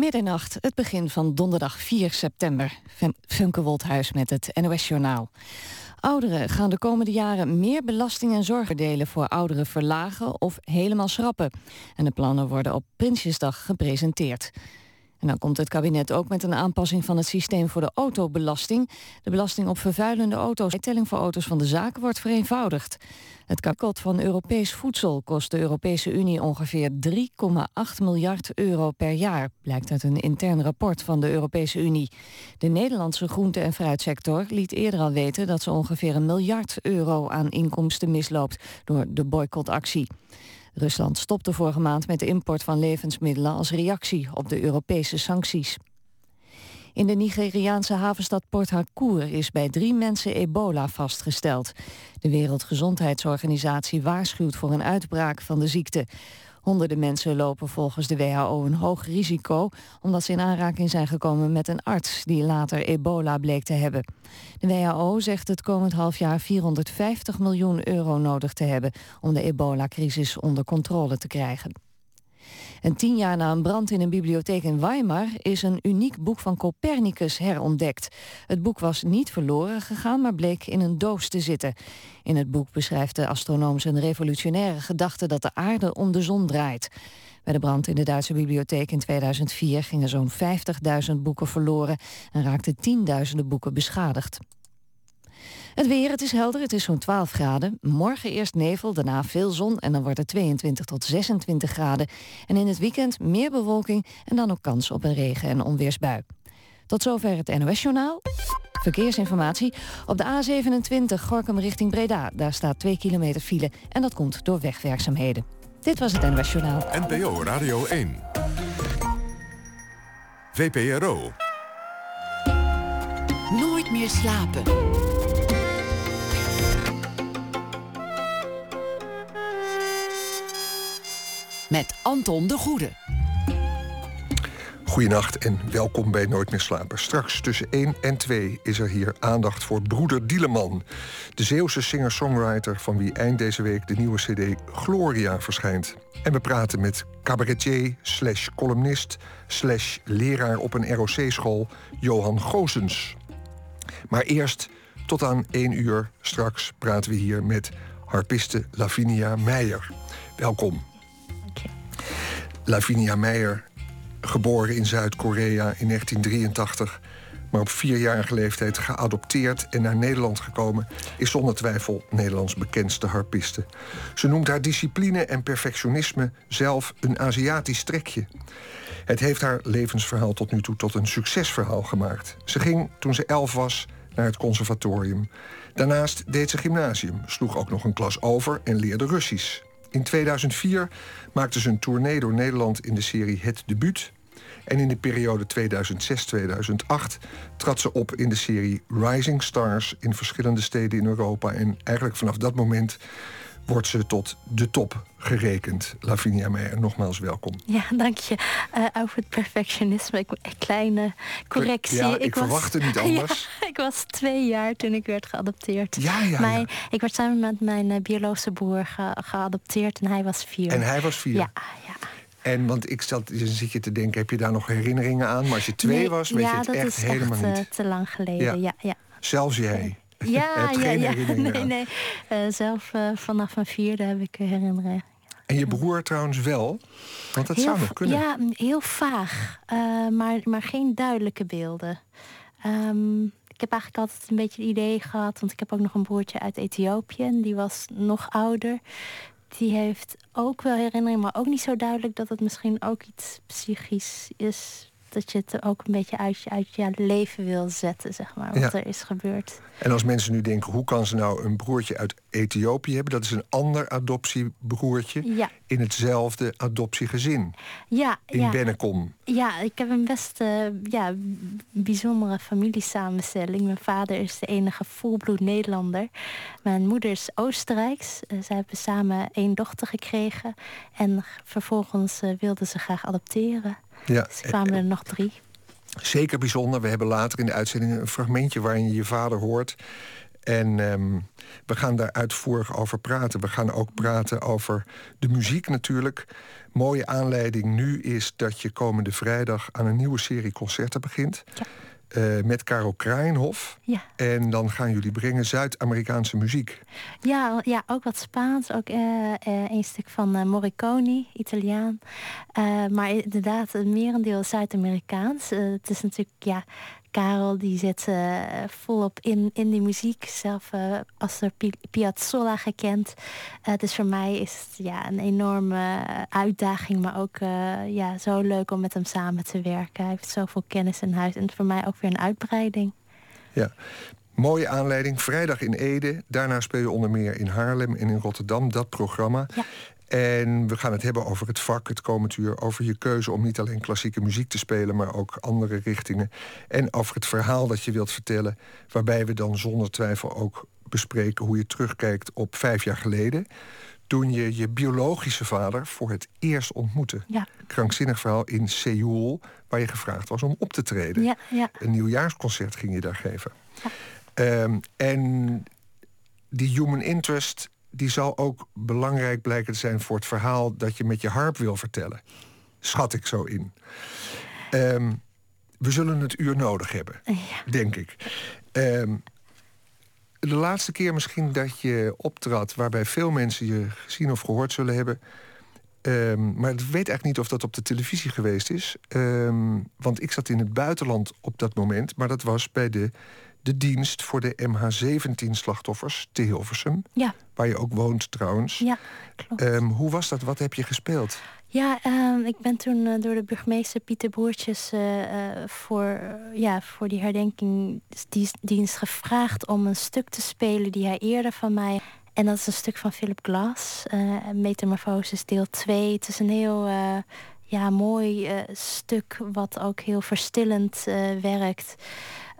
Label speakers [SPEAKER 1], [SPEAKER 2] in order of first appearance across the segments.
[SPEAKER 1] Middernacht, het begin van donderdag 4 september. Funke Wolthuis met het NOS Journaal. Ouderen gaan de komende jaren meer belasting en zorgen delen voor ouderen verlagen of helemaal schrappen. En de plannen worden op Prinsjesdag gepresenteerd. En dan komt het kabinet ook met een aanpassing van het systeem voor de autobelasting. De belasting op vervuilende auto's. De telling voor auto's van de zaken wordt vereenvoudigd. Het kakot van Europees voedsel kost de Europese Unie ongeveer 3,8 miljard euro per jaar, blijkt uit een intern rapport van de Europese Unie. De Nederlandse groente- en fruitsector liet eerder al weten dat ze ongeveer een miljard euro aan inkomsten misloopt door de boycottactie. Rusland stopte vorige maand met de import van levensmiddelen als reactie op de Europese sancties. In de Nigeriaanse havenstad Port Harcourt is bij drie mensen ebola vastgesteld. De Wereldgezondheidsorganisatie waarschuwt voor een uitbraak van de ziekte. Honderden mensen lopen volgens de WHO een hoog risico... omdat ze in aanraking zijn gekomen met een arts... die later ebola bleek te hebben. De WHO zegt het komend half jaar 450 miljoen euro nodig te hebben... om de ebola-crisis onder controle te krijgen. En tien jaar na een brand in een bibliotheek in Weimar is een uniek boek van Copernicus herontdekt. Het boek was niet verloren gegaan, maar bleek in een doos te zitten. In het boek beschrijft de astronoom zijn revolutionaire gedachte dat de aarde om de zon draait. Bij de brand in de Duitse bibliotheek in 2004 gingen zo'n 50.000 boeken verloren en raakten tienduizenden boeken beschadigd. Het weer, het is helder, het is zo'n 12 graden. Morgen eerst nevel, daarna veel zon en dan wordt het 22 tot 26 graden. En in het weekend meer bewolking en dan ook kans op een regen- en onweersbui. Tot zover het NOS-journaal. Verkeersinformatie. Op de A27 Gorkum richting Breda. Daar staat 2 kilometer file en dat komt door wegwerkzaamheden. Dit was het NOS Journaal.
[SPEAKER 2] NPO Radio 1. VPRO.
[SPEAKER 3] Nooit meer slapen. Met Anton de Goede.
[SPEAKER 4] Goedenacht en welkom bij Nooit meer slapen. Straks tussen 1 en 2 is er hier aandacht voor broeder Dieleman. De Zeeuwse singer-songwriter van wie eind deze week de nieuwe cd Gloria verschijnt. En we praten met cabaretier slash columnist slash leraar op een ROC-school Johan Goosens. Maar eerst tot aan 1 uur straks praten we hier met harpiste Lavinia Meijer. Welkom. Lavinia Meijer, geboren in Zuid-Korea in 1983, maar op vierjarige leeftijd geadopteerd en naar Nederland gekomen, is zonder twijfel Nederlands bekendste harpiste. Ze noemt haar discipline en perfectionisme zelf een Aziatisch trekje. Het heeft haar levensverhaal tot nu toe tot een succesverhaal gemaakt. Ze ging toen ze elf was naar het conservatorium. Daarnaast deed ze gymnasium, sloeg ook nog een klas over en leerde Russisch. In 2004 maakte ze een tournee door Nederland in de serie Het Debuut. En in de periode 2006-2008 trad ze op in de serie Rising Stars in verschillende steden in Europa. En eigenlijk vanaf dat moment wordt ze tot de top gerekend. Lavinia Meijer, nogmaals welkom.
[SPEAKER 5] Ja, dank je. Uh, over het perfectionisme, ik, een kleine correctie.
[SPEAKER 4] Ja, ik, ik verwachtte niet anders.
[SPEAKER 5] ik was twee jaar toen ik werd geadopteerd.
[SPEAKER 4] Ja, ja,
[SPEAKER 5] mijn, Ik werd samen met mijn uh, biologische broer geadopteerd en hij was vier.
[SPEAKER 4] En hij was vier?
[SPEAKER 5] Ja, ja.
[SPEAKER 4] En want ik zat, dan zit je te denken, heb je daar nog herinneringen aan? Maar als je twee was, weet
[SPEAKER 5] ja,
[SPEAKER 4] je het echt helemaal
[SPEAKER 5] echt,
[SPEAKER 4] niet.
[SPEAKER 5] Ja, te lang geleden. Ja, ja.
[SPEAKER 4] Zelfs jij.
[SPEAKER 5] Ja, ja, ja. Nee, nee. Uh, zelf uh, vanaf mijn vierde heb ik herinneringen.
[SPEAKER 4] En je broer trouwens wel? Want dat zou nog kunnen.
[SPEAKER 5] Ja, heel vaag. Uh, maar, maar geen duidelijke beelden. Um, ik heb eigenlijk altijd een beetje het idee gehad... want ik heb ook nog een broertje uit Ethiopië... en die was nog ouder. Die heeft ook wel herinneringen, maar ook niet zo duidelijk... dat het misschien ook iets psychisch is dat je het ook een beetje uit, uit je leven wil zetten, zeg maar, wat er is gebeurd.
[SPEAKER 4] En als mensen nu denken, hoe kan ze nou een broertje uit Ethiopië hebben? Dat is een ander adoptiebroertje
[SPEAKER 5] ja.
[SPEAKER 4] in hetzelfde adoptiegezin.
[SPEAKER 5] Ja,
[SPEAKER 4] in
[SPEAKER 5] ja.
[SPEAKER 4] Bennekom.
[SPEAKER 5] Ja, ik heb een best uh, ja, bijzondere familiesamenstelling. Mijn vader is de enige volbloed Nederlander. Mijn moeder is Oostenrijks. Uh, zij hebben samen één dochter gekregen. En vervolgens uh, wilden ze graag adopteren.
[SPEAKER 4] Ja.
[SPEAKER 5] Dus kwamen er nog drie.
[SPEAKER 4] Zeker bijzonder. We hebben later in de uitzending een fragmentje waarin je je vader hoort. En ehm, we gaan daar uitvoerig over praten. We gaan ook praten over de muziek natuurlijk. Mooie aanleiding nu is dat je komende vrijdag aan een nieuwe serie concerten begint.
[SPEAKER 5] Ja.
[SPEAKER 4] Uh, met Karel Kraaienhof.
[SPEAKER 5] Ja.
[SPEAKER 4] En dan gaan jullie brengen Zuid-Amerikaanse muziek.
[SPEAKER 5] Ja, ja, ook wat Spaans. Ook uh, uh, een stuk van Morricone, Italiaan. maar inderdaad, een merendeel Zuid-Amerikaans. het is natuurlijk, ja, Karel die zit uh, volop in, in die muziek. Zelf uh, als de Piazzolla gekend. Uh, dus voor mij is het ja, een enorme uitdaging. Maar ook ja, zo leuk om met hem samen te werken. Hij heeft zoveel kennis in huis. En voor mij ook weer een uitbreiding.
[SPEAKER 4] Ja, mooie aanleiding. Vrijdag in Ede. Daarna speel je onder meer in Haarlem en in Rotterdam. Dat programma.
[SPEAKER 5] Ja.
[SPEAKER 4] En we gaan het hebben over het vak het komend uur. Over je keuze om niet alleen klassieke muziek te spelen, maar ook andere richtingen. En over het verhaal dat je wilt vertellen. Waarbij we dan zonder twijfel ook bespreken hoe je terugkijkt op vijf jaar geleden. Toen je je biologische vader voor het eerst ontmoette.
[SPEAKER 5] Ja.
[SPEAKER 4] Krankzinnig verhaal in Seoul, waar je gevraagd was om op te treden.
[SPEAKER 5] Ja, ja.
[SPEAKER 4] Een nieuwjaarsconcert ging je daar geven. Ehm, en die human interest die zal ook belangrijk blijken te zijn voor het verhaal dat je met je harp wil vertellen. Schat ik zo in. Ehm, we zullen het uur nodig hebben,
[SPEAKER 5] Ja.
[SPEAKER 4] denk ik. Ehm, de laatste keer misschien dat je optrad, waarbij veel mensen je gezien of gehoord zullen hebben. Ehm, maar ik weet eigenlijk niet of dat op de televisie geweest is. Want ik zat in het buitenland op dat moment. Maar dat was bij de, de dienst voor de MH17-slachtoffers te Hilversum.
[SPEAKER 5] Ja,
[SPEAKER 4] Waar je ook woont trouwens.
[SPEAKER 5] ja, klopt.
[SPEAKER 4] Ehm, hoe was dat? Wat heb je gespeeld?
[SPEAKER 5] Ja, ehm, ik ben toen eh, door de burgemeester Pieter Boertjes eh, eh, voor, ja, voor die herdenkingsdienst gevraagd om een stuk te spelen die hij eerder van mij. En dat is een stuk van Philip Glass, Metamorphosis deel 2. Het is een heel ja, mooi stuk wat ook heel verstillend werkt.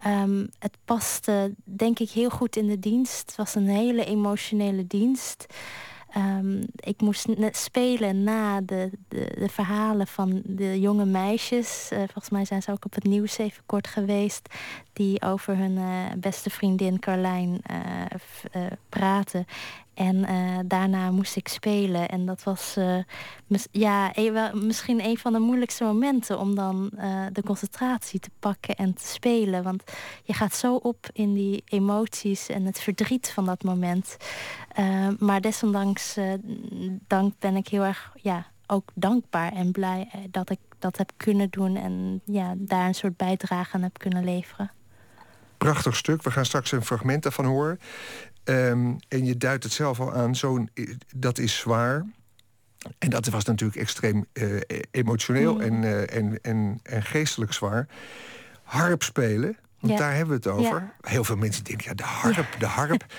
[SPEAKER 5] Ehm, het paste denk ik heel goed in de dienst. Het was een hele emotionele dienst. Ehm, ik moest net spelen na de, de, de verhalen van de jonge meisjes. Eh, volgens mij zijn ze ook op het nieuws even kort geweest. Die over hun eh, beste vriendin Carlijn eh, praten. En eh, daarna moest ik spelen. En dat was eh, ja, e- misschien een van de moeilijkste momenten om dan eh, de concentratie te pakken en te spelen. Want je gaat zo op in die emoties en het verdriet van dat moment. Eh, maar desondanks dank ben ik heel erg ja, ook dankbaar en blij dat ik dat heb kunnen doen en ja, daar een soort bijdrage aan heb kunnen leveren.
[SPEAKER 4] Prachtig stuk. We gaan straks een fragment daarvan horen. Ehm, en je duidt het zelf al aan. Zo'n, dat is zwaar. En dat was natuurlijk extreem eh, emotioneel
[SPEAKER 5] Mm.
[SPEAKER 4] en, eh, en, en, en geestelijk zwaar. Harp spelen, want
[SPEAKER 5] Ja.
[SPEAKER 4] daar hebben we het over.
[SPEAKER 5] Ja.
[SPEAKER 4] Heel veel mensen denken, ja, de harp, de harp.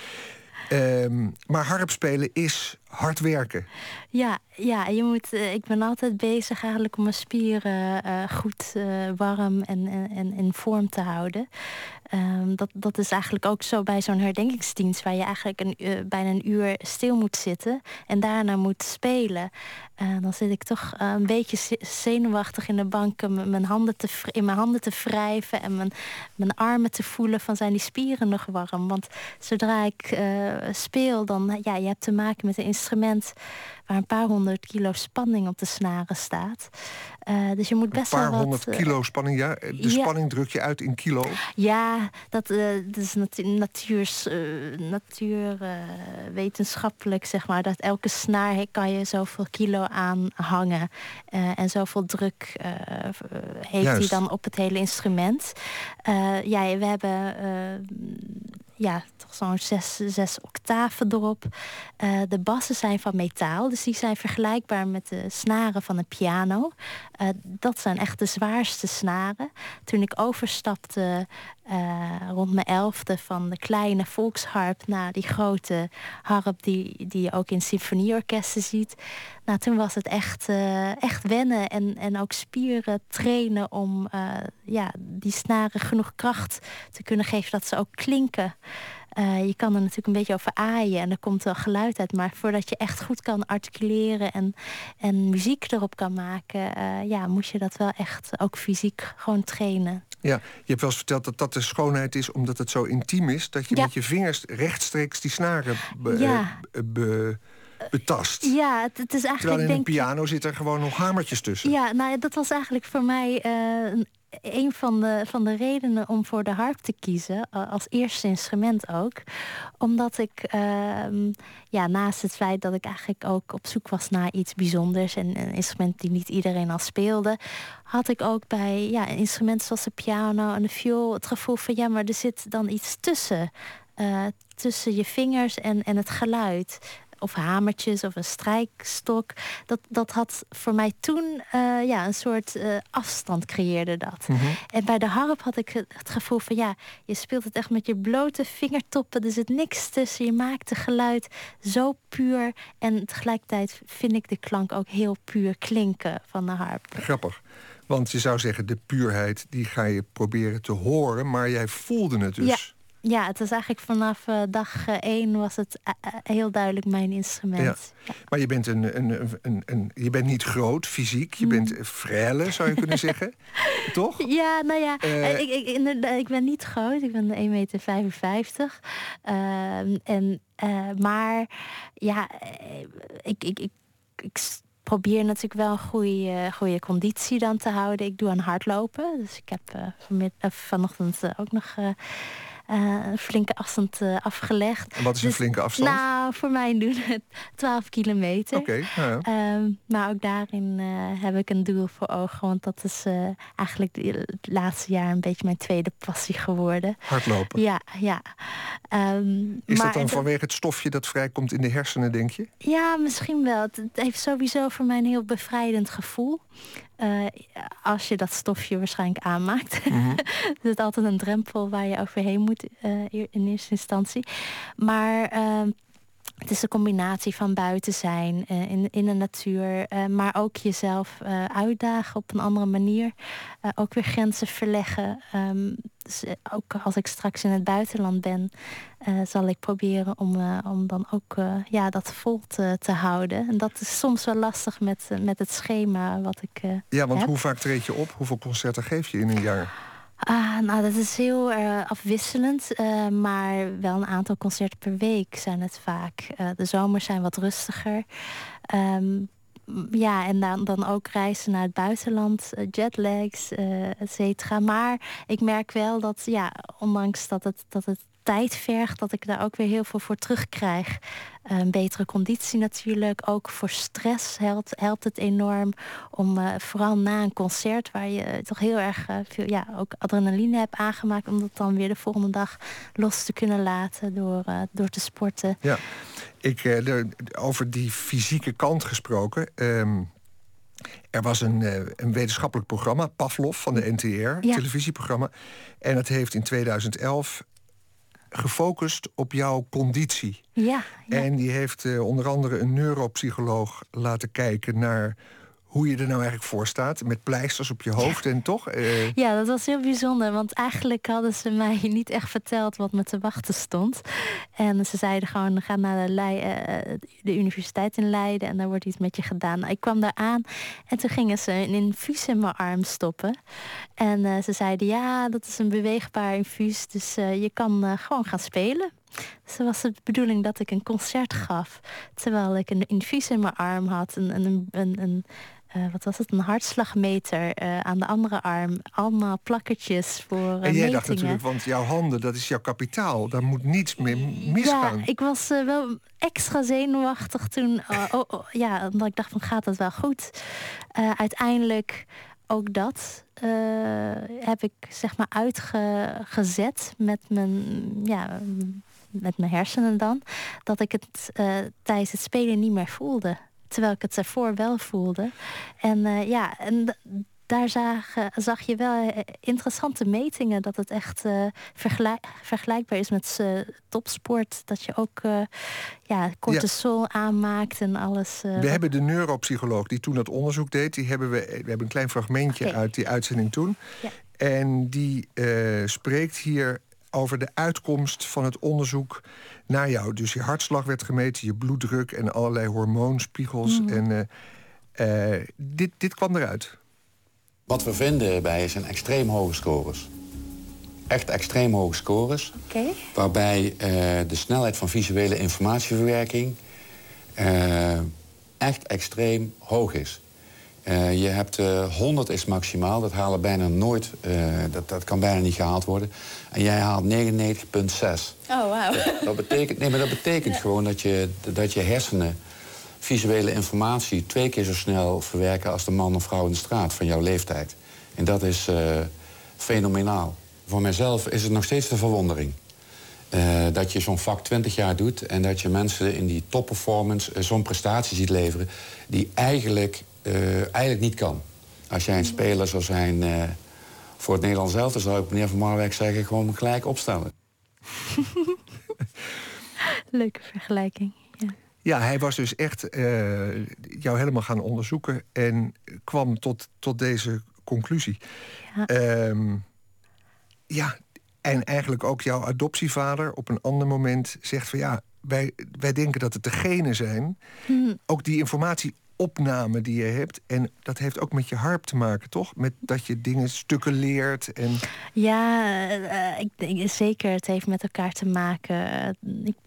[SPEAKER 4] Ehm, maar harp spelen is hard werken.
[SPEAKER 5] Ja, ja je moet, eh, ik ben altijd bezig eigenlijk om mijn spieren eh, goed eh, warm en, en, en in vorm te houden. Ehm, dat, dat is eigenlijk ook zo bij zo'n herdenkingsdienst... waar je eigenlijk een, uur- bijna een uur stil moet zitten en daarna moet spelen. Eh, dan zit ik toch eh, een beetje ze- zenuwachtig in de bank... mijn handen te, in mijn handen te wrijven en mijn, mijn armen te voelen... van zijn die spieren nog warm? Want zodra ik eh, speel, dan ja, je hebt te maken met een instrument... waar een paar honderd kilo spanning op de snaren staat. Eh, dus je moet
[SPEAKER 4] Een
[SPEAKER 5] best
[SPEAKER 4] paar
[SPEAKER 5] wel wat...
[SPEAKER 4] honderd
[SPEAKER 5] eh,
[SPEAKER 4] kilo spanning. Ja, de
[SPEAKER 5] ja.
[SPEAKER 4] spanning druk je uit in kilo.
[SPEAKER 5] ja, dat, eh, dat is natu natuurs, eh, natuur, eh, wetenschappelijk, zeg maar. Dat elke snaar kan je zoveel kilo aan hangen. en zoveel druk heeft hij dan op het hele instrument. Ja, we hebben... ja, toch zo'n zes, zes octaven erop. Eh, de bassen zijn van metaal, dus die zijn vergelijkbaar met de snaren van een piano. Eh, dat zijn echt de zwaarste snaren. Toen ik overstapte eh, rond mijn elfde van de kleine volksharp naar die grote harp die, die je ook in symfonieorkesten ziet, nou, toen was het echt, uh, echt wennen en, en ook spieren trainen om uh, ja, die snaren genoeg kracht te kunnen geven dat ze ook klinken. Uh, je kan er natuurlijk een beetje over aaien en er komt wel geluid uit. Maar voordat je echt goed kan articuleren en, en muziek erop kan maken, uh, ja, moet je dat wel echt ook fysiek gewoon trainen.
[SPEAKER 4] Ja, je hebt wel eens verteld dat dat de schoonheid is omdat het zo intiem is, dat je met je vingers rechtstreeks die snaren be, ja. be, betast.
[SPEAKER 5] Ja, het, het is eigenlijk.
[SPEAKER 4] Terwijl in
[SPEAKER 5] denk
[SPEAKER 4] een piano zit er gewoon nog hamertjes tussen.
[SPEAKER 5] Ja, nou dat was eigenlijk voor mij uh, een van de, van de redenen om voor de harp te kiezen, als eerste instrument ook. Omdat ik, uh, ja, naast het feit dat ik eigenlijk ook op zoek was naar iets bijzonders en een instrument die niet iedereen al speelde, had ik ook bij ja, instrumenten zoals de piano en de viool het gevoel van ja, maar er zit dan iets tussen. Uh, tussen je vingers en, en het geluid of hamertjes of een strijkstok. Dat, dat had voor mij toen uh, ja, een soort uh, afstand creëerde dat. Mm -hmm. En bij de harp had ik het gevoel van ja, je speelt het echt met je blote vingertoppen. Er zit niks tussen. Je maakt het geluid zo puur. En tegelijkertijd vind ik de klank ook heel puur klinken van de harp.
[SPEAKER 4] Grappig. Want je zou zeggen, de puurheid die ga je proberen te horen, maar jij voelde het dus.
[SPEAKER 5] Ja. Ja, het was eigenlijk vanaf uh, dag uh, één was het uh, heel duidelijk mijn instrument.
[SPEAKER 4] Ja. Ja. Maar je bent, een, een, een, een, je bent niet groot fysiek, je bent frêle, zou je kunnen zeggen. Toch?
[SPEAKER 5] Ja, nou ja, ik, ik, ik, ben niet groot, ik ben 1,55 meter. Ehm, en, maar ja, ik, ik, ik, ik probeer natuurlijk wel een goede, goede conditie dan te houden. Ik doe aan hardlopen. Dus ik heb uh, vanochtend ook nog uh, een flinke afstand uh, afgelegd.
[SPEAKER 4] En wat is een
[SPEAKER 5] dus,
[SPEAKER 4] flinke afstand?
[SPEAKER 5] Nou, voor mij doen het 12 kilometer.
[SPEAKER 4] Oké, okay,
[SPEAKER 5] ja. um, maar ook daarin heb ik een doel voor ogen. Want dat is eigenlijk het laatste jaar een beetje mijn tweede passie geworden.
[SPEAKER 4] Hardlopen?
[SPEAKER 5] Ja, ja. Um,
[SPEAKER 4] is
[SPEAKER 5] maar,
[SPEAKER 4] dat dan vanwege het stofje dat vrijkomt in de hersenen, denk je?
[SPEAKER 5] Ja, misschien wel. Het heeft sowieso voor mij een heel bevrijdend gevoel. Uh, als je dat stofje waarschijnlijk aanmaakt. -hmm. is het altijd een drempel waar je overheen moet uh, in eerste instantie. Maar uh, het is een combinatie van buiten zijn, uh, in, in de natuur, uh, maar ook jezelf uh, uitdagen op een andere manier. ook weer grenzen verleggen. Um, dus ook als ik straks in het buitenland ben, zal ik proberen om, om dan ook ja, dat vol te, te houden. En dat is soms wel lastig met, met het schema wat ik.
[SPEAKER 4] ja, want
[SPEAKER 5] heb.
[SPEAKER 4] hoe vaak treed je op? Hoeveel concerten geef je in een jaar?
[SPEAKER 5] Ah, nou, dat is heel uh, afwisselend. Uh, maar wel een aantal concerten per week zijn het vaak. Uh, de zomers zijn wat rustiger. Um, ja, en dan, dan ook reizen naar het buitenland, jetlags, et cetera. Maar ik merk wel dat, ja, ondanks dat het, dat het tijd vergt, dat ik daar ook weer heel veel voor terugkrijg. Een betere conditie natuurlijk. Ook voor stress helpt, helpt het enorm. Om uh, vooral na een concert waar je toch heel erg uh, veel ja, ook adrenaline hebt aangemaakt. Om dat dan weer de volgende dag los te kunnen laten door, uh, door te sporten.
[SPEAKER 4] Ja, ik, over die fysieke kant gesproken. Um, er was een, een, wetenschappelijk programma, Pavlov van de NTR, ja. televisieprogramma. En het heeft in 2011 gefocust op jouw conditie.
[SPEAKER 5] Ja, ja.
[SPEAKER 4] En die heeft uh, onder andere een neuropsycholoog laten kijken naar hoe je er nou eigenlijk voor staat. Met pleisters op je hoofd
[SPEAKER 5] ja.
[SPEAKER 4] en toch? Uh...
[SPEAKER 5] Ja, dat was heel bijzonder. Want eigenlijk hadden ze mij niet echt verteld wat me te wachten stond. En ze zeiden gewoon, ga naar de, Lei uh, de universiteit in Leiden... en daar wordt iets met je gedaan. Nou, ik kwam daar aan en toen gingen ze een infuus in mijn arm stoppen. En uh, ze zeiden, ja, dat is een beweegbaar infuus... dus je kan gewoon gaan spelen. Dus was de bedoeling dat ik een concert gaf. Terwijl ik een infuus in mijn arm had. Een, een, een, een uh, wat was het, een hartslagmeter uh, aan de andere arm. Allemaal plakkertjes voor uh,
[SPEAKER 4] En jij
[SPEAKER 5] metingen.
[SPEAKER 4] dacht natuurlijk, want jouw handen, dat is jouw kapitaal. Daar moet niets meer misgaan.
[SPEAKER 5] Ja, ik was wel extra zenuwachtig toen. oh, oh, ja, omdat ik dacht van, gaat dat wel goed? uiteindelijk ook dat heb ik zeg maar uitgezet met mijn... Ja, met mijn hersenen dan, dat ik het uh, tijdens het spelen niet meer voelde. Terwijl ik het ervoor wel voelde. En uh, ja, en daar zag, zag je wel interessante metingen. Dat het echt vergelijkbaar is met topsport. Dat je ook ja, cortisol ja. aanmaakt en alles.
[SPEAKER 4] we hebben de neuropsycholoog die toen dat onderzoek deed. Die hebben we, we hebben een klein fragmentje uit die uitzending toen. Ja. En die spreekt hier over de uitkomst van het onderzoek naar jou. Dus je hartslag werd gemeten, je bloeddruk en allerlei hormoonspiegels. Mhm. En uh, uh, dit, dit kwam eruit.
[SPEAKER 6] Wat we vinden bij zijn extreem hoge scores. Echt extreem hoge scores.
[SPEAKER 5] Okay.
[SPEAKER 6] Waarbij uh, de snelheid van visuele informatieverwerking echt extreem hoog is. Uh, je hebt uh, 100 is maximaal, dat halen bijna nooit, uh, dat, dat kan bijna niet gehaald worden. En jij haalt 99,6.
[SPEAKER 5] Oh, wauw.
[SPEAKER 6] Dat, betekent, nee, maar dat betekent gewoon dat je, dat je hersenen visuele informatie twee keer zo snel verwerken als de man of vrouw in de straat van jouw leeftijd. En dat is fenomenaal. Voor mijzelf is het nog steeds de verwondering. Uh, dat je zo'n vak 20 jaar doet en dat je mensen in die topperformance uh, zo'n prestatie ziet leveren die eigenlijk uh, eigenlijk niet kan. Als jij een speler zou zijn uh, voor het Nederlands zelf... dan zou ik meneer Van Marwijk zeggen gewoon gelijk opstellen.
[SPEAKER 5] Leuke vergelijking. Ja.
[SPEAKER 4] ja, hij was dus echt uh, jou helemaal gaan onderzoeken... en kwam tot, tot deze conclusie. Ja. Um, ja, en eigenlijk ook jouw adoptievader op een ander moment zegt van... ja, wij, wij denken dat het de genen zijn. Hmm. Ook die informatie opname die je hebt. En dat heeft ook met je harp te maken, toch? Met dat je dingen stukken leert. En...
[SPEAKER 5] Ja, uh, ik denk zeker. Het heeft met elkaar te maken.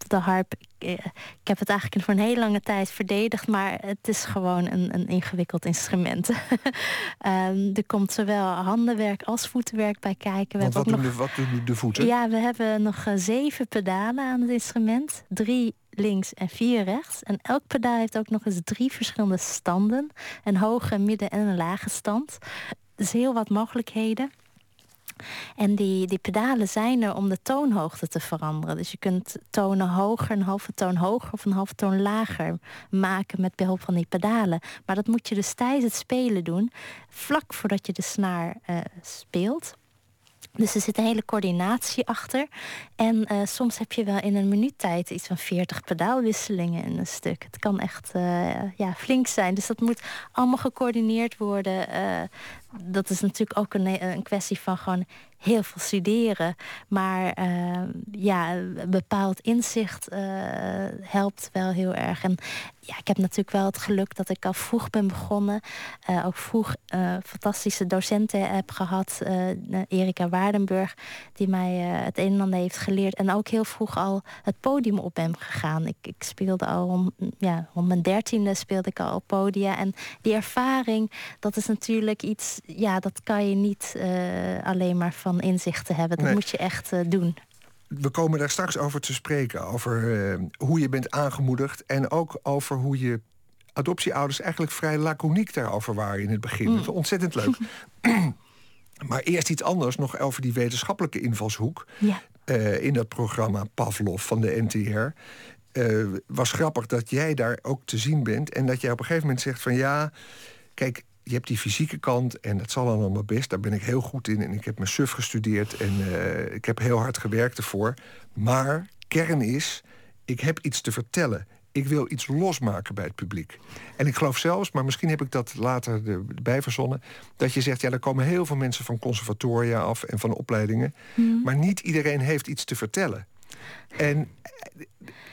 [SPEAKER 5] De harp, ik, ik, heb het eigenlijk voor een hele lange tijd verdedigd. Maar het is gewoon een, een ingewikkeld instrument. um, er komt zowel handenwerk als voetenwerk bij kijken.
[SPEAKER 4] We wat, doen
[SPEAKER 5] nog...
[SPEAKER 4] de, wat doen de voeten?
[SPEAKER 5] Ja, we hebben nog zeven pedalen aan het instrument. Drie links en vier rechts. En elk pedaal heeft ook nog eens drie verschillende standen. Een hoge, midden en een lage stand. Dus heel wat mogelijkheden. En die, die pedalen zijn er om de toonhoogte te veranderen. Dus je kunt tonen hoger, een halve toon hoger of een halve toon lager maken met behulp van die pedalen. Maar dat moet je dus tijdens het spelen doen, vlak voordat je de snaar uh, speelt. Dus er zit een hele coördinatie achter. En uh, soms heb je wel in een minuut tijd iets van 40 pedaalwisselingen in een stuk. Het kan echt uh, ja, flink zijn. Dus dat moet allemaal gecoördineerd worden. Dat is natuurlijk ook een, een kwestie van gewoon heel veel studeren. Maar uh, ja, bepaald inzicht uh, helpt wel heel erg. En ja, ik heb natuurlijk wel het geluk dat ik al vroeg ben begonnen. Uh, ook vroeg fantastische docenten heb gehad. Erika Waardenburg, die mij het een en ander heeft geleerd. En ook heel vroeg al het podium op ben gegaan. Ik, ik speelde al om, ja, om mijn dertiende speelde ik al op podia. En die ervaring, dat is natuurlijk iets... Ja, dat kan je niet alleen maar van inzicht te hebben. Dat moet je echt uh, doen.
[SPEAKER 4] We komen daar straks over te spreken. Over uh, hoe je bent aangemoedigd. En ook over hoe je adoptieouders eigenlijk vrij laconiek daarover waren in het begin. Mm. Dat is ontzettend leuk. maar eerst iets anders nog over die wetenschappelijke invalshoek.
[SPEAKER 5] Ja.
[SPEAKER 4] Uh, in dat programma Pavlov van de NTR. Uh, was grappig dat jij daar ook te zien bent. En dat jij op een gegeven moment zegt van ja, kijk, je hebt die fysieke kant en dat zal allemaal best. Daar ben ik heel goed in en ik heb mijn suf gestudeerd en uh, ik heb heel hard gewerkt ervoor. Maar kern is, ik heb iets te vertellen. Ik wil iets losmaken bij het publiek. En ik geloof zelfs, maar misschien heb ik dat later erbij verzonnen... dat je zegt, ja, er komen heel veel mensen van conservatoria af... en van opleidingen, mm. maar niet iedereen heeft iets te vertellen. En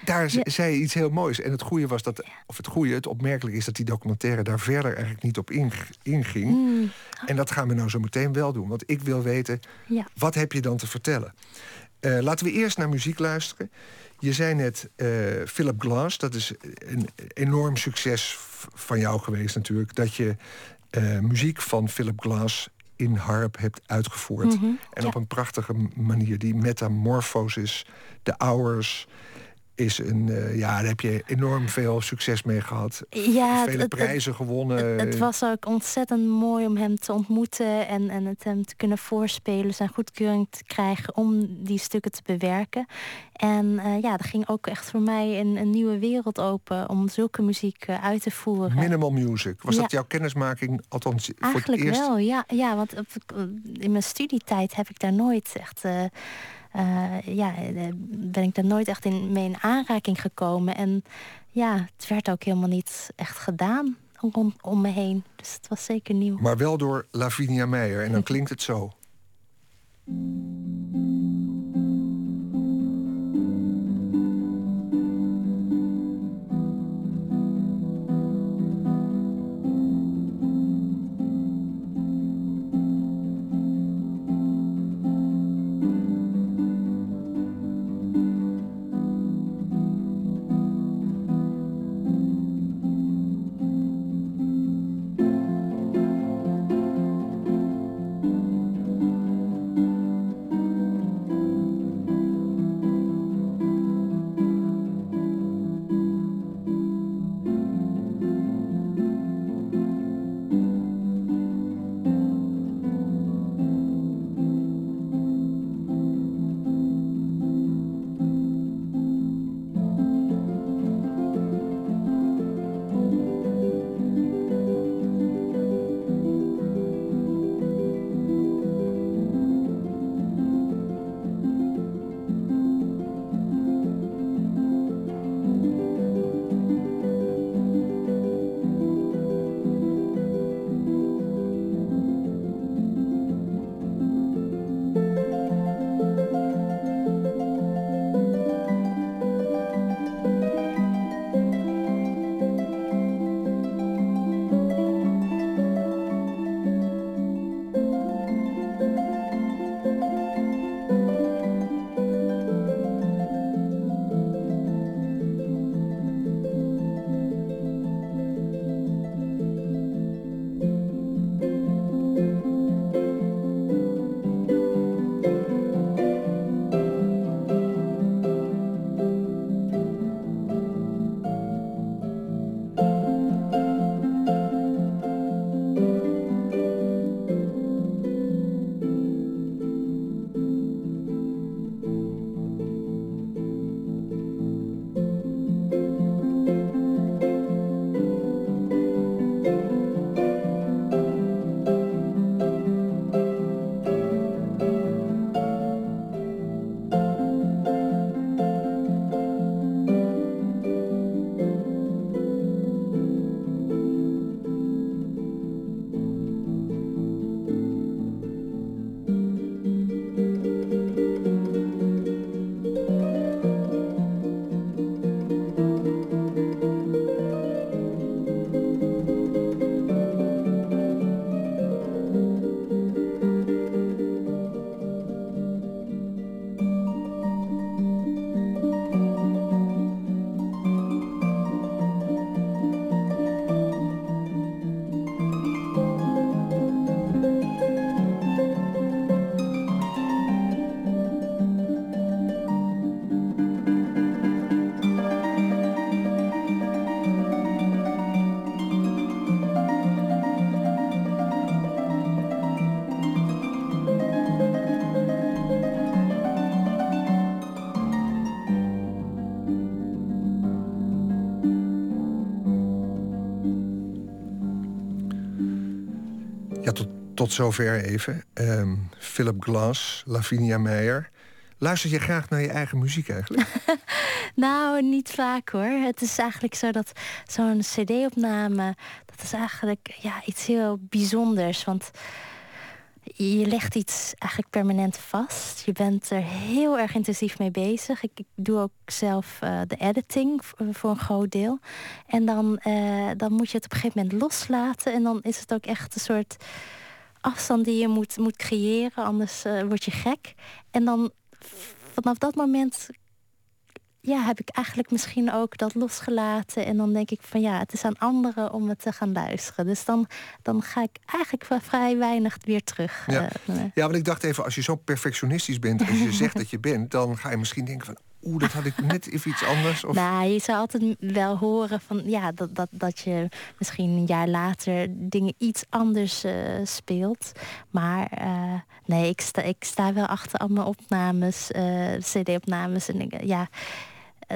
[SPEAKER 4] daar ja. zei je iets heel moois. En het goede was dat, of het goede, het opmerkelijk is dat die documentaire daar verder eigenlijk niet op inging. Mm. En dat gaan we nou zo meteen wel doen. Want ik wil weten,
[SPEAKER 5] ja.
[SPEAKER 4] wat heb je dan te vertellen? Uh, laten we eerst naar muziek luisteren. Je zei net uh, Philip Glass, dat is een enorm succes van jou geweest natuurlijk. Dat je uh, muziek van Philip Glass in harp hebt uitgevoerd.
[SPEAKER 5] Mm -hmm,
[SPEAKER 4] en
[SPEAKER 5] ja.
[SPEAKER 4] op een prachtige manier. Die metamorfosis, de hours is een, uh, ja, daar heb je enorm veel succes mee gehad.
[SPEAKER 5] Ja,
[SPEAKER 4] Vele prijzen gewonnen.
[SPEAKER 5] Het, was ook ontzettend mooi om hem te ontmoeten en, en het hem te kunnen voorspelen, zijn goedkeuring te krijgen om die stukken te bewerken. En uh, ja, er ging ook echt voor mij een, een nieuwe wereld open om zulke muziek uh, uit te voeren.
[SPEAKER 4] Minimal music. Was dat jouw kennismaking? Althans,
[SPEAKER 5] Eigenlijk
[SPEAKER 4] voor het eerst?
[SPEAKER 5] wel, ja. ja want in mijn studietijd heb ik daar nooit echt uh, ja, eh, ben ik daar nooit echt in, mee in aanraking gekomen. En ja, het werd ook helemaal niet echt gedaan om, om me heen. Dus het was zeker nieuw.
[SPEAKER 4] Maar wel door Lavinia Meijer. En dan klinkt het zo. Tot zover even. Um, Philip Glass, Lavinia Meijer. Luister je graag naar je eigen muziek eigenlijk?
[SPEAKER 5] nou, niet vaak hoor. Het is eigenlijk zo dat zo'n cd-opname... dat is eigenlijk ja, iets heel bijzonders. Want je legt iets eigenlijk permanent vast. Je bent er heel erg intensief mee bezig. Ik, ik doe ook zelf uh, de editing voor een groot deel. En dan, uh, dan moet je het op een gegeven moment loslaten. En dan is het ook echt een soort afstand die je moet, moet creëren, anders uh, word je gek. En dan vanaf dat moment ja, heb ik eigenlijk misschien ook dat losgelaten. En dan denk ik van ja, het is aan anderen om het te gaan luisteren. Dus dan, dan ga ik eigenlijk vrij weinig weer terug.
[SPEAKER 4] Ja, uh, ja want ik dacht even, als je zo perfectionistisch bent als je zegt dat je bent, dan ga je misschien denken van oeh, dat had ik net even iets anders? Of...
[SPEAKER 5] Nou, je zou altijd wel horen van ja, dat, dat, dat je misschien een jaar later dingen iets anders uh, speelt. Maar uh, nee, ik sta, ik sta wel achter al mijn opnames, uh, CD-opnames. En ik, ja,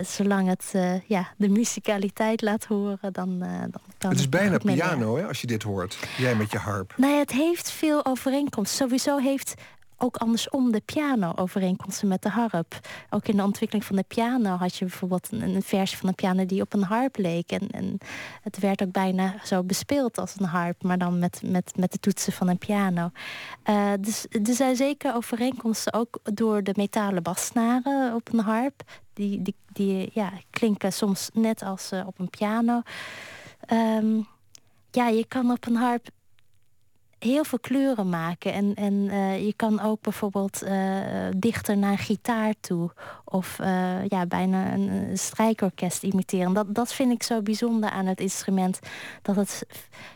[SPEAKER 5] zolang het ja, de musicaliteit laat horen, dan, dan kan
[SPEAKER 4] het. is bijna piano, hè, als je dit hoort. Jij met je harp.
[SPEAKER 5] Nee, het heeft veel overeenkomst. Sowieso heeft ook andersom de piano overeenkomsten met de harp. Ook in de ontwikkeling van de piano had je bijvoorbeeld een, een versie van de piano die op een harp leek. En, en, het werd ook bijna zo bespeeld als een harp, maar dan met, met, met de toetsen van een piano. Uh, dus er zijn zeker overeenkomsten ook door de metalen bassnaren op een harp. Die, die, die ja, klinken soms net als uh, op een piano. Um, ja, je kan op een harp heel veel kleuren maken. En, en uh, je kan ook bijvoorbeeld uh, dichter naar gitaar toe. Of uh, ja, bijna een, strijkorkest imiteren. Dat, dat vind ik zo bijzonder aan het instrument. Dat het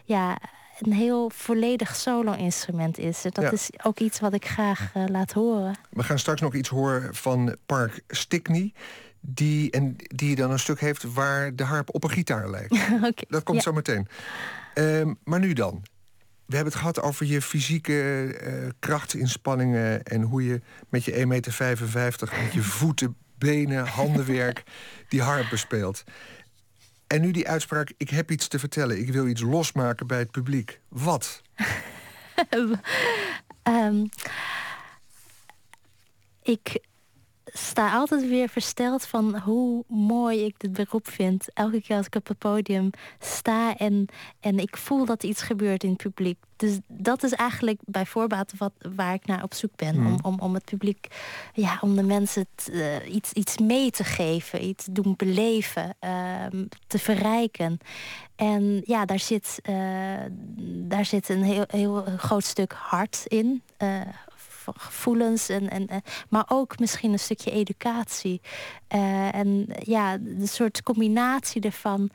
[SPEAKER 5] ja, een heel volledig solo-instrument is. Dat ja. is ook iets wat ik graag laat horen.
[SPEAKER 4] We gaan straks nog iets horen van Park Stickney die, en die dan een stuk heeft waar de harp op een gitaar lijkt. okay, dat komt ja. zo meteen. Um, maar nu dan. We hebben het gehad over je fysieke uh, krachtinspanningen... en hoe je met je 1,55 meter met je voeten, benen, handenwerk... die harp bespeelt. En nu die uitspraak, ik heb iets te vertellen. Ik wil iets losmaken bij het publiek. Wat?
[SPEAKER 5] um, ik sta altijd weer versteld van hoe mooi ik dit beroep vind. Elke keer als ik op het podium sta en, en ik voel dat iets gebeurt in het publiek. Dus dat is eigenlijk bij voorbaat wat, waar ik naar op zoek ben. Om, om, om het publiek, ja, om de mensen uh, iets, iets mee te geven, iets doen beleven, uh, te verrijken. En ja, daar zit, uh, daar zit een heel, heel groot stuk hart in eh, gevoelens, en, en, maar ook misschien een stukje educatie. Uh, en ja, de soort combinatie ervan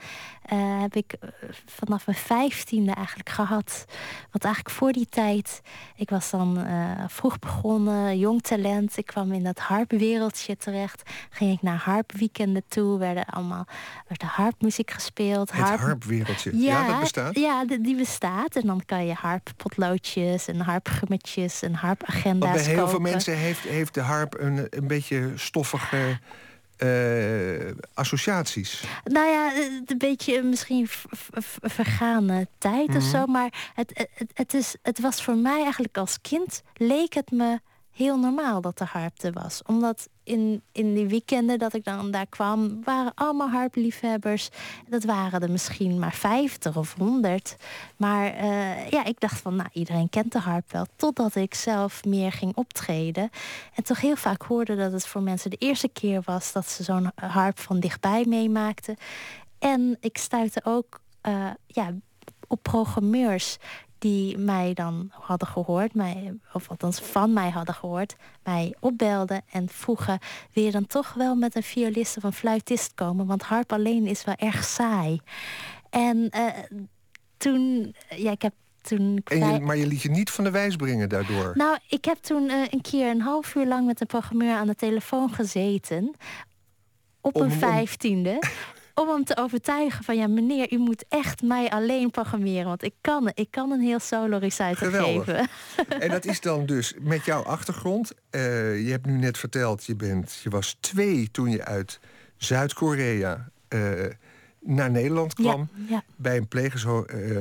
[SPEAKER 5] uh, heb ik eh, vanaf mijn vijftiende eigenlijk gehad. Want eigenlijk voor die tijd, ik was dan uh, vroeg begonnen, jong talent. Ik kwam in dat harpwereldje terecht. Ging ik naar harpweekenden toe, werden allemaal werd de harpmuziek gespeeld.
[SPEAKER 4] Het harp... harpwereldje, ja, ja, dat bestaat?
[SPEAKER 5] Ja, die bestaat. En dan kan je harppotloodjes en harpgummetjes en harpagenda's
[SPEAKER 4] Want bij
[SPEAKER 5] heel
[SPEAKER 4] veel mensen heeft, heeft de harp een, een beetje stoffige uh, associaties?
[SPEAKER 5] Nou ja, een beetje misschien vergane tijd mm -hmm. of mhm. zo. Maar het, het, het, is, het was voor mij eigenlijk als kind... leek het me heel normaal dat er harp er was. Omdat in, in die weekenden dat ik dan daar kwam... waren allemaal harpliefhebbers. Dat waren er misschien maar 50 of 100. Maar uh, ja, ik dacht van, nou, iedereen kent de harp wel. Totdat ik zelf meer ging optreden. En toch heel vaak hoorde dat het voor mensen de eerste keer was... dat ze zo'n harp van dichtbij meemaakten. En ik stuitte ook uh, ja, op programmeurs die mij dan hadden gehoord, mij, of althans van mij hadden gehoord, mij opbelden en vroegen: wil je dan toch wel met een violist of een fluitist komen? Want harp alleen is wel erg saai. En uh, toen, ja, ik heb toen.
[SPEAKER 4] Je, maar je liet je niet van de wijs brengen daardoor?
[SPEAKER 5] Nou, ik heb toen uh, een keer een half uur lang met een programmeur aan de telefoon gezeten. Op een vijftiende om hem te overtuigen van ja meneer, u moet echt mij alleen programmeren. Want ik kan, ik kan een heel solo reciter geven.
[SPEAKER 4] En dat is dan dus met jouw achtergrond. Uh, je hebt nu net verteld, je, bent, je was twee toen je uit Zuid-Korea uh, naar Nederland kwam.
[SPEAKER 5] Ja, ja.
[SPEAKER 4] Bij een pleegzo, uh,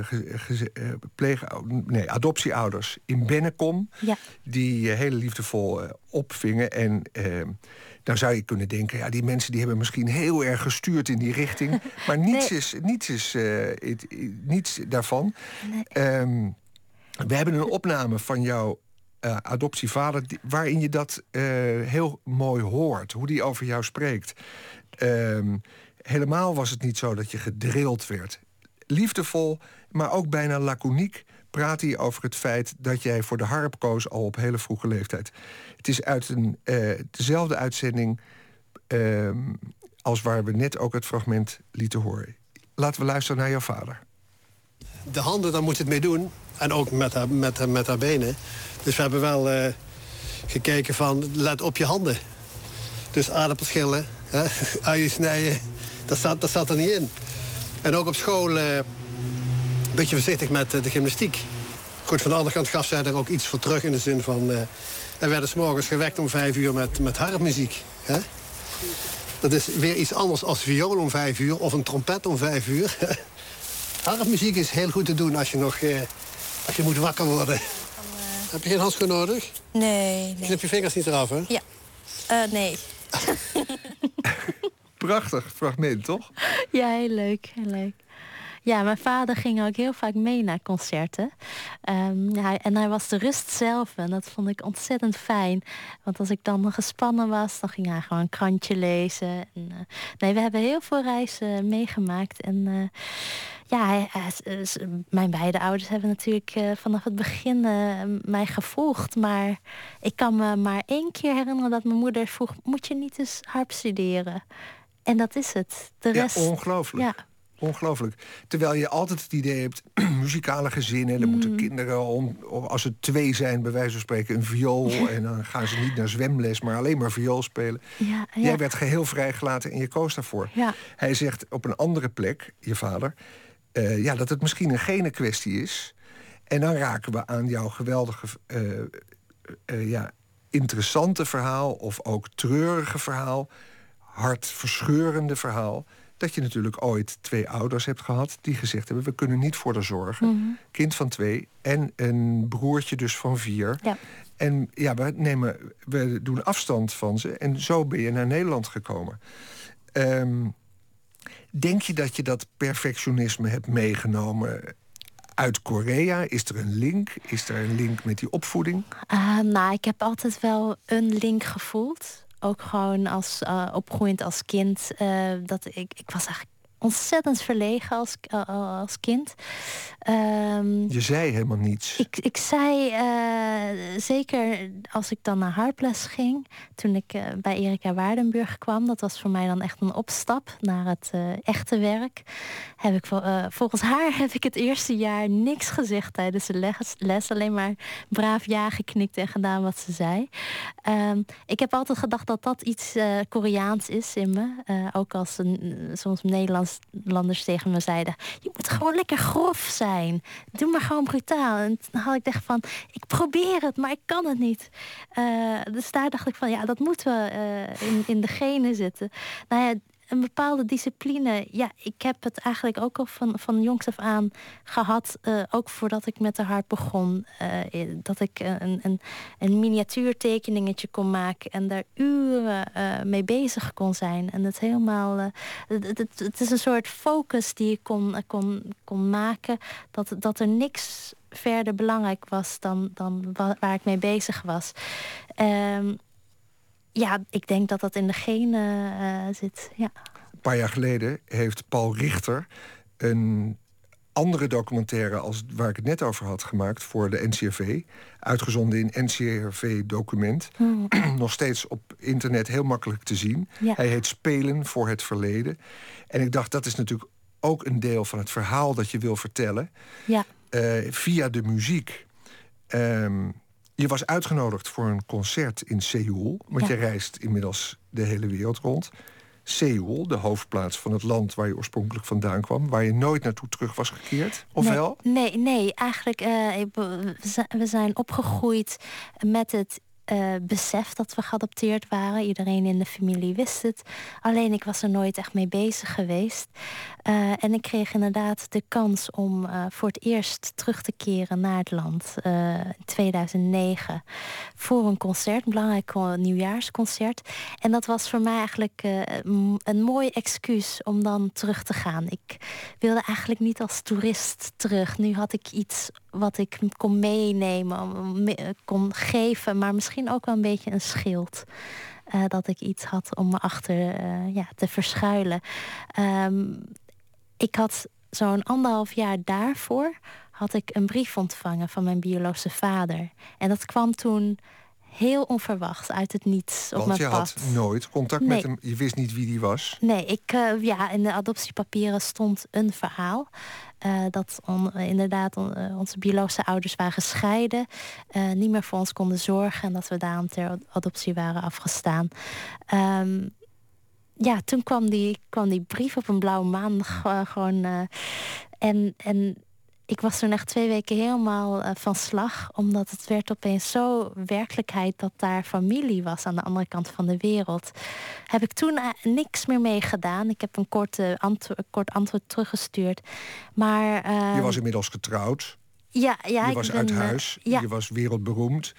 [SPEAKER 4] pleeg, nee, adoptieouders in Bennekom.
[SPEAKER 5] Ja.
[SPEAKER 4] Die heel liefdevol opvingen. En dan zou je kunnen denken, ja, die mensen die hebben misschien heel erg gestuurd in die richting. Maar niets, nee. is, niets, is, uh, niets daarvan.
[SPEAKER 5] Nee.
[SPEAKER 4] Um, we hebben een opname van jouw uh, adoptievader, die, waarin je dat uh, heel mooi hoort, hoe die over jou spreekt. Um, helemaal was het niet zo dat je gedrild werd. Liefdevol, maar ook bijna laconiek praat hij over het feit dat jij voor de harp koos al op hele vroege leeftijd. Het is uit een, uh, dezelfde uitzending uh, als waar we net ook het fragment lieten horen. Laten we luisteren naar jouw vader.
[SPEAKER 7] De handen, daar moet je het mee doen. En ook met haar, met, met haar benen. Dus we hebben wel uh, gekeken van, let op je handen. Dus aardappelschillen, uien snijden, dat zat, dat zat er niet in. En ook op school eh, een beetje voorzichtig met eh, de gymnastiek. Goed, van de andere kant gaf zij er ook iets voor terug in de zin van... Uh, er werden s morgens gewekt om vijf uur met, met harpmuziek. Hè? Dat is weer iets anders als viool om vijf uur of een trompet om vijf uur. harpmuziek is heel goed te doen als je nog als je moet wakker worden. Heb je geen handschoen nodig?
[SPEAKER 8] Nee. nee.
[SPEAKER 7] Knip je vingers niet eraf, hè?
[SPEAKER 8] Ja. Uh, nee.
[SPEAKER 4] Prachtig fragment, toch?
[SPEAKER 5] Ja, heel leuk, heel leuk. Ja, mijn vader ging ook heel vaak mee naar concerten. Um, hij, en hij was de rust zelf en dat vond ik ontzettend fijn. Want als ik dan gespannen was, dan ging hij gewoon een krantje lezen. En, uh, nee, we hebben heel veel reizen meegemaakt. En uh, ja, hij, hij, mijn beide ouders hebben natuurlijk uh, vanaf het begin mij gevolgd. Maar ik kan me maar één keer herinneren dat mijn moeder vroeg... moet je niet eens harp studeren? En dat is het. De rest,
[SPEAKER 4] ja, ongelooflijk. Ja, Ongelooflijk. Terwijl je altijd het idee hebt, muzikale gezinnen, er moeten mm. kinderen, om, als ze twee zijn, bij wijze van spreken, een viool. En dan gaan ze niet naar zwemles, maar alleen maar viool spelen. Ja, ja. Jij werd geheel vrijgelaten en je koos daarvoor. Ja. Hij zegt op een andere plek, je vader, uh, ja, dat het misschien een gene kwestie is. En dan raken we aan jouw geweldige, uh, uh, ja, interessante verhaal, of ook treurige verhaal, hartverscheurende verhaal dat je natuurlijk ooit twee ouders hebt gehad die gezegd hebben: we kunnen niet voor haar zorgen. Mhm. Kind van twee en een broertje dus van vier. Ja. En ja, we, nemen, we doen afstand van ze. En zo ben je naar Nederland gekomen. Um, denk je dat je dat perfectionisme hebt meegenomen uit Korea? Is er een link? Is er een link met die opvoeding?
[SPEAKER 5] Uh, nou, ik heb altijd wel een link gevoeld ook gewoon als uh, opgroeiend als kind. Uh, dat ik, ik was eigenlijk ontzettend verlegen als, uh, als kind.
[SPEAKER 4] Um, je zei helemaal niets.
[SPEAKER 5] Ik, ik zei, uh, zeker als ik dan naar harples ging, toen ik uh, bij Erika Waardenburg kwam, dat was voor mij dan echt een opstap naar het echte werk. Heb ik, volgens haar heb ik het eerste jaar niks gezegd tijdens de les, les alleen maar braaf ja geknikt en gedaan wat ze zei. Um, ik heb altijd gedacht dat dat iets Koreaans is in me. ook als een, soms Nederlands landers tegen me zeiden... je moet gewoon lekker grof zijn. Doe maar gewoon brutaal. En dan had ik echt van, ik probeer het, maar ik kan het niet. Uh, dus daar dacht ik van, ja, dat moeten we uh, in, in de genen zitten. Nou ja, een bepaalde discipline. Ja, ik heb het eigenlijk ook al van, van jongs af aan gehad. Uh, ook voordat ik met de harp begon. Uh, dat ik een, een, een miniatuurtekeningetje kon maken. En daar uren mee bezig kon zijn. En het helemaal... Het, het, het, is een soort focus die ik kon, kon, kon maken. Dat, dat er niks verder belangrijk was dan, dan waar ik mee bezig was. Um, ja, ik denk dat dat in de genen uh, zit. Ja.
[SPEAKER 4] Een paar jaar geleden heeft Paul Richter een andere documentaire als waar ik het net over had gemaakt voor de NCRV. Uitgezonden in NCRV-document. Hmm. Nog steeds op internet heel makkelijk te zien. Hij heet Spelen voor het verleden. En ik dacht, dat is natuurlijk ook een deel van het verhaal dat je wil vertellen. Ja. Uh, via de muziek. Um, je was uitgenodigd voor een concert in Seoul. Want je reist inmiddels de hele wereld rond. Seoul, de hoofdplaats van het land waar je oorspronkelijk vandaan kwam, waar je nooit naartoe terug was gekeerd, of
[SPEAKER 5] nee,
[SPEAKER 4] wel?
[SPEAKER 5] Nee, nee, eigenlijk uh, we zijn opgegroeid met het uh, besef dat we geadopteerd waren. Iedereen in de familie wist het. Alleen ik was er nooit echt mee bezig geweest. Uh, en ik kreeg inderdaad de kans om uh, voor het eerst terug te keren naar het land. in 2009. Voor een concert, een belangrijk nieuwjaarsconcert. En dat was voor mij eigenlijk een mooi excuus om dan terug te gaan. Ik wilde eigenlijk niet als toerist terug. Nu had ik iets wat ik kon meenemen, kon geven, maar misschien ook wel een beetje een schild. Uh, dat ik iets had om me achter uh, ja, te verschuilen. Um, ik had zo'n anderhalf jaar daarvoor had ik een brief ontvangen van mijn biologische vader. En dat kwam toen heel onverwachts uit het niets op
[SPEAKER 4] Want
[SPEAKER 5] mijn
[SPEAKER 4] je
[SPEAKER 5] pad.
[SPEAKER 4] had nooit contact met hem. Je wist niet wie die was.
[SPEAKER 5] Nee, ik, eh, ja, in de adoptiepapieren stond een verhaal. eh, dat on- eh, inderdaad on- onze biologische ouders waren gescheiden. niet meer voor ons konden zorgen. En dat we daarom ter ad- adoptie waren afgestaan. Ehm, ja, toen kwam die, kwam die brief op een blauwe maandag gewoon. en, en ik was toen echt twee weken helemaal eh, van slag. Omdat het werd opeens zo werkelijkheid dat daar familie was aan de andere kant van de wereld. Heb ik toen eh, niks meer mee gedaan. Ik heb een korte antwo- kort antwoord teruggestuurd. Maar.
[SPEAKER 4] Je
[SPEAKER 5] ehm,
[SPEAKER 4] was inmiddels getrouwd.
[SPEAKER 5] ja, ja,
[SPEAKER 4] je
[SPEAKER 5] ik
[SPEAKER 4] was
[SPEAKER 5] ben,
[SPEAKER 4] uit
[SPEAKER 5] eh,
[SPEAKER 4] huis.
[SPEAKER 5] ja,
[SPEAKER 4] Je was wereldberoemd.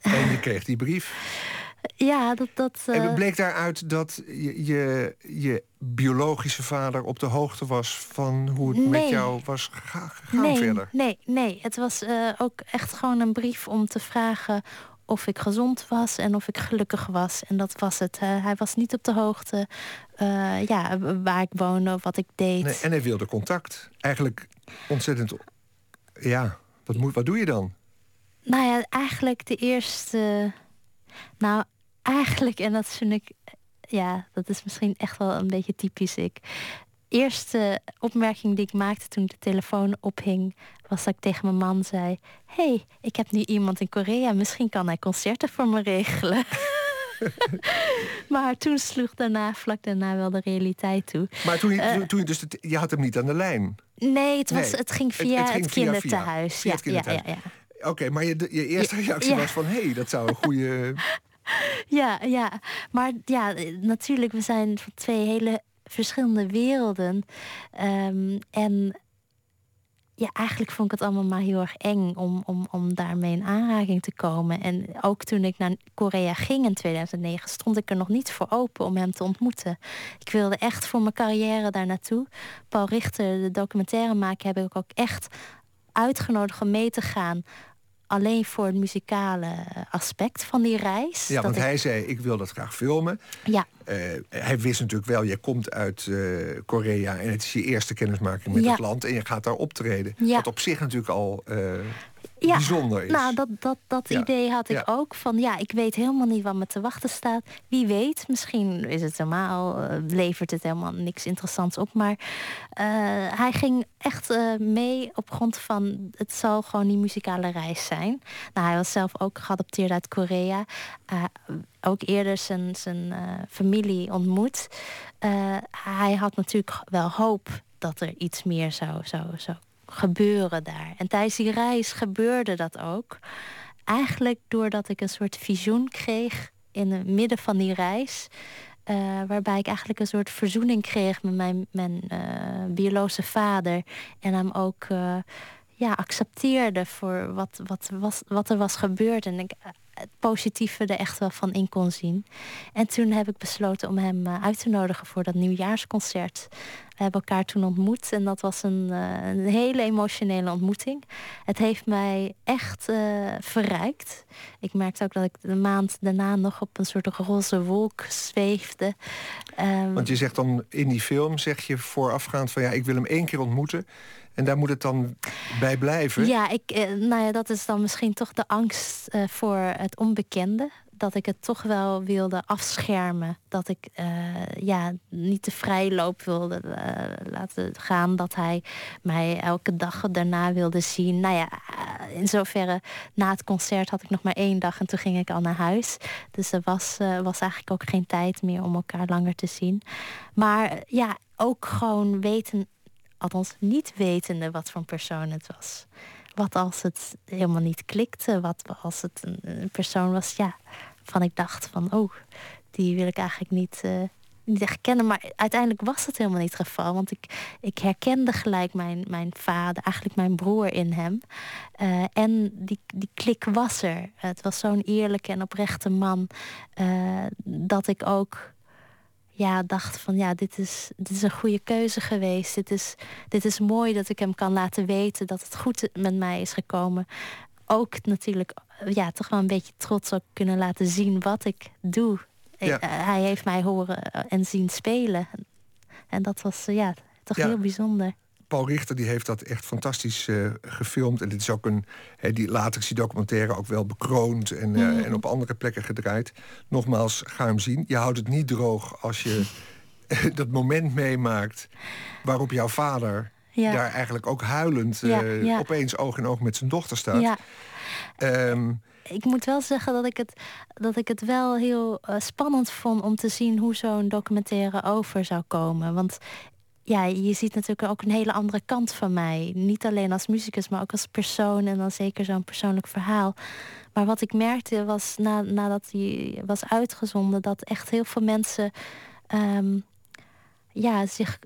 [SPEAKER 4] En je kreeg die brief.
[SPEAKER 5] ja, dat. dat
[SPEAKER 4] En
[SPEAKER 5] eh,
[SPEAKER 4] het bleek daaruit dat je, je, je biologische vader op de hoogte was van hoe het met jou was gega- gegaan
[SPEAKER 5] nee,
[SPEAKER 4] verder.
[SPEAKER 5] Nee, nee. Het was eh, ook echt gewoon een brief om te vragen of ik gezond was en of ik gelukkig was. En dat was het. Hij was niet op de hoogte eh, ja, waar ik woonde of wat ik deed.
[SPEAKER 4] Nee, en hij wilde contact. Eigenlijk ontzettend. Ja, wat, moet, wat doe je dan?
[SPEAKER 5] Nou ja, eigenlijk de eerste. Nou, eigenlijk, en dat vind ik. Ja, dat is misschien echt wel een beetje typisch ik. Eerste opmerking die ik maakte toen ik de telefoon ophing, was dat ik tegen mijn man zei: hey, ik heb nu iemand in Korea, misschien kan hij concerten voor me regelen. maar toen sloeg daarna, vlak daarna, wel de realiteit toe.
[SPEAKER 4] Maar toen je,
[SPEAKER 5] Eh.
[SPEAKER 4] toen- je dus. je had hem niet aan de lijn.
[SPEAKER 5] Nee, het, was,
[SPEAKER 4] Nee,
[SPEAKER 5] het ging via
[SPEAKER 4] het
[SPEAKER 5] het, kinderthuis. Ja, ja, ja.
[SPEAKER 4] Oké, maar je, je eerste reactie was van... hé, hey, dat zou een goede...
[SPEAKER 5] Ja, ja. Maar ja, natuurlijk, we zijn van twee hele verschillende werelden. Ehm, en ja, eigenlijk vond ik het allemaal maar heel erg eng om, om, om daarmee in aanraking te komen. En ook toen ik naar Korea ging in 2009, stond ik er nog niet voor open om hem te ontmoeten. Ik wilde echt voor mijn carrière daar naartoe. Paul Richter, de documentaire maken, heb ik ook echt uitgenodigd om mee te gaan. Alleen voor het muzikale aspect van die reis.
[SPEAKER 4] Ja, want
[SPEAKER 5] ik-
[SPEAKER 4] hij zei, ik wil dat graag filmen.
[SPEAKER 5] Ja,
[SPEAKER 4] Eh, hij wist natuurlijk wel, je komt uit eh, Korea... en het is je eerste kennismaking met
[SPEAKER 5] Ja.
[SPEAKER 4] het land... en je gaat daar optreden.
[SPEAKER 5] Ja.
[SPEAKER 4] Wat op zich natuurlijk al eh,
[SPEAKER 5] ja.
[SPEAKER 4] bijzonder is.
[SPEAKER 5] Nou, dat, dat, dat
[SPEAKER 4] Ja.
[SPEAKER 5] idee had ik
[SPEAKER 4] Ja.
[SPEAKER 5] ook. Van ja, ik weet helemaal niet wat me te wachten staat. Wie weet, misschien is het helemaal, eh, levert het helemaal niks interessants op. Maar eh, hij ging echt eh, mee op grond van het zal gewoon die muzikale reis zijn. Nou, hij was zelf ook geadopteerd uit Korea. Ook eerder zijn, zijn familie ontmoet. Hij had natuurlijk wel hoop dat er iets meer zou, zou, zou gebeuren daar. En tijdens die reis gebeurde dat ook. Eigenlijk doordat ik een soort visioen kreeg in het midden van die reis. eh, waarbij ik eigenlijk een soort verzoening kreeg met mijn, mijn eh, biologische vader. En hem ook eh, ja, accepteerde voor wat, wat, was, wat er was gebeurd. En ik eh, positieve er echt wel van in kon zien. En toen heb ik besloten om hem eh, uit te nodigen voor dat nieuwjaarsconcert. We hebben elkaar toen ontmoet en dat was een, eh, een hele emotionele ontmoeting. Het heeft mij echt eh, verrijkt. Ik merkte ook dat ik de maand daarna nog op een soort roze wolk zweefde. Ehm,
[SPEAKER 4] Want je zegt dan in die film, zeg je voorafgaand van... ja, ik wil hem één keer ontmoeten... en daar moet het dan bij blijven.
[SPEAKER 5] Ja, ik, eh, nou ja, dat is dan misschien toch de angst eh, voor het onbekende. Dat ik het toch wel wilde afschermen. Dat ik eh, ja, niet de vrijloop wilde laten gaan. Dat hij mij elke dag daarna wilde zien. Nou ja, in zoverre na het concert had ik nog maar één dag en toen ging ik al naar huis. Dus er was, was eigenlijk ook geen tijd meer om elkaar langer te zien. Maar ja, ook gewoon weten, althans niet wetende wat voor een persoon het was. Wat als het helemaal niet klikte? Wat als het een, een persoon was, ja, van ik dacht van, oh, die wil ik eigenlijk niet, eh, niet echt kennen. Maar uiteindelijk was het helemaal niet het geval. Want ik, ik herkende gelijk mijn, mijn vader, eigenlijk mijn broer in hem. Eh, en die, die klik was er. Het was zo'n eerlijke en oprechte man. eh, dat ik ook ja, dacht van ja, dit is, dit is een goede keuze geweest. Dit is, dit is mooi dat ik hem kan laten weten dat het goed met mij is gekomen. Ook natuurlijk, ja, toch wel een beetje trots ook kunnen laten zien wat ik doe.
[SPEAKER 4] Ja.
[SPEAKER 5] Eh, hij heeft mij horen en zien spelen. En dat was eh, ja, toch
[SPEAKER 4] Ja.
[SPEAKER 5] heel bijzonder.
[SPEAKER 4] Paul Richter die heeft dat echt fantastisch eh, gefilmd. En dit is ook een. He, die, later is die documentaire ook wel bekroond en, eh,
[SPEAKER 5] Mhm.
[SPEAKER 4] en op andere plekken gedraaid. Nogmaals, ga hem zien. Je houdt het niet droog als je dat moment meemaakt waarop jouw vader
[SPEAKER 5] Ja.
[SPEAKER 4] daar eigenlijk ook huilend
[SPEAKER 5] Ja,
[SPEAKER 4] eh,
[SPEAKER 5] ja.
[SPEAKER 4] opeens oog in oog met zijn dochter staat.
[SPEAKER 5] Ja.
[SPEAKER 4] Ehm,
[SPEAKER 5] ik moet wel zeggen dat ik het, dat ik het wel heel eh, spannend vond om te zien hoe zo'n documentaire over zou komen. Want ja, je ziet natuurlijk ook een hele andere kant van mij. Niet alleen als muzikus, maar ook als persoon en dan zeker zo'n persoonlijk verhaal. Maar wat ik merkte was na, nadat hij was uitgezonden, dat echt heel veel mensen ehm, ja, zich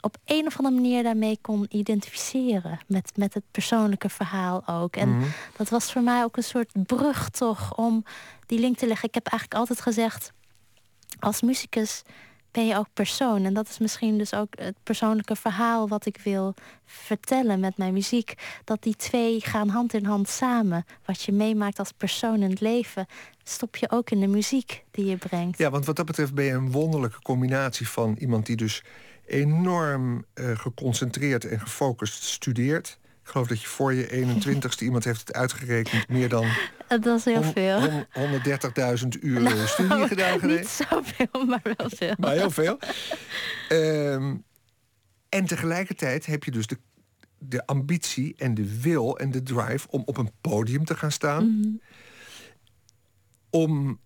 [SPEAKER 5] op een of andere manier daarmee kon identificeren. Met, met het persoonlijke verhaal ook. En
[SPEAKER 4] Mhm.
[SPEAKER 5] dat was voor mij ook een soort brug toch om die link te leggen. Ik heb eigenlijk altijd gezegd, als muzikus ben je ook persoon. En dat is misschien dus ook het persoonlijke verhaal wat ik wil vertellen met mijn muziek. Dat die twee gaan hand in hand samen. Wat je meemaakt als persoon in het leven, stop je ook in de muziek die je brengt.
[SPEAKER 4] Ja, want wat dat betreft ben je een wonderlijke combinatie van iemand die dus enorm eh, geconcentreerd en gefocust studeert. Ik geloof dat je voor je 21ste iemand heeft het uitgerekend meer dan
[SPEAKER 5] Dat is heel veel.
[SPEAKER 4] hon- 130.000 uur
[SPEAKER 5] Nou,
[SPEAKER 4] studie gedaan
[SPEAKER 5] Niet zoveel, maar wel veel.
[SPEAKER 4] Maar heel veel. Ehm, en tegelijkertijd heb je dus de, de ambitie en de wil en de drive om op een podium te gaan staan.
[SPEAKER 5] Mhm.
[SPEAKER 4] Om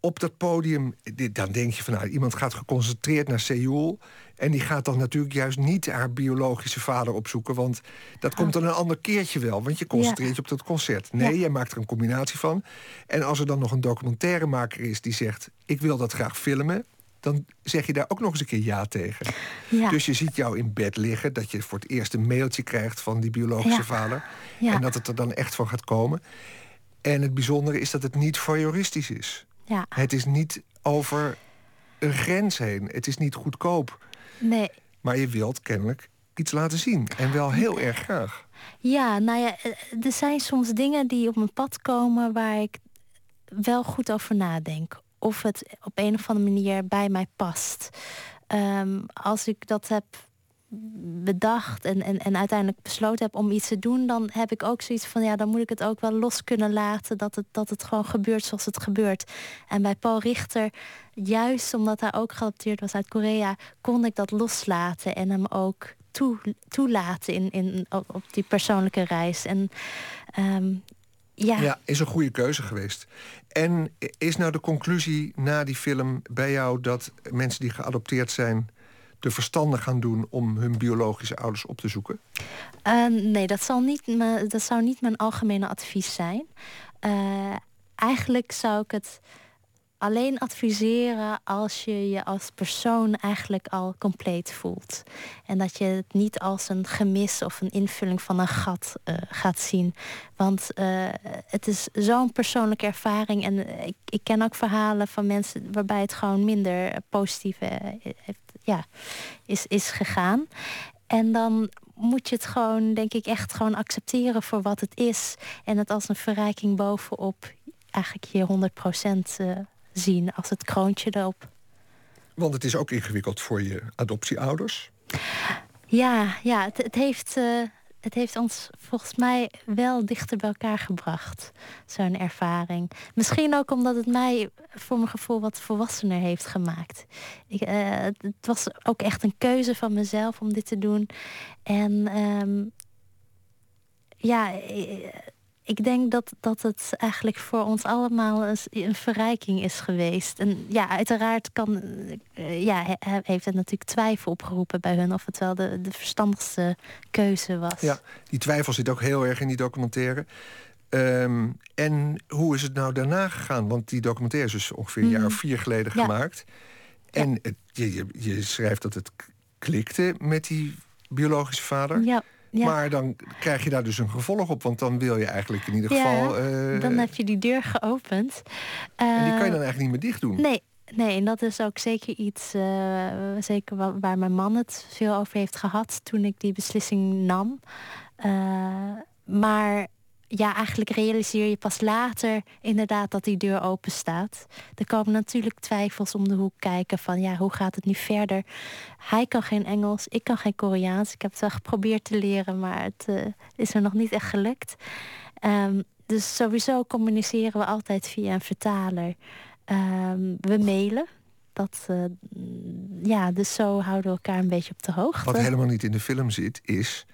[SPEAKER 4] op dat podium, dan denk je van nou, iemand gaat geconcentreerd naar Seoul. En die gaat dan natuurlijk juist niet haar biologische vader opzoeken. Want dat komt dan een ander keertje wel. Want je concentreert je op dat concert. Nee,
[SPEAKER 5] Ja.
[SPEAKER 4] jij maakt er een combinatie van. En als er dan nog een documentairemaker is die zegt: Ik wil dat graag filmen. Dan zeg je daar ook nog eens een keer ja tegen.
[SPEAKER 5] Ja.
[SPEAKER 4] Dus je ziet jou in bed liggen, dat je voor het eerst een mailtje krijgt van die biologische
[SPEAKER 5] Ja.
[SPEAKER 4] vader.
[SPEAKER 5] Ja.
[SPEAKER 4] En dat het er dan echt van gaat komen. En het bijzondere is dat het niet voyeuristisch is.
[SPEAKER 5] Ja,
[SPEAKER 4] Het is niet over een grens heen. Het is niet goedkoop.
[SPEAKER 5] nee.
[SPEAKER 4] Maar je wilt kennelijk iets laten zien. En wel heel erg graag.
[SPEAKER 5] Ja, nou ja, eh, er zijn soms dingen die op mijn pad komen waar ik wel goed over nadenk. Of het op een of andere manier bij mij past. Ehm, als ik dat heb bedacht en, en, en uiteindelijk besloten heb om iets te doen, dan heb ik ook zoiets van ja, dan moet ik het ook wel los kunnen laten dat het, dat het gewoon gebeurt zoals het gebeurt. En bij Paul Richter, juist omdat hij ook geadopteerd was uit Korea, kon ik dat loslaten en hem ook toe, toelaten in, in, op, die persoonlijke reis. En ehm, ja,
[SPEAKER 4] Ja, is een goede keuze geweest. En is nou de conclusie na die film bij jou dat mensen die geadopteerd zijn de verstandig gaan doen om hun biologische ouders op te zoeken?
[SPEAKER 5] Eh, nee, dat, zal niet, dat zou niet mijn algemene advies zijn. Eh, eigenlijk zou ik het alleen adviseren als je je als persoon eigenlijk al compleet voelt. En dat je het niet als een gemis of een invulling van een gat eh, gaat zien. Want eh, het is zo'n persoonlijke ervaring. En ik, ik ken ook verhalen van mensen waarbij het gewoon minder positief eh, heeft, ja, is, is gegaan. En dan moet je het gewoon, denk ik, echt gewoon accepteren voor wat het is. En het als een verrijking bovenop eigenlijk je 100% eh, zien als het kroontje erop.
[SPEAKER 4] Want het is ook ingewikkeld voor je adoptieouders.
[SPEAKER 5] Ja, ja het, het, heeft, eh, het heeft ons volgens mij wel dichter bij elkaar gebracht. Zo'n ervaring. Misschien ook omdat het mij voor mijn gevoel wat volwassener heeft gemaakt. Ik, eh, het, was ook echt een keuze van mezelf om dit te doen. En ehm, ja, eh, ik denk dat, dat het eigenlijk voor ons allemaal een, verrijking is geweest. En ja, uiteraard kan, eh, ja, he- he- heeft het natuurlijk twijfel opgeroepen bij hun of het wel de, de verstandigste keuze was.
[SPEAKER 4] Ja, die twijfel zit ook heel erg in die documentaire. Ehm, en hoe is het nou daarna gegaan? Want die documentaire is dus ongeveer een jaar of vier geleden
[SPEAKER 5] Ja.
[SPEAKER 4] gemaakt. En het, je, je, schrijft dat het klikte met die biologische vader.
[SPEAKER 5] Ja, ja.
[SPEAKER 4] Maar dan krijg je daar dus een gevolg op. Want dan wil je eigenlijk in ieder
[SPEAKER 5] Ja,
[SPEAKER 4] geval... eh,
[SPEAKER 5] dan heb je die deur geopend.
[SPEAKER 4] en die kan je
[SPEAKER 5] Eh,
[SPEAKER 4] dan eigenlijk niet meer dicht doen.
[SPEAKER 5] Nee, nee, en dat is ook zeker iets, eh, zeker wa- waar mijn man het veel over heeft gehad toen ik die beslissing nam. Maar ja, eigenlijk realiseer je pas later inderdaad dat die deur open staat. Er komen natuurlijk twijfels om de hoek kijken van ja, hoe gaat het nu verder? Hij kan geen Engels, ik kan geen Koreaans. Ik heb het wel geprobeerd te leren, maar het uh, is er nog niet echt gelukt. Um, dus sowieso communiceren we altijd via een vertaler. Um, we mailen. Dat, uh, ja, dus zo houden we elkaar een beetje op de hoogte.
[SPEAKER 4] Wat helemaal niet in de film zit, is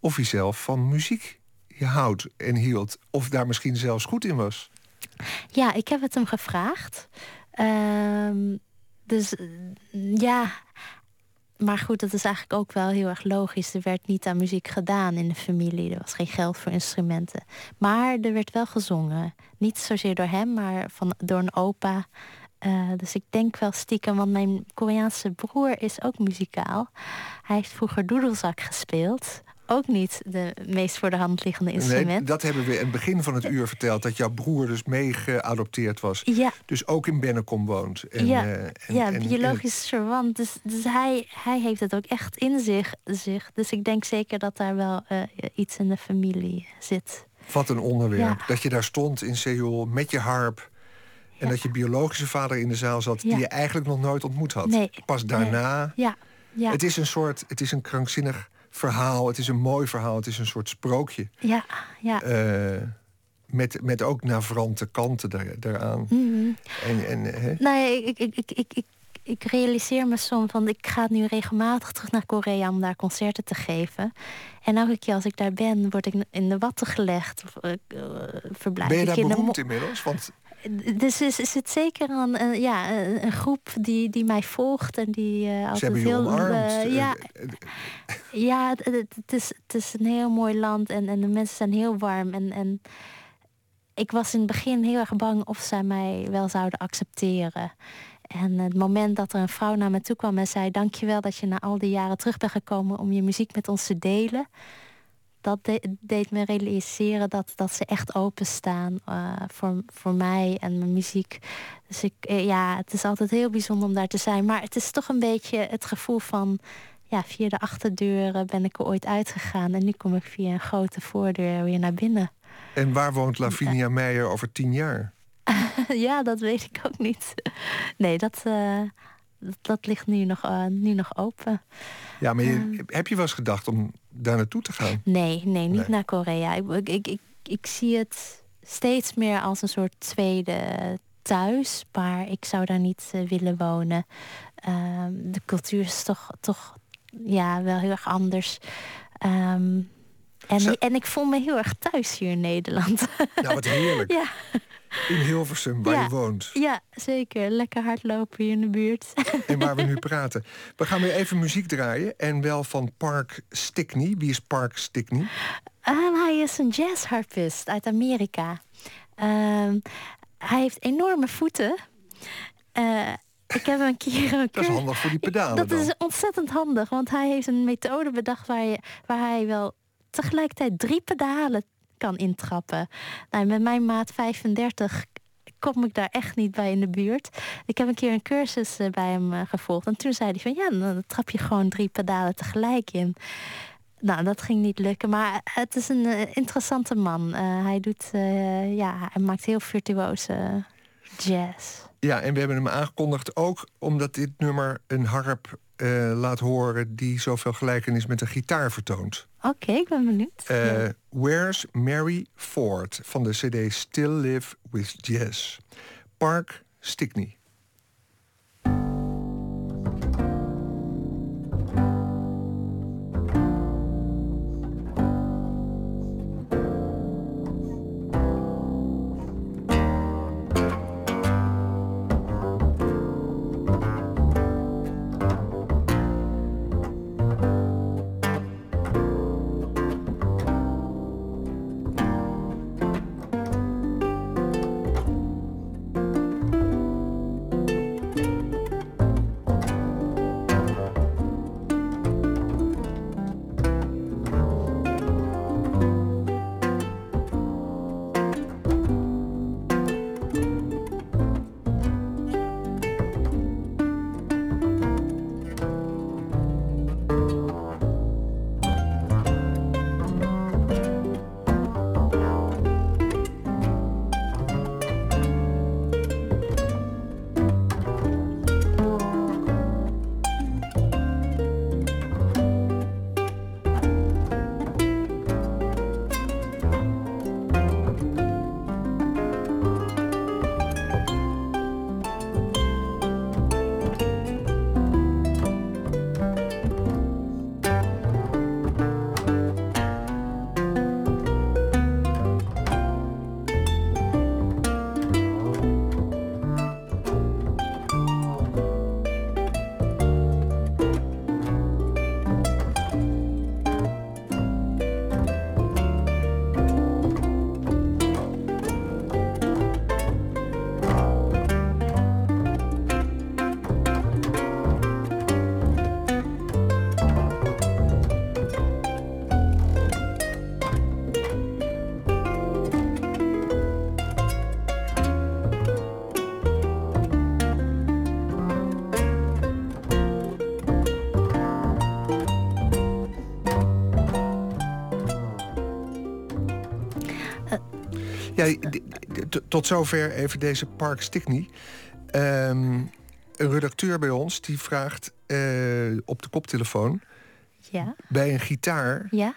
[SPEAKER 4] of hij zelf van muziek je houdt en hield. Of daar misschien zelfs goed in was.
[SPEAKER 5] Ja, ik heb het hem gevraagd. Um, dus ja, maar goed, dat is eigenlijk ook wel heel erg logisch. Er werd niet aan muziek gedaan in de familie. Er was geen geld voor instrumenten. Maar er werd wel gezongen. Niet zozeer door hem, maar van, door een opa. Uh, dus ik denk wel stiekem, want mijn Koreaanse broer is ook muzikaal. Hij heeft vroeger doedelzak gespeeld ook niet de meest voor de hand liggende instrument. Nee,
[SPEAKER 4] dat hebben we in het begin van het uur verteld. Dat jouw broer dus mee geadopteerd was.
[SPEAKER 5] Ja.
[SPEAKER 4] Dus ook in Bennekom woont.
[SPEAKER 5] En, ja, uh, en, ja en, biologisch verwant. Dus, dus hij, hij heeft het ook echt in zich, zich. Dus ik denk zeker dat daar wel uh, iets in de familie zit.
[SPEAKER 4] Wat een onderwerp. Dat je daar stond in Seoul met je harp. En dat je biologische vader in de zaal zat... die je eigenlijk nog nooit ontmoet had.
[SPEAKER 5] Nee.
[SPEAKER 4] Pas daarna...
[SPEAKER 5] Ja. Ja.
[SPEAKER 4] Het is een soort... Het is een krankzinnig verhaal. Het is een mooi verhaal. Het is een soort sprookje.
[SPEAKER 5] Ja, ja.
[SPEAKER 4] Uh, met, met ook navrante kanten daar, daaraan.
[SPEAKER 5] Mm -hmm.
[SPEAKER 4] en, en, hè?
[SPEAKER 5] Nee, ik, ik, ik, ik, ik, ik realiseer me soms van... ik ga nu regelmatig terug naar Korea om daar concerten te geven. En elke keer als ik daar ben, word ik in de watten gelegd. Of, uh, verblijf
[SPEAKER 4] ben je
[SPEAKER 5] daar
[SPEAKER 4] ik in beroemd de inmiddels? Want
[SPEAKER 5] dus is, is het zeker een, een, ja, een groep die, die mij volgt en die uh, altijd
[SPEAKER 4] heel.
[SPEAKER 5] Uh, ja, ja het, het, het, is, het is een heel mooi land en, en de mensen zijn heel warm. En, en ik was in het begin heel erg bang of zij mij wel zouden accepteren. En het moment dat er een vrouw naar me toe kwam en zei: Dankjewel dat je na al die jaren terug bent gekomen om je muziek met ons te delen dat deed me realiseren dat, dat ze echt openstaan uh, voor, voor mij en mijn muziek. Dus ik, eh, ja, het is altijd heel bijzonder om daar te zijn. Maar het is toch een beetje het gevoel van... ja, via de achterdeuren ben ik er ooit uitgegaan... en nu kom ik via een grote voordeur weer naar binnen.
[SPEAKER 4] En waar woont Lavinia Meijer over tien jaar?
[SPEAKER 5] ja, dat weet ik ook niet. Nee, dat, uh, dat, ligt nu nog, uh, nu nog open.
[SPEAKER 4] Ja, maar je, heb je wel eens gedacht om daar naartoe te gaan?
[SPEAKER 5] Nee, nee, niet naar Korea. Ik, ik, ik, ik, zie het steeds meer als een soort tweede thuis. Maar ik zou daar niet uh, willen wonen. Um, de cultuur is toch, toch ja, wel heel erg anders. Um, en, en ik voel me heel erg thuis hier in Nederland.
[SPEAKER 4] Nou, wat heerlijk.
[SPEAKER 5] ja.
[SPEAKER 4] In Hilversum, waar
[SPEAKER 5] ja,
[SPEAKER 4] je woont.
[SPEAKER 5] Ja, zeker. Lekker hardlopen hier in de buurt.
[SPEAKER 4] En waar we nu praten. We gaan weer even muziek draaien. En wel van Park Stickney. Wie is Park Stickney?
[SPEAKER 5] Um, hij is een jazzharpist uit Amerika. Um, hij heeft enorme voeten. Uh, ik heb een keer een
[SPEAKER 4] Dat is handig voor die pedalen
[SPEAKER 5] Dat
[SPEAKER 4] dan.
[SPEAKER 5] is ontzettend handig. Want hij heeft een methode bedacht waar, je, waar hij wel tegelijkertijd drie pedalen kan intrappen. Nou, met mijn maat 35 kom ik daar echt niet bij in de buurt. Ik heb een keer een cursus uh, bij hem uh, gevolgd. En toen zei hij van ja, dan trap je gewoon drie pedalen tegelijk in. Nou, dat ging niet lukken. Maar het is een uh, interessante man. hij doet, ja, hij maakt heel virtuoze jazz.
[SPEAKER 4] Ja, en we hebben hem aangekondigd ook omdat dit nummer een harp uh, laat horen die zoveel gelijkenis met een gitaar vertoont.
[SPEAKER 5] Oké, okay, ik ben benieuwd.
[SPEAKER 4] Uh, ja. Where's Mary Ford van de CD Still Live with Jazz. Park Stickney. Tot zover even deze Park Stickney. Ehm, een redacteur bij ons die vraagt eh, op de koptelefoon...
[SPEAKER 5] Ja,
[SPEAKER 4] bij een gitaar
[SPEAKER 5] ja,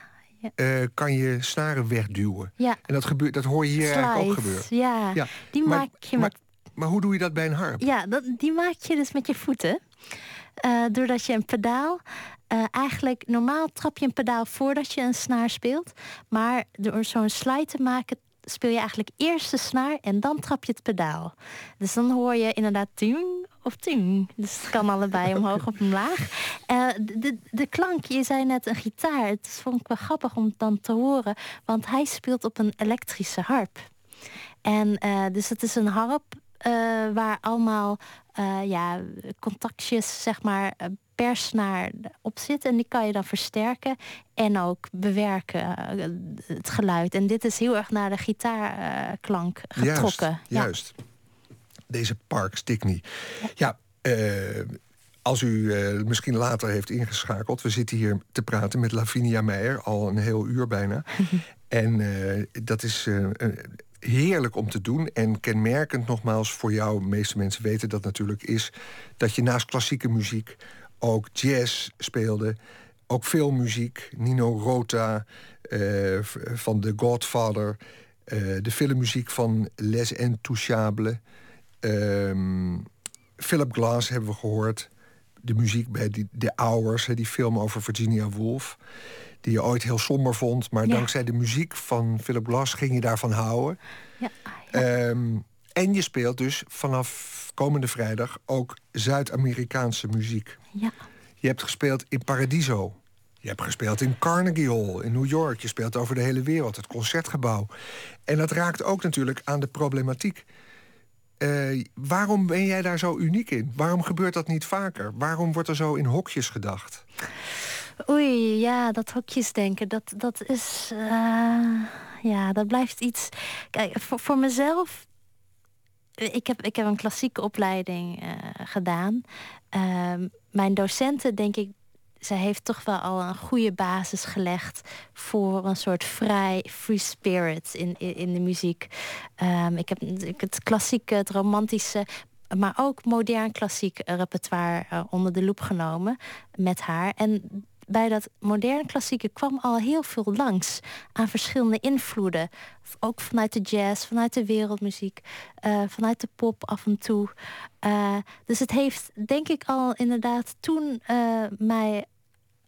[SPEAKER 4] eh, kan je snaren wegduwen.
[SPEAKER 5] ja.
[SPEAKER 4] En dat, gebeurt, dat hoor je hier eigenlijk ook gebeuren.
[SPEAKER 5] Ja,
[SPEAKER 4] Ja,
[SPEAKER 5] die
[SPEAKER 4] maar-
[SPEAKER 5] maak je
[SPEAKER 4] maar,
[SPEAKER 5] met
[SPEAKER 4] maar hoe doe je dat bij een harp?
[SPEAKER 5] Ja, dat, die maak je dus met je voeten. Eh, doordat je een pedaal. eigenlijk normaal trap je een pedaal voordat je een snaar speelt. Maar door zo'n slide te maken. Speel je eigenlijk eerst de snaar en dan trap je het pedaal. Dus dan hoor je inderdaad ting of ting. Dus het kan allebei omhoog of omlaag. Eh, de, de klank, je zei net een gitaar. Het vond ik wel grappig om het dan te horen. Want hij speelt op een elektrische harp. En eh, dus het is een harp eh, waar allemaal ja, contactjes, zeg maar, eh, per snaar op zitten. En die kan je dan versterken en ook bewerken, eh, het geluid. En dit is heel erg naar de gitaarklank getrokken.
[SPEAKER 4] Juist,
[SPEAKER 5] Ja.
[SPEAKER 4] juist. Deze Park Stickney. Ja, eh, als u eh, misschien later heeft ingeschakeld... we zitten hier te praten met Lavinia Meijer, al een heel uur bijna. en eh, dat is eh, eh, heerlijk om te doen. En kenmerkend nogmaals voor jou, de meeste mensen weten dat natuurlijk... is dat je naast klassieke muziek ook jazz speelde... Ook filmmuziek, Nino Rota eh, van The Godfather... eh, de filmmuziek van Les Intouchables... Ehm, Philip Glass hebben we gehoord. De muziek bij die, The Hours, die film over Virginia Woolf. Die je ooit heel somber vond. Maar
[SPEAKER 5] Ja.
[SPEAKER 4] dankzij de muziek van Philip Glass ging je daarvan houden.
[SPEAKER 5] Ja,
[SPEAKER 4] Ehm, en je speelt dus vanaf komende vrijdag ook Zuid-Amerikaanse muziek.
[SPEAKER 5] ja.
[SPEAKER 4] Je hebt gespeeld in Paradiso. Je hebt gespeeld in Carnegie Hall in New York. Je speelt over de hele wereld, het concertgebouw. En dat raakt ook natuurlijk aan de problematiek. Eh, waarom ben jij daar zo uniek in? Waarom gebeurt dat niet vaker? Waarom wordt er zo in hokjes gedacht?
[SPEAKER 5] Oei, ja, dat hokjesdenken, dat, dat is... eh, ja, dat blijft iets... Kijk, voor, voor mezelf... Ik heb, ik heb een klassieke opleiding eh, gedaan. Ehm, mijn docenten, denk ik... Zij heeft toch wel al een goede basis gelegd voor een soort vrij free spirit in, in, de muziek. Ehm, ik heb het klassieke, het romantische, maar ook modern klassiek repertoire eh, onder de loep genomen met haar. En bij dat moderne klassieke kwam al heel veel langs aan verschillende invloeden. Ook vanuit de jazz, vanuit de wereldmuziek, eh, vanuit de pop af en toe. Eh, dus het heeft denk ik al inderdaad toen eh, mij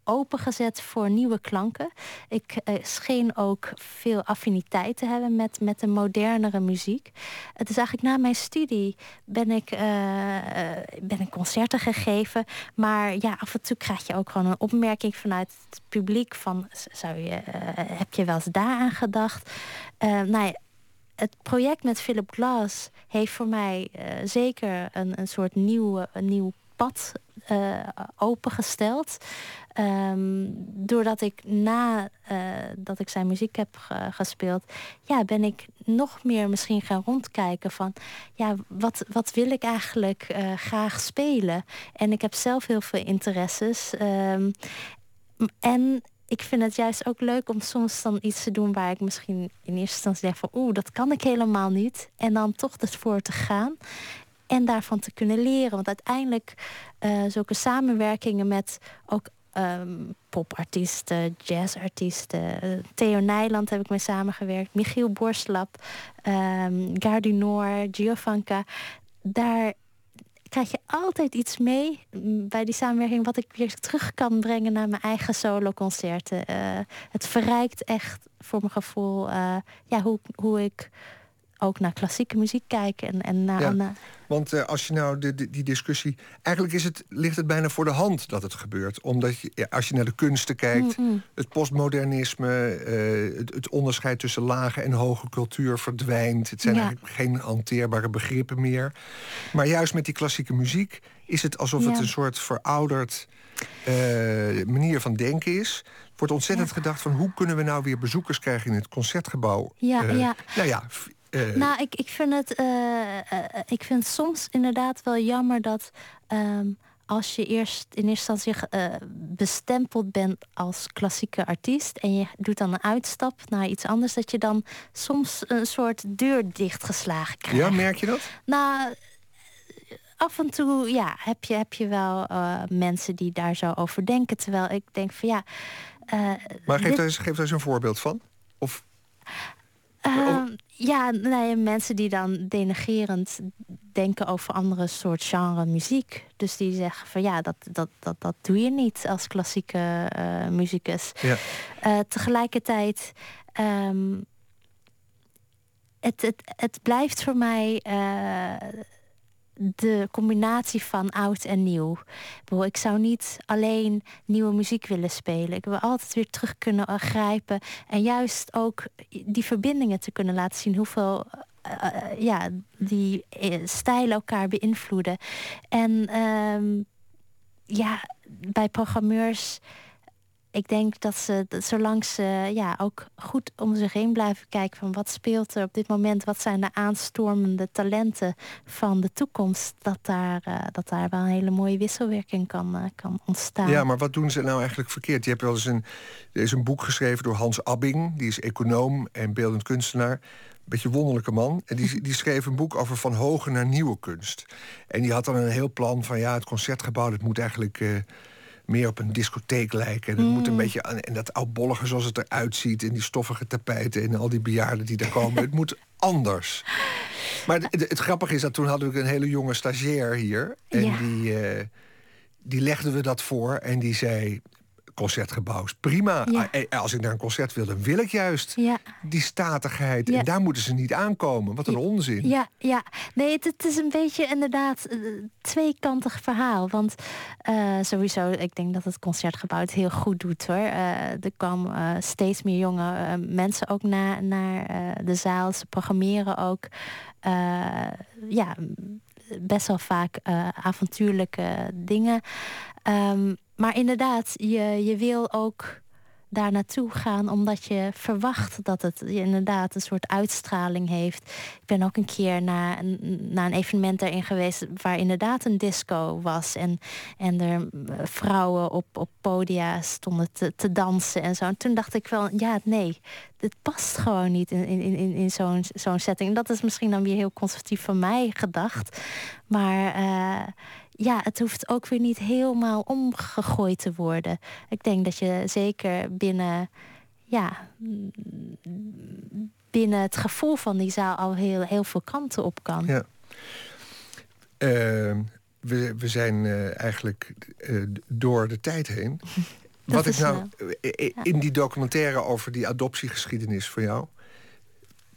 [SPEAKER 5] opengezet voor nieuwe klanken. Ik eh, scheen ook veel affiniteit te hebben met, met de modernere muziek. Het is eigenlijk na mijn studie ben ik, eh, eh, ben ik concerten gegeven. Maar ja, af en toe krijg je ook gewoon een opmerking vanuit het publiek van zou je, eh, heb je wel eens daaraan gedacht? Eh, nou ja, het project met Philip Glass heeft voor mij zeker een, een soort nieuw, een nieuw pad eh, opengesteld. Ehm, doordat ik na eh, dat ik zijn muziek heb ge- gespeeld, ja, ben ik nog meer misschien gaan rondkijken van ja, wat, wat wil ik eigenlijk eh, graag spelen? En ik heb zelf heel veel interesses. Ehm, en ik vind het juist ook leuk om soms dan iets te doen waar ik misschien in eerste instantie denk van oeh, dat kan ik helemaal niet. En dan toch ervoor te gaan. En daarvan te kunnen leren. Want uiteindelijk eh, zulke samenwerkingen met ook ehm, popartiesten, jazzartiesten. eh, Theo Nijland heb ik mee samengewerkt. Michiel Borslap, ehm Gardinor, Giovanka. Daar krijg je altijd iets mee mm, bij die samenwerking... wat ik weer terug kan brengen naar mijn eigen soloconcerten. Eh het verrijkt echt voor mijn gevoel ja, hoe, hoe ik ook naar klassieke muziek kijk. En, en naar,
[SPEAKER 4] Ja.
[SPEAKER 5] naar-
[SPEAKER 4] Want eh, als je nou de, de- die discussie... Eigenlijk is het, ligt het bijna voor de hand dat het gebeurt. Omdat je, ja, als je naar de kunsten kijkt...
[SPEAKER 5] Mm, mm.
[SPEAKER 4] het postmodernisme, eh, het, het onderscheid tussen lage en hoge cultuur verdwijnt. Het zijn
[SPEAKER 5] Ja.
[SPEAKER 4] eigenlijk geen hanteerbare begrippen meer. Maar juist met die klassieke muziek is het alsof het een soort verouderd eh, manier van denken is. Wordt ontzettend gedacht van hoe kunnen we nou weer bezoekers krijgen in het concertgebouw.
[SPEAKER 5] Ja,
[SPEAKER 4] Eh,
[SPEAKER 5] ja.
[SPEAKER 4] Nou ja, eh,
[SPEAKER 5] Nou, ik, ik, vind het, eh, eh, ik vind soms inderdaad wel jammer dat ehm, als je eerst in eerste instantie bestempeld bent als klassieke artiest en je doet dan een uitstap naar iets anders, dat je dan soms een soort deur dichtgeslagen krijgt.
[SPEAKER 4] Ja, merk je dat?
[SPEAKER 5] Nou, af en toe ja, heb, je, heb je wel mensen die daar zo over denken. Terwijl ik denk van ja.
[SPEAKER 4] Maar geef
[SPEAKER 5] dit-
[SPEAKER 4] daar, eens, geef daar eens een voorbeeld van. Of,
[SPEAKER 5] Ehm, ja, nee, mensen die dan denigerend denken over andere soort genre muziek. Dus die zeggen van ja, dat, dat, dat, dat doe je niet als klassieke eh, muzikus.
[SPEAKER 4] ja.
[SPEAKER 5] Eh, tegelijkertijd, ehm, het, het, het blijft voor mij eh, de combinatie van oud en nieuw. Ik, zou niet alleen nieuwe muziek willen spelen. Ik wil altijd weer terug kunnen grijpen en juist ook die verbindingen te kunnen laten zien. Hoeveel eh, eh, ja, die eh, stijlen elkaar beïnvloeden. En ehm, ja, bij programmeurs ik denk dat ze, zolang ze ja, ook goed om zich heen blijven kijken van wat speelt er op dit moment, wat zijn de aanstormende talenten van de toekomst, dat daar, eh, dat daar wel een hele mooie wisselwerking kan, eh, kan ontstaan.
[SPEAKER 4] ja, maar wat doen ze nou eigenlijk verkeerd? Je hebt wel eens een, er is een boek geschreven door Hans Abbing. Die is econoom en beeldend kunstenaar. Beetje wonderlijke man. En die, die schreef een boek over van hoge naar nieuwe kunst. En die had dan een heel plan van ja, het concertgebouw, dat moet eigenlijk eh, meer op een discotheek lijken. En het moet een beetje aan, en dat oudbollige zoals het eruit ziet, en die stoffige tapijten en al die bejaarden die daar komen. het moet anders. Maar het, het grappige is dat toen hadden we een hele jonge stagiair hier. En
[SPEAKER 5] Ja.
[SPEAKER 4] die, eh, die legden we dat voor en die zei. Concertgebouw is prima.
[SPEAKER 5] Ja.
[SPEAKER 4] Ah, eh, Als ik naar een concert wil, dan wil ik juist
[SPEAKER 5] Ja.
[SPEAKER 4] die statigheid.
[SPEAKER 5] Ja.
[SPEAKER 4] En daar moeten ze niet aankomen. Wat een onzin.
[SPEAKER 5] Ja, ja. Nee, het, het is een beetje inderdaad een tweekantig verhaal. Want eh, sowieso, ik denk dat het concertgebouw het heel goed doet hoor. Eh, er kwamen eh, steeds meer jonge eh, mensen ook naar, naar eh, de zaal. Ze programmeren ook eh, ja, best wel vaak eh, avontuurlijke dingen. Ehm, maar inderdaad, je, je wil ook daar naartoe gaan omdat je verwacht dat het inderdaad een soort uitstraling heeft. Ik ben ook een keer naar een, een evenement daarin geweest waar inderdaad een disco was en, en er eh, vrouwen op, op podia stonden te, te dansen en zo. En toen dacht ik wel, ja, nee, dit past gewoon niet in, in, in, in zo'n zo'n setting. En dat is misschien dan weer heel conservatief van mij gedacht. Maar eh, ja, het hoeft ook weer niet helemaal omgegooid te worden. Ik denk dat je zeker binnen, ja, binnen het gevoel van die zaal al heel, heel veel kanten op kan.
[SPEAKER 4] Ja. Ehm, we, we zijn eh, eigenlijk eh, door de tijd heen. Wat ik nou eh, in die documentaire over die adoptiegeschiedenis van jou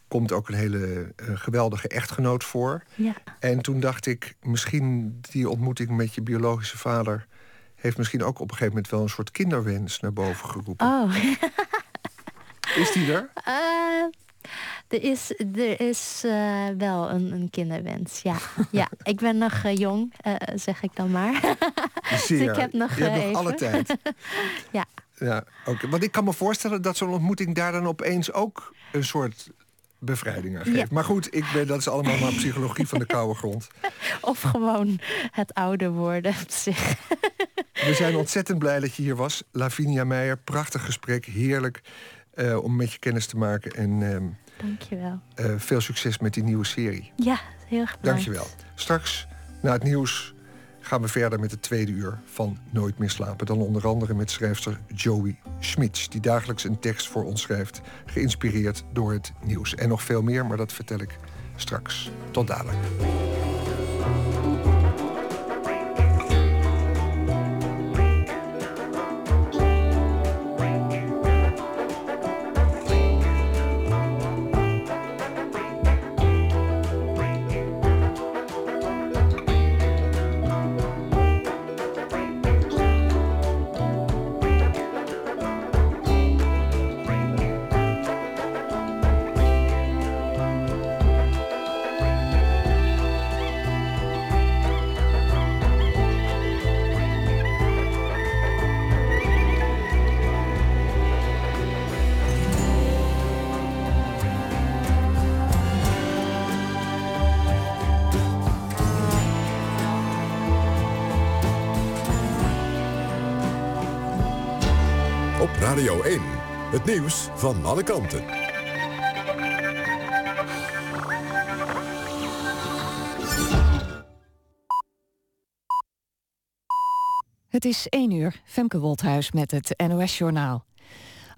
[SPEAKER 4] komt ook een hele eh, geweldige echtgenoot voor.
[SPEAKER 5] Ja.
[SPEAKER 4] En toen dacht ik, misschien die ontmoeting met je biologische vader heeft misschien ook op een gegeven moment wel een soort kinderwens naar boven geroepen.
[SPEAKER 5] Oh,
[SPEAKER 4] Is die er?
[SPEAKER 5] eh, er is, er is eh, wel een, een kinderwens. Ja, ja. ik ben nog jong, zeg ik dan maar.
[SPEAKER 4] Zeer.
[SPEAKER 5] ik heb nog,
[SPEAKER 4] je hebt nog alle tijd.
[SPEAKER 5] ja.
[SPEAKER 4] Ja, oké. Want ik kan me voorstellen dat zo'n ontmoeting daar dan opeens ook een soort bevrijding aan geeft.
[SPEAKER 5] Ja.
[SPEAKER 4] Maar goed, ik ben, dat is allemaal maar psychologie van de koude grond.
[SPEAKER 5] Of gewoon het ouder worden op zich.
[SPEAKER 4] We zijn ontzettend blij dat je hier was. Lavinia Meijer, prachtig gesprek, heerlijk eh, om met je kennis te maken. En ehm,
[SPEAKER 5] Dankjewel.
[SPEAKER 4] eh, veel succes met die nieuwe serie.
[SPEAKER 5] Ja, heel erg bedankt.
[SPEAKER 4] Dankjewel. Straks, na het nieuws, gaan we verder met het tweede uur van Nooit meer slapen. Dan onder andere met schrijfster Joey Schmitz... die dagelijks een tekst voor ons schrijft... geïnspireerd door het nieuws. En nog veel meer, maar dat vertel ik straks. Tot dadelijk.
[SPEAKER 2] Van alle kanten.
[SPEAKER 1] Het is 1 uur, Femke Wolthuis met het NOS-journaal.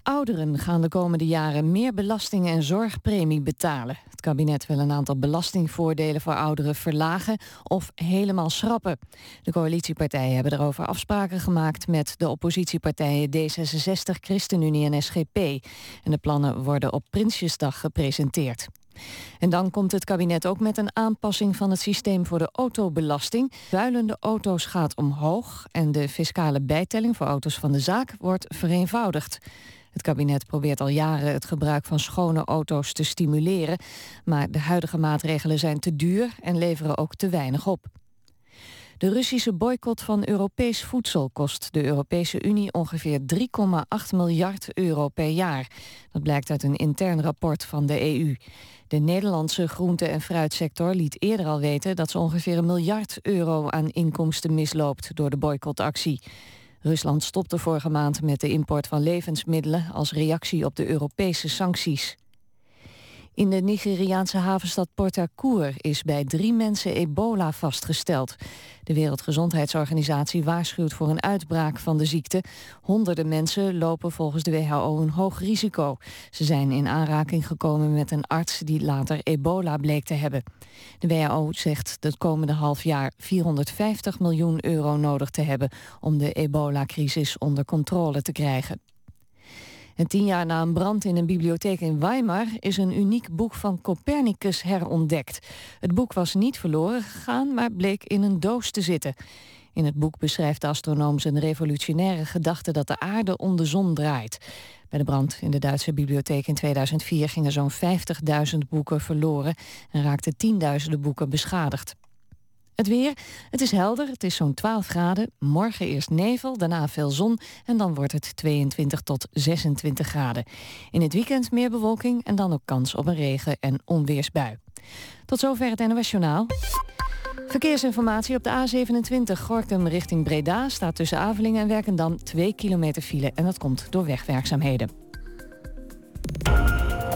[SPEAKER 1] Ouderen gaan de komende jaren meer belasting en zorgpremie betalen. Het kabinet wil een aantal belastingvoordelen voor ouderen verlagen of helemaal schrappen. De coalitiepartijen hebben erover afspraken gemaakt met de oppositiepartijen D66, ChristenUnie en SGP. En de plannen worden op Prinsjesdag gepresenteerd. En dan komt het kabinet ook met een aanpassing van het systeem voor de autobelasting. Vuilende auto's gaat omhoog en de fiscale bijtelling voor auto's van de zaak wordt vereenvoudigd. Het kabinet probeert al jaren het gebruik van schone auto's te stimuleren, maar de huidige maatregelen zijn te duur en leveren ook te weinig op. De Russische boycott van Europees voedsel kost de Europese Unie ongeveer 3,8 miljard euro per jaar. Dat blijkt uit een intern rapport van de EU. De Nederlandse groente- en fruitsector liet eerder al weten dat ze ongeveer een miljard euro aan inkomsten misloopt door de boycottactie. Rusland stopte vorige maand met de import van levensmiddelen als reactie op de Europese sancties. In de Nigeriaanse havenstad Port Harcourt is bij drie mensen ebola vastgesteld. De Wereldgezondheidsorganisatie waarschuwt voor een uitbraak van de ziekte. Honderden mensen lopen volgens de WHO een hoog risico. Ze zijn in aanraking gekomen met een arts die later ebola bleek te hebben. De WHO zegt het komende half jaar 450 miljoen euro nodig te hebben om de ebola-crisis onder controle te krijgen. En tien jaar na een brand in een bibliotheek in Weimar is een uniek boek van Copernicus herontdekt. Het boek was niet verloren gegaan, maar bleek in een doos te zitten. In het boek beschrijft de astronoom zijn revolutionaire gedachte dat de aarde om de zon draait. Bij de brand in de Duitse bibliotheek in 2004 gingen zo'n 50.000 boeken verloren en raakten tienduizenden boeken beschadigd. Het weer, het is helder, het is zo'n 12 graden. Morgen eerst nevel, daarna veel zon en dan wordt het 22 tot 26 graden. In het weekend meer bewolking en dan ook kans op een regen- en onweersbui. Tot zover het NOS. Verkeersinformatie op de A27 Gorkum richting Breda... staat tussen Avelingen en Werkendam 2 kilometer file... en dat komt door wegwerkzaamheden.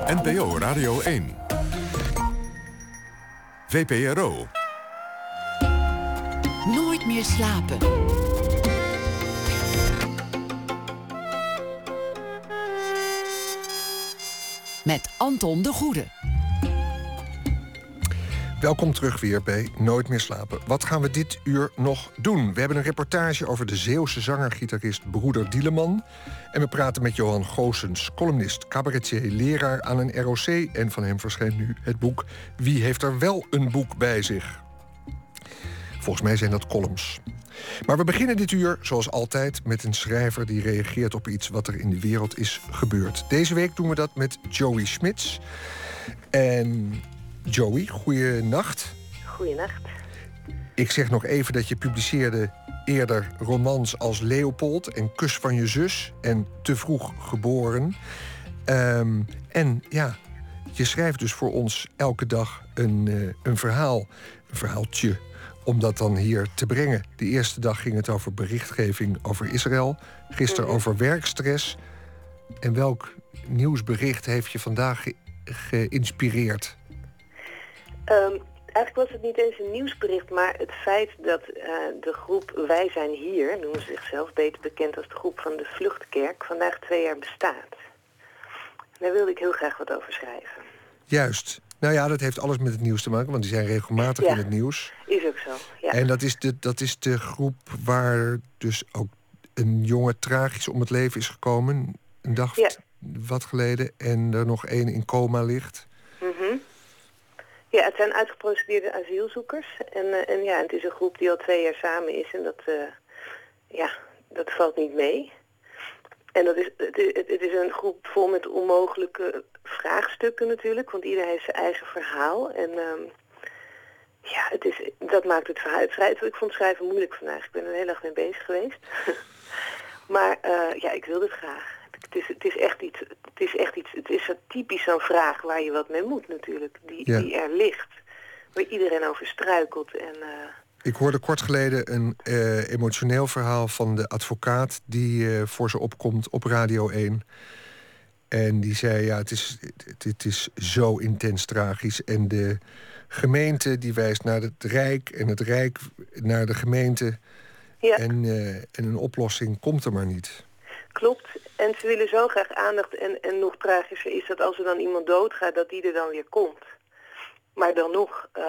[SPEAKER 2] NPO Radio 1. VPRO.
[SPEAKER 3] Nooit meer slapen. Met Anton de Goede.
[SPEAKER 4] Welkom terug weer bij Nooit meer slapen. Wat gaan we dit uur nog doen? We hebben een reportage over de Zeeuwse zanger-gitarist Broeder Dieleman. En we praten met Johan Goosens, columnist, cabaretier, leraar aan een ROC. En van hem verschijnt nu het boek Wie heeft er wel een boek bij zich? Volgens mij zijn dat columns. Maar we beginnen dit uur, zoals altijd, met een schrijver die reageert op iets wat er in de wereld is gebeurd. Deze week doen we dat met Joey Smits. En Joey, goeienacht.
[SPEAKER 9] Goeienacht.
[SPEAKER 4] Ik zeg nog even dat je publiceerde eerder romans als Leopold en Kus van je zus en Te vroeg geboren. Um, en ja, je schrijft dus voor ons elke dag een, uh, een verhaal, een verhaaltje om dat dan hier te brengen. De eerste dag ging het over berichtgeving over Israël. Gisteren
[SPEAKER 9] Mhm.
[SPEAKER 4] over werkstress. En welk nieuwsbericht heeft je vandaag ge- geïnspireerd?
[SPEAKER 9] Ehm, eigenlijk was het niet eens een nieuwsbericht, maar het feit dat eh, de groep Wij zijn hier, noemen ze zichzelf beter bekend als de groep van de Vluchtkerk, vandaag twee jaar bestaat. Daar wilde ik heel graag wat over schrijven.
[SPEAKER 4] Juist. Nou ja, dat heeft alles met het nieuws te maken, want die zijn regelmatig
[SPEAKER 9] Ja.
[SPEAKER 4] in het nieuws.
[SPEAKER 9] Zo, ja.
[SPEAKER 4] En dat is, de, dat is de groep waar dus ook een jongen tragisch om het leven is gekomen. Een dag
[SPEAKER 9] Ja.
[SPEAKER 4] wat geleden. En er nog één in coma ligt.
[SPEAKER 9] Mhm. Ja, het zijn uitgeprocedeerde asielzoekers. En, eh, en ja, het is een groep die al twee jaar samen is. En dat, eh, ja, dat valt niet mee. En dat is, het, is- het is een groep vol met onmogelijke vraagstukken natuurlijk. Want ieder heeft zijn eigen verhaal. En ehm, ja, het is, dat maakt het verhaal... Het schrijven, ik vond schrijven moeilijk vandaag. Ik ben er de hele dag mee bezig geweest. maar eh, ja, ik wilde het graag. Het is, het is echt iets, het is echt iets, het is zo typisch zo'n vraag waar je wat mee moet natuurlijk. Die,
[SPEAKER 4] Ja.
[SPEAKER 9] die er ligt. Waar iedereen over struikelt. En, eh,
[SPEAKER 4] Ik hoorde kort geleden een uh, emotioneel verhaal van de advocaat die voor ze opkomt op Radio 1. En die zei: Ja, het is, het, het, is zo intens tragisch. En de gemeente die wijst naar het Rijk en het Rijk naar de gemeente.
[SPEAKER 9] Ja.
[SPEAKER 4] En, uh, en een oplossing komt er maar niet.
[SPEAKER 9] Klopt. En ze willen zo graag aandacht. En, en nog tragischer is dat als er dan iemand doodgaat, dat die er dan weer komt. Maar dan nog uh,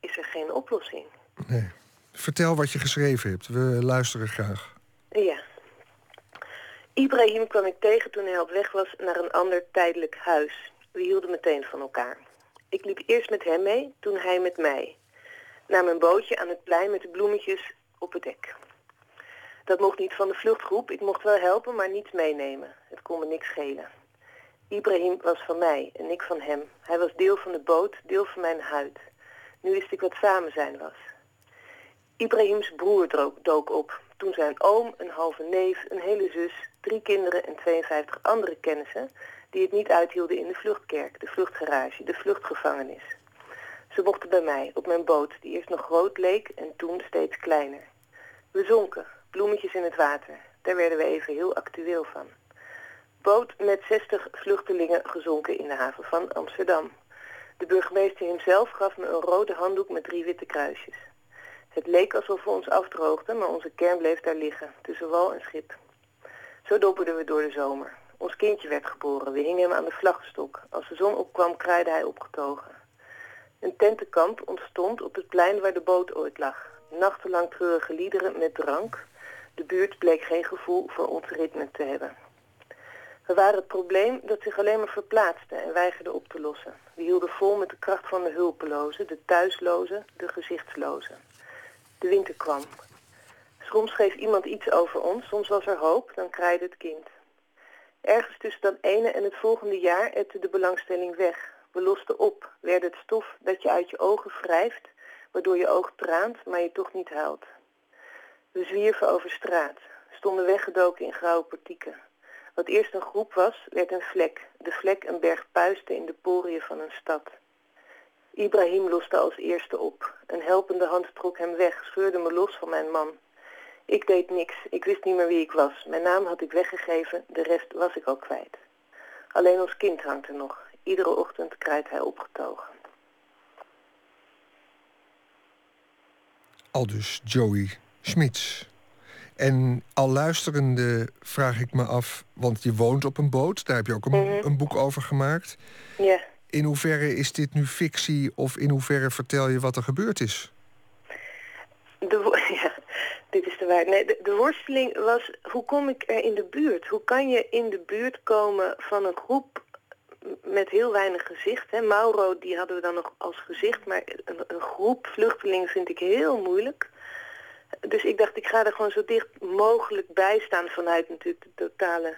[SPEAKER 9] is er geen oplossing.
[SPEAKER 4] Nee. Vertel wat je geschreven hebt. We luisteren graag.
[SPEAKER 9] Ja. Ibrahim kwam ik tegen toen hij op weg was naar een ander tijdelijk huis. We hielden meteen van elkaar. Ik liep eerst met hem mee, toen hij met mij. Naar mijn bootje aan het plein met de bloemetjes op het dek. Dat mocht niet van de vluchtgroep. Ik mocht wel helpen, maar niet meenemen. Het kon me niks schelen. Ibrahim was van mij en ik van hem. Hij was deel van de boot, deel van mijn huid. Nu wist ik wat samen zijn was. Ibrahims broer dook op. Toen zijn oom, een halve neef, een hele zus, drie kinderen en 52 andere kennissen... die het niet uithielden in de vluchtkerk, de vluchtgarage, de vluchtgevangenis. Ze mochten bij mij, op mijn boot, die eerst nog groot leek en toen steeds kleiner. We zonken, bloemetjes in het water. Daar werden we even heel actueel van. Boot met 60 vluchtelingen gezonken in de haven van Amsterdam. De burgemeester hemzelf gaf me een rode handdoek met drie witte kruisjes. Het leek alsof we ons afdroogden, maar onze kern bleef daar liggen, tussen wal en schip. Zo dopperden we door de zomer. Ons kindje werd geboren, we hingen hem aan de vlaggenstok. Als de zon opkwam, kraaide hij opgetogen. Een tentenkamp ontstond op het plein waar de boot ooit lag. Nachtenlang treurige liederen met drank. De buurt bleek geen gevoel voor ons ritme te hebben. We waren het probleem dat zich alleen maar verplaatste en weigerde op te lossen. We hielden vol met de kracht van de hulpelozen, de thuislozen, de gezichtslozen. De winter kwam. Soms schreef iemand iets over ons, soms was er hoop, dan kraaide het kind. Ergens tussen dat ene en het volgende jaar ette de belangstelling weg. We losten op, werden het stof dat je uit je ogen wrijft, waardoor je oog traant, maar je toch niet huilt. We zwierven over straat, stonden weggedoken in grauwe portieken. Wat eerst een groep was, werd een vlek. De vlek een berg puisten in de poriën van een stad. Ibrahim loste als eerste op. Een helpende hand trok hem weg, scheurde me los van mijn man. Ik deed niks, ik wist niet meer wie ik was. Mijn naam had ik weggegeven, de rest was ik al kwijt. Alleen ons kind hangt er nog. Iedere ochtend krijgt hij opgetogen.
[SPEAKER 4] Aldus Joey Schmitz. En al luisterende vraag ik me af, want je woont op een boot, daar heb je ook een, mm -hmm. een boek over gemaakt.
[SPEAKER 9] Ja.
[SPEAKER 4] In hoeverre is dit nu fictie of in hoeverre vertel je wat er gebeurd is?
[SPEAKER 9] De, ja, dit is de waarheid. Nee, de, worsteling was, hoe kom ik er in de buurt? Hoe kan je in de buurt komen van een groep met heel weinig gezicht? Hè? Mauro, die hadden we dan nog als gezicht, maar een, een groep vluchtelingen vind ik heel moeilijk. Dus ik dacht, ik ga er gewoon zo dicht mogelijk bij staan vanuit natuurlijk de totale,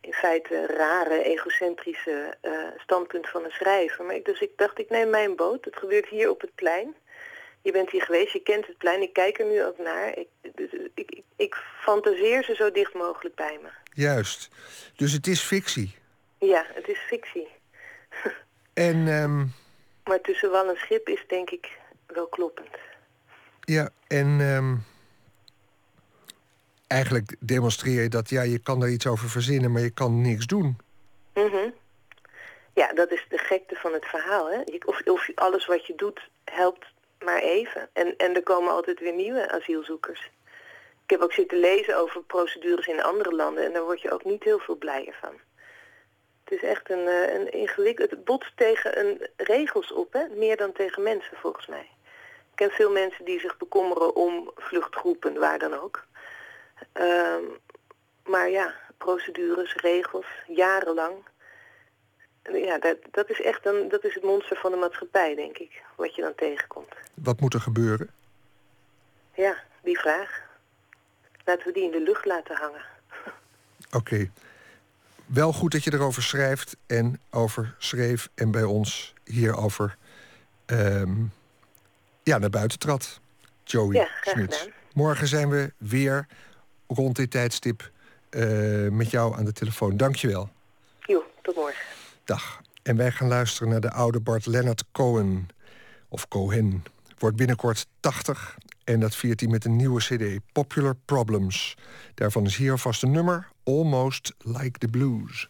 [SPEAKER 9] in feite rare, egocentrische uh, standpunt van een schrijver. Maar ik, dus ik dacht, ik neem mijn boot. Het gebeurt hier op het plein. Je bent hier geweest, je kent het plein, ik kijk er nu ook naar. Ik, dus, ik, ik, ik fantaseer ze zo dicht mogelijk bij me.
[SPEAKER 4] Juist. Dus het is fictie?
[SPEAKER 9] Ja, het is fictie.
[SPEAKER 4] en... Um...
[SPEAKER 9] Maar tussen wal en schip is denk ik wel kloppend.
[SPEAKER 4] Ja, en um, eigenlijk demonstreer je dat ja, je kan er iets over verzinnen, maar je kan niks doen.
[SPEAKER 9] Mm -hmm. Ja, dat is de gekte van het verhaal. Hè? Of, of alles wat je doet helpt maar even. En, en er komen altijd weer nieuwe asielzoekers. Ik heb ook zitten lezen over procedures in andere landen en daar word je ook niet heel veel blijer van. Het is echt een, een ingewikkeld... Het botst tegen een regels op, hè? meer dan tegen mensen volgens mij. Ik ken veel mensen die zich bekommeren om vluchtgroepen, waar dan ook. Um, maar ja, procedures, regels, jarenlang. Ja, dat, dat is echt een, dat is het monster van de maatschappij, denk ik, wat je dan tegenkomt.
[SPEAKER 4] Wat moet er gebeuren?
[SPEAKER 9] Ja, die vraag. Laten we die in de lucht laten hangen.
[SPEAKER 4] Oké. Okay. Wel goed dat je erover schrijft en over schreef en bij ons hierover um, ja, naar buiten trad. Joey
[SPEAKER 9] ja,
[SPEAKER 4] Smits. Morgen zijn we weer rond dit tijdstip uh, met jou aan de telefoon. Dank je wel.
[SPEAKER 9] Jo, tot morgen.
[SPEAKER 4] Dag. En wij gaan luisteren naar de oude Bart Leonard Cohen. Of Cohen. Wordt binnenkort 80.
[SPEAKER 10] En dat viert hij met een nieuwe cd, Popular Problems. Daarvan is hier alvast een nummer, Almost Like the Blues.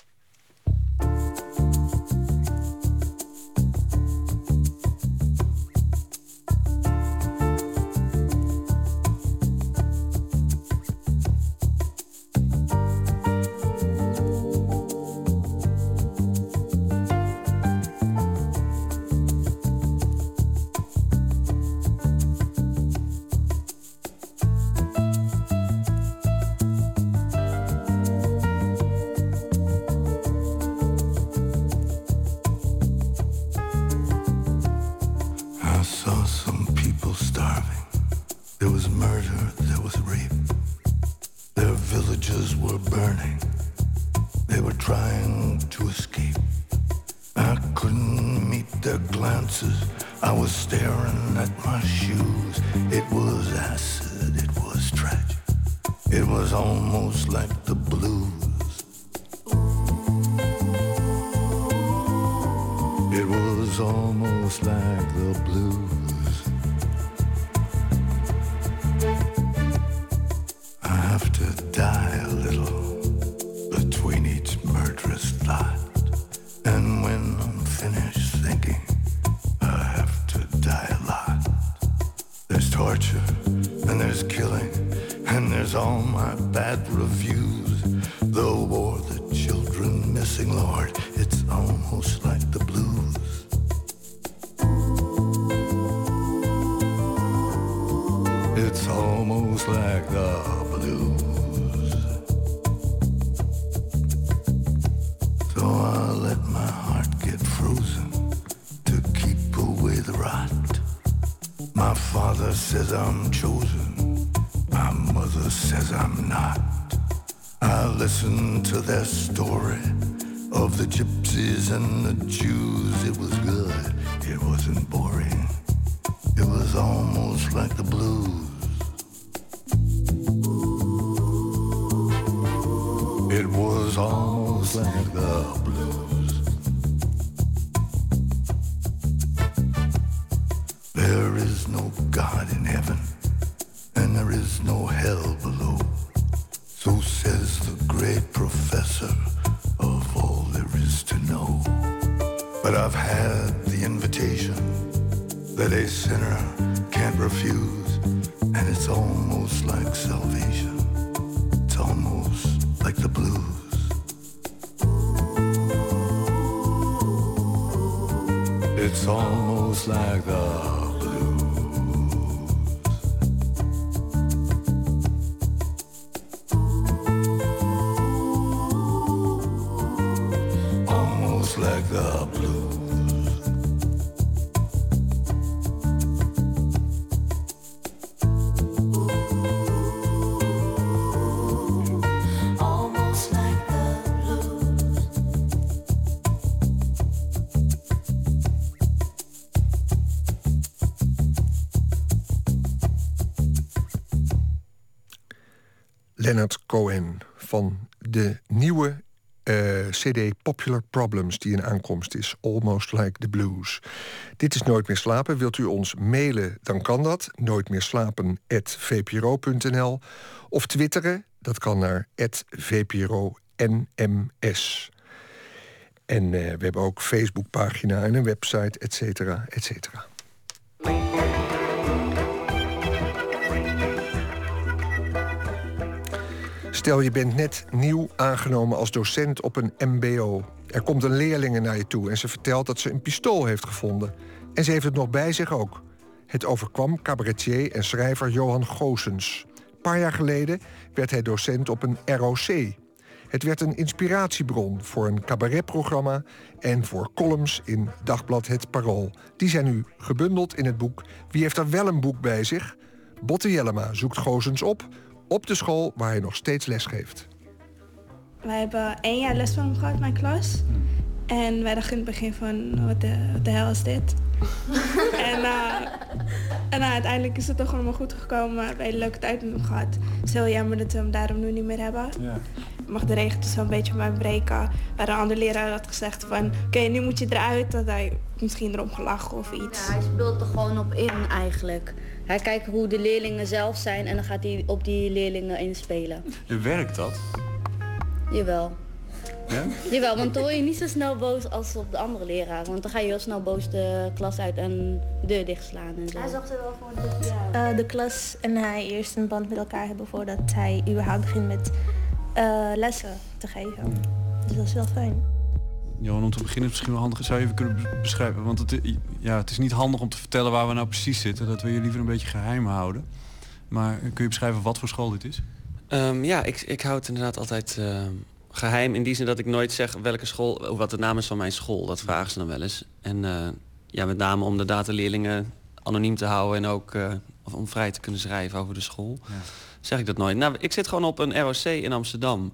[SPEAKER 10] It's almost like the blues. So I let my heart get frozen to keep away the rot. My father says I'm chosen, my mother says I'm not. I listen to their story of the gypsies and the Jews CD Popular Problems die in aankomst is. Almost Like the Blues. Dit is Nooit meer slapen. Wilt u ons mailen, dan kan dat. Nooit meer slapen@vpro.nl of twitteren. Dat kan naar @vpro_nms. En uh, we hebben ook Facebookpagina en een website, et cetera, et cetera. Stel je bent net nieuw aangenomen als docent op een MBO. Er komt een leerlinge naar je toe en ze vertelt dat ze een pistool heeft gevonden. En ze heeft het nog bij zich ook. Het overkwam cabaretier en schrijver Johan Goosens. Een paar jaar geleden werd hij docent op een ROC. Het werd een inspiratiebron voor een cabaretprogramma en voor columns in Dagblad Het Parool. Die zijn nu gebundeld in het boek Wie heeft er wel een boek bij zich? Botte Jellema zoekt Goosens op op de school waar hij nog steeds les geeft.
[SPEAKER 11] Wij hebben één jaar les van hem gehad, mijn klas. En wij dachten in het begin van, wat de, wat de hel is dit? en uh, en uh, uiteindelijk is het toch allemaal goed gekomen. We hebben een hele leuke tijd met hem gehad. Het is heel jammer dat we hem daarom nu niet meer hebben. Ja. Mag de regen dus wel een beetje op mij breken. Waar een andere leraar had gezegd van... Oké, nu moet je eruit. Dat hij misschien erom gelachen of iets.
[SPEAKER 12] Ja, hij speelt er gewoon op in eigenlijk. Hij kijkt hoe de leerlingen zelf zijn en dan gaat hij op die leerlingen inspelen.
[SPEAKER 13] En werkt dat?
[SPEAKER 12] Jawel.
[SPEAKER 13] Ja?
[SPEAKER 12] Jawel, want dan word je niet zo snel boos als op de andere leraar. Want dan ga je heel snel boos de klas uit en de deur dichtslaan en zo.
[SPEAKER 11] Hij zorgt er wel voor dat eh, de klas en hij eerst een band met elkaar hebben voordat hij überhaupt begint met eh, lessen te geven. Dus dat is wel fijn.
[SPEAKER 13] Johan, om te beginnen misschien wel handig. Zou je even kunnen bes- beschrijven? Want het, ja, het is niet handig om te vertellen waar we nou precies zitten. Dat wil je liever een beetje geheim houden. Maar kun je beschrijven wat voor school dit is?
[SPEAKER 14] Ehm, ja, ik, ik hou het inderdaad altijd ehm, geheim. In die zin dat ik nooit zeg welke school, wat de naam is van mijn school. Dat vragen ze dan wel eens. En eh, ja, met name om de dataleerlingen anoniem te houden en ook of om vrij te kunnen schrijven over de school. Zeg ik dat nooit. Nou, ik zit gewoon op een ROC in Amsterdam.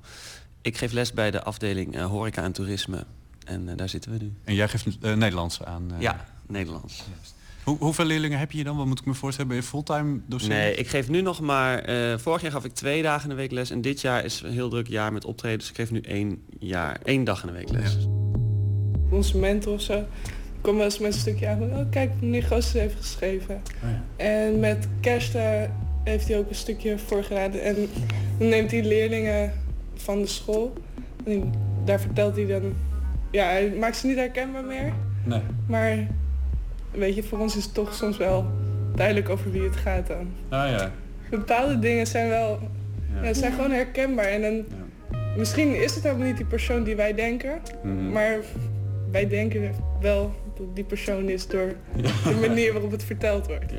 [SPEAKER 14] Ik geef les bij de afdeling eh, horeca en toerisme. En eh, daar zitten we nu.
[SPEAKER 13] En jij geeft eh, Nederlands aan? eh,
[SPEAKER 14] Ja, Nederlands.
[SPEAKER 13] Hoe, hoeveel leerlingen heb je dan? Wat moet ik me voorstellen? Ben je fulltime docent?
[SPEAKER 14] Nee, ik geef nu nog maar... eh, vorig jaar gaf ik twee dagen in de week les. En dit jaar is een heel druk jaar met optreden. Dus ik geef nu één, jaar, één dag in de week les.
[SPEAKER 15] Onze mentor of zo. Kom wel eens met een stukje aan van, oh kijk, meneer Goossens heeft geschreven. En met kerst heeft hij ook een stukje voorgeraden. En dan neemt hij leerlingen van de school. En die- daar vertelt hij dan... Ja, hij maakt ze niet herkenbaar meer.
[SPEAKER 13] Nee.
[SPEAKER 15] Maar weet je, voor ons is het toch soms wel duidelijk over wie het gaat dan.
[SPEAKER 13] Ah ja.
[SPEAKER 15] Bepaalde dingen zijn wel...
[SPEAKER 13] Ja.
[SPEAKER 15] Ja. zijn gewoon herkenbaar. En dan... Misschien is het helemaal niet die persoon die wij denken.
[SPEAKER 13] Mhm.
[SPEAKER 15] Maar wij denken wel dat die persoon is door de manier waarop het verteld wordt.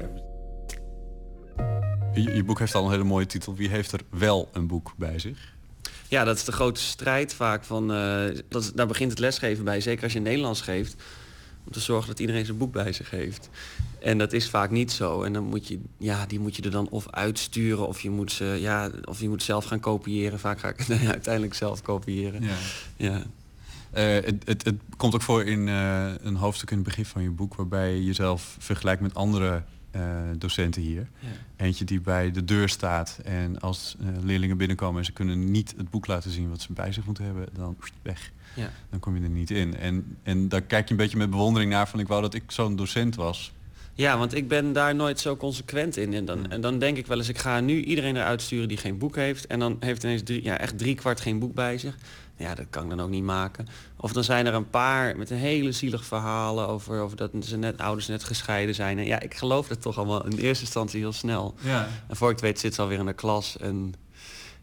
[SPEAKER 13] Je, je boek heeft al een hele mooie titel. Wie heeft er wel een boek bij zich?
[SPEAKER 14] Ja, dat is de grote strijd vaak. Van, eh, dat, daar begint het lesgeven bij. Zeker als je Nederlands geeft. Om te zorgen dat iedereen zijn boek bij zich heeft. En dat is vaak niet zo. En dan moet je, ja, die moet je er dan of uitsturen of je moet ze, ja, of je moet zelf gaan kopiëren. Vaak ga ik het uiteindelijk zelf kopiëren.
[SPEAKER 13] Ja.
[SPEAKER 14] ja.
[SPEAKER 13] Eh, het, het, het komt ook voor in eh, een hoofdstuk in het begin van je boek... waarbij je jezelf vergelijkt met andere docenten hier.
[SPEAKER 14] Ja.
[SPEAKER 13] Eentje die bij de deur staat en als eh, leerlingen binnenkomen... en ze kunnen niet het boek laten zien wat ze bij zich moeten hebben... dan weg.
[SPEAKER 14] Ja.
[SPEAKER 13] Dan kom je er niet in. En, en daar kijk je een beetje met bewondering naar van... ik wou dat ik zo'n docent was.
[SPEAKER 14] Ja, want ik ben daar nooit zo consequent in. En dan, en dan denk ik wel eens, ik ga nu iedereen eruit sturen die geen boek heeft. En dan heeft ineens drie, ja, echt drie kwart geen boek bij zich. Ja, dat kan ik dan ook niet maken. Of dan zijn er een paar met een hele zielig verhalen over, over dat ze net ouders net gescheiden zijn. En ja, ik geloof dat toch allemaal in eerste instantie heel snel.
[SPEAKER 13] Ja.
[SPEAKER 14] En voor ik het weet zit ze alweer in de klas en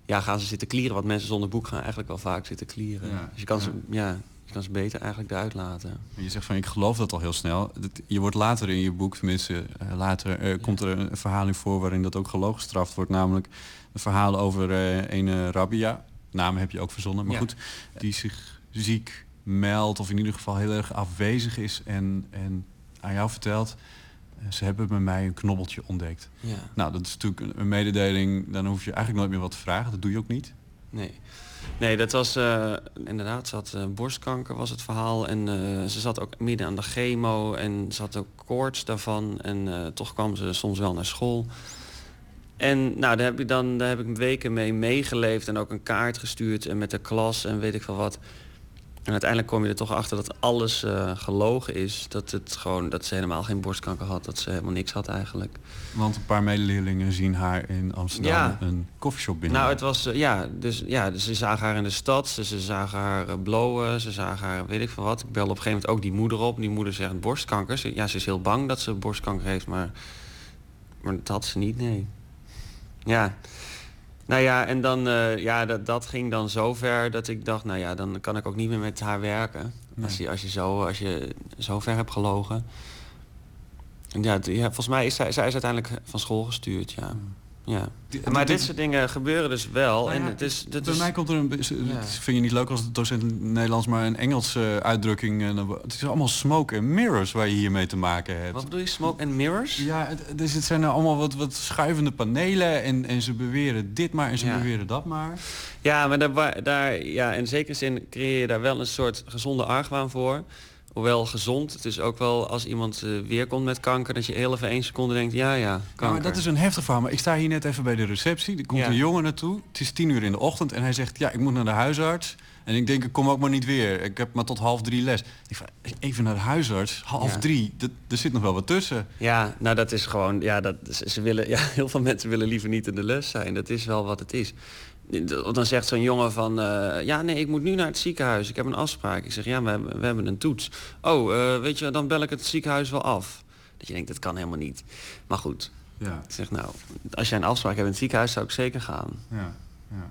[SPEAKER 14] ja, gaan ze zitten klieren. Want mensen zonder boek gaan eigenlijk wel vaak zitten klieren.
[SPEAKER 13] Ja.
[SPEAKER 14] Dus je kan, ze, ja, je kan ze beter eigenlijk eruit laten.
[SPEAKER 13] En Je zegt van ik geloof dat al heel snel. Je wordt later in je boek, tenminste eh, later, eh, komt er een verhaal in voor waarin dat ook geloof gestraft wordt. Namelijk een verhaal over eh een Rabia. Naam heb je ook verzonnen, maar
[SPEAKER 14] Ja.
[SPEAKER 13] goed. Die zich ziek meldt of in ieder geval heel erg afwezig is en, en aan jou vertelt. eh, Ze hebben bij mij een knobbeltje ontdekt.
[SPEAKER 14] Ja.
[SPEAKER 13] Nou, dat is natuurlijk een- mededeling. Dan hoef je eigenlijk nooit meer wat te vragen. Dat doe je ook niet.
[SPEAKER 14] Nee. Nee, dat was eh, inderdaad, ze had eh, borstkanker was het verhaal. En ze zat ook midden aan de chemo en ze had ook koorts daarvan. En toch kwam ze soms wel naar school. En nou, daar heb ik dan daar heb ik weken mee meegeleefd en ook een kaart gestuurd en met de klas en weet ik veel wat. En uiteindelijk kom je er toch achter dat alles eh, gelogen is. Dat, het gewoon, dat ze helemaal geen borstkanker had, dat ze helemaal niks had eigenlijk.
[SPEAKER 13] Want een paar medeleerlingen zien haar in Amsterdam
[SPEAKER 14] Ja.
[SPEAKER 13] een koffieshop binnen.
[SPEAKER 14] Nou, het was, eh, ja, dus, ja, dus ze zagen haar in de stad, ze, ze zagen haar eh, blowen, ze zagen haar, weet ik veel wat. Ik belde op een gegeven moment ook die moeder op. Die moeder zegt borstkanker. Ze, ja, ze is heel bang dat ze borstkanker heeft, maar, maar dat had ze niet, nee. Ja, nou ja, en dan, eh, ja, dat, dat ging dan zo ver dat ik dacht, nou ja, dan kan ik ook niet meer met haar werken. Als, je, als, je zo, als je zo ver hebt gelogen. En ja, ja, volgens mij is zij, zij is uiteindelijk van school gestuurd, ja. Ja.
[SPEAKER 13] Die-
[SPEAKER 14] maar
[SPEAKER 13] die-
[SPEAKER 14] dit soort dingen gebeuren dus wel.
[SPEAKER 13] Nou
[SPEAKER 14] en het is, dat
[SPEAKER 13] Bij
[SPEAKER 14] is,
[SPEAKER 13] mij komt er een...
[SPEAKER 14] Ja.
[SPEAKER 13] Vind je niet leuk als docent Nederlands, maar een Engelse uitdrukking. en dan- Het is allemaal smoke and mirrors waar je hiermee te maken hebt.
[SPEAKER 14] Wat bedoel je, smoke and mirrors?
[SPEAKER 13] Ja, het, dus het zijn nou allemaal wat, wat schuivende panelen en, en ze beweren dit maar en ze
[SPEAKER 14] Ja.
[SPEAKER 13] beweren dat maar.
[SPEAKER 14] Ja, maar daar, daar, ja, in zekere zin creëer je daar wel een soort gezonde argwaan voor. Hoewel gezond, het is ook wel als iemand uh, weer komt met kanker, dat je heel even één seconde denkt, ja ja, kanker. Ja,
[SPEAKER 13] maar dat is een heftig verhaal. Maar ik sta hier net even bij de receptie. Er komt een jongen naartoe. Het is tien uur in de ochtend en hij zegt, ja, ik moet naar de huisarts. En ik denk, ik kom ook maar niet weer. Ik heb maar tot half drie les. Ik vraag, even naar de huisarts, half drie. Er zit nog wel wat tussen.
[SPEAKER 14] Ja, nou dat is gewoon, ja, dat, ze willen, ja, heel veel mensen willen liever niet in de les zijn. Dat is wel wat het is. Dan zegt zo'n jongen van, uh, ja nee, ik moet nu naar het ziekenhuis. Ik heb een afspraak. Ik zeg, ja, we hebben, we hebben een toets. Oh, uh, weet je, dan bel ik het ziekenhuis wel af. Dat je denkt, dat kan helemaal niet. Maar goed, ja. ik zeg nou, als jij een afspraak hebt in het ziekenhuis, zou ik zeker gaan. Ja. Ja.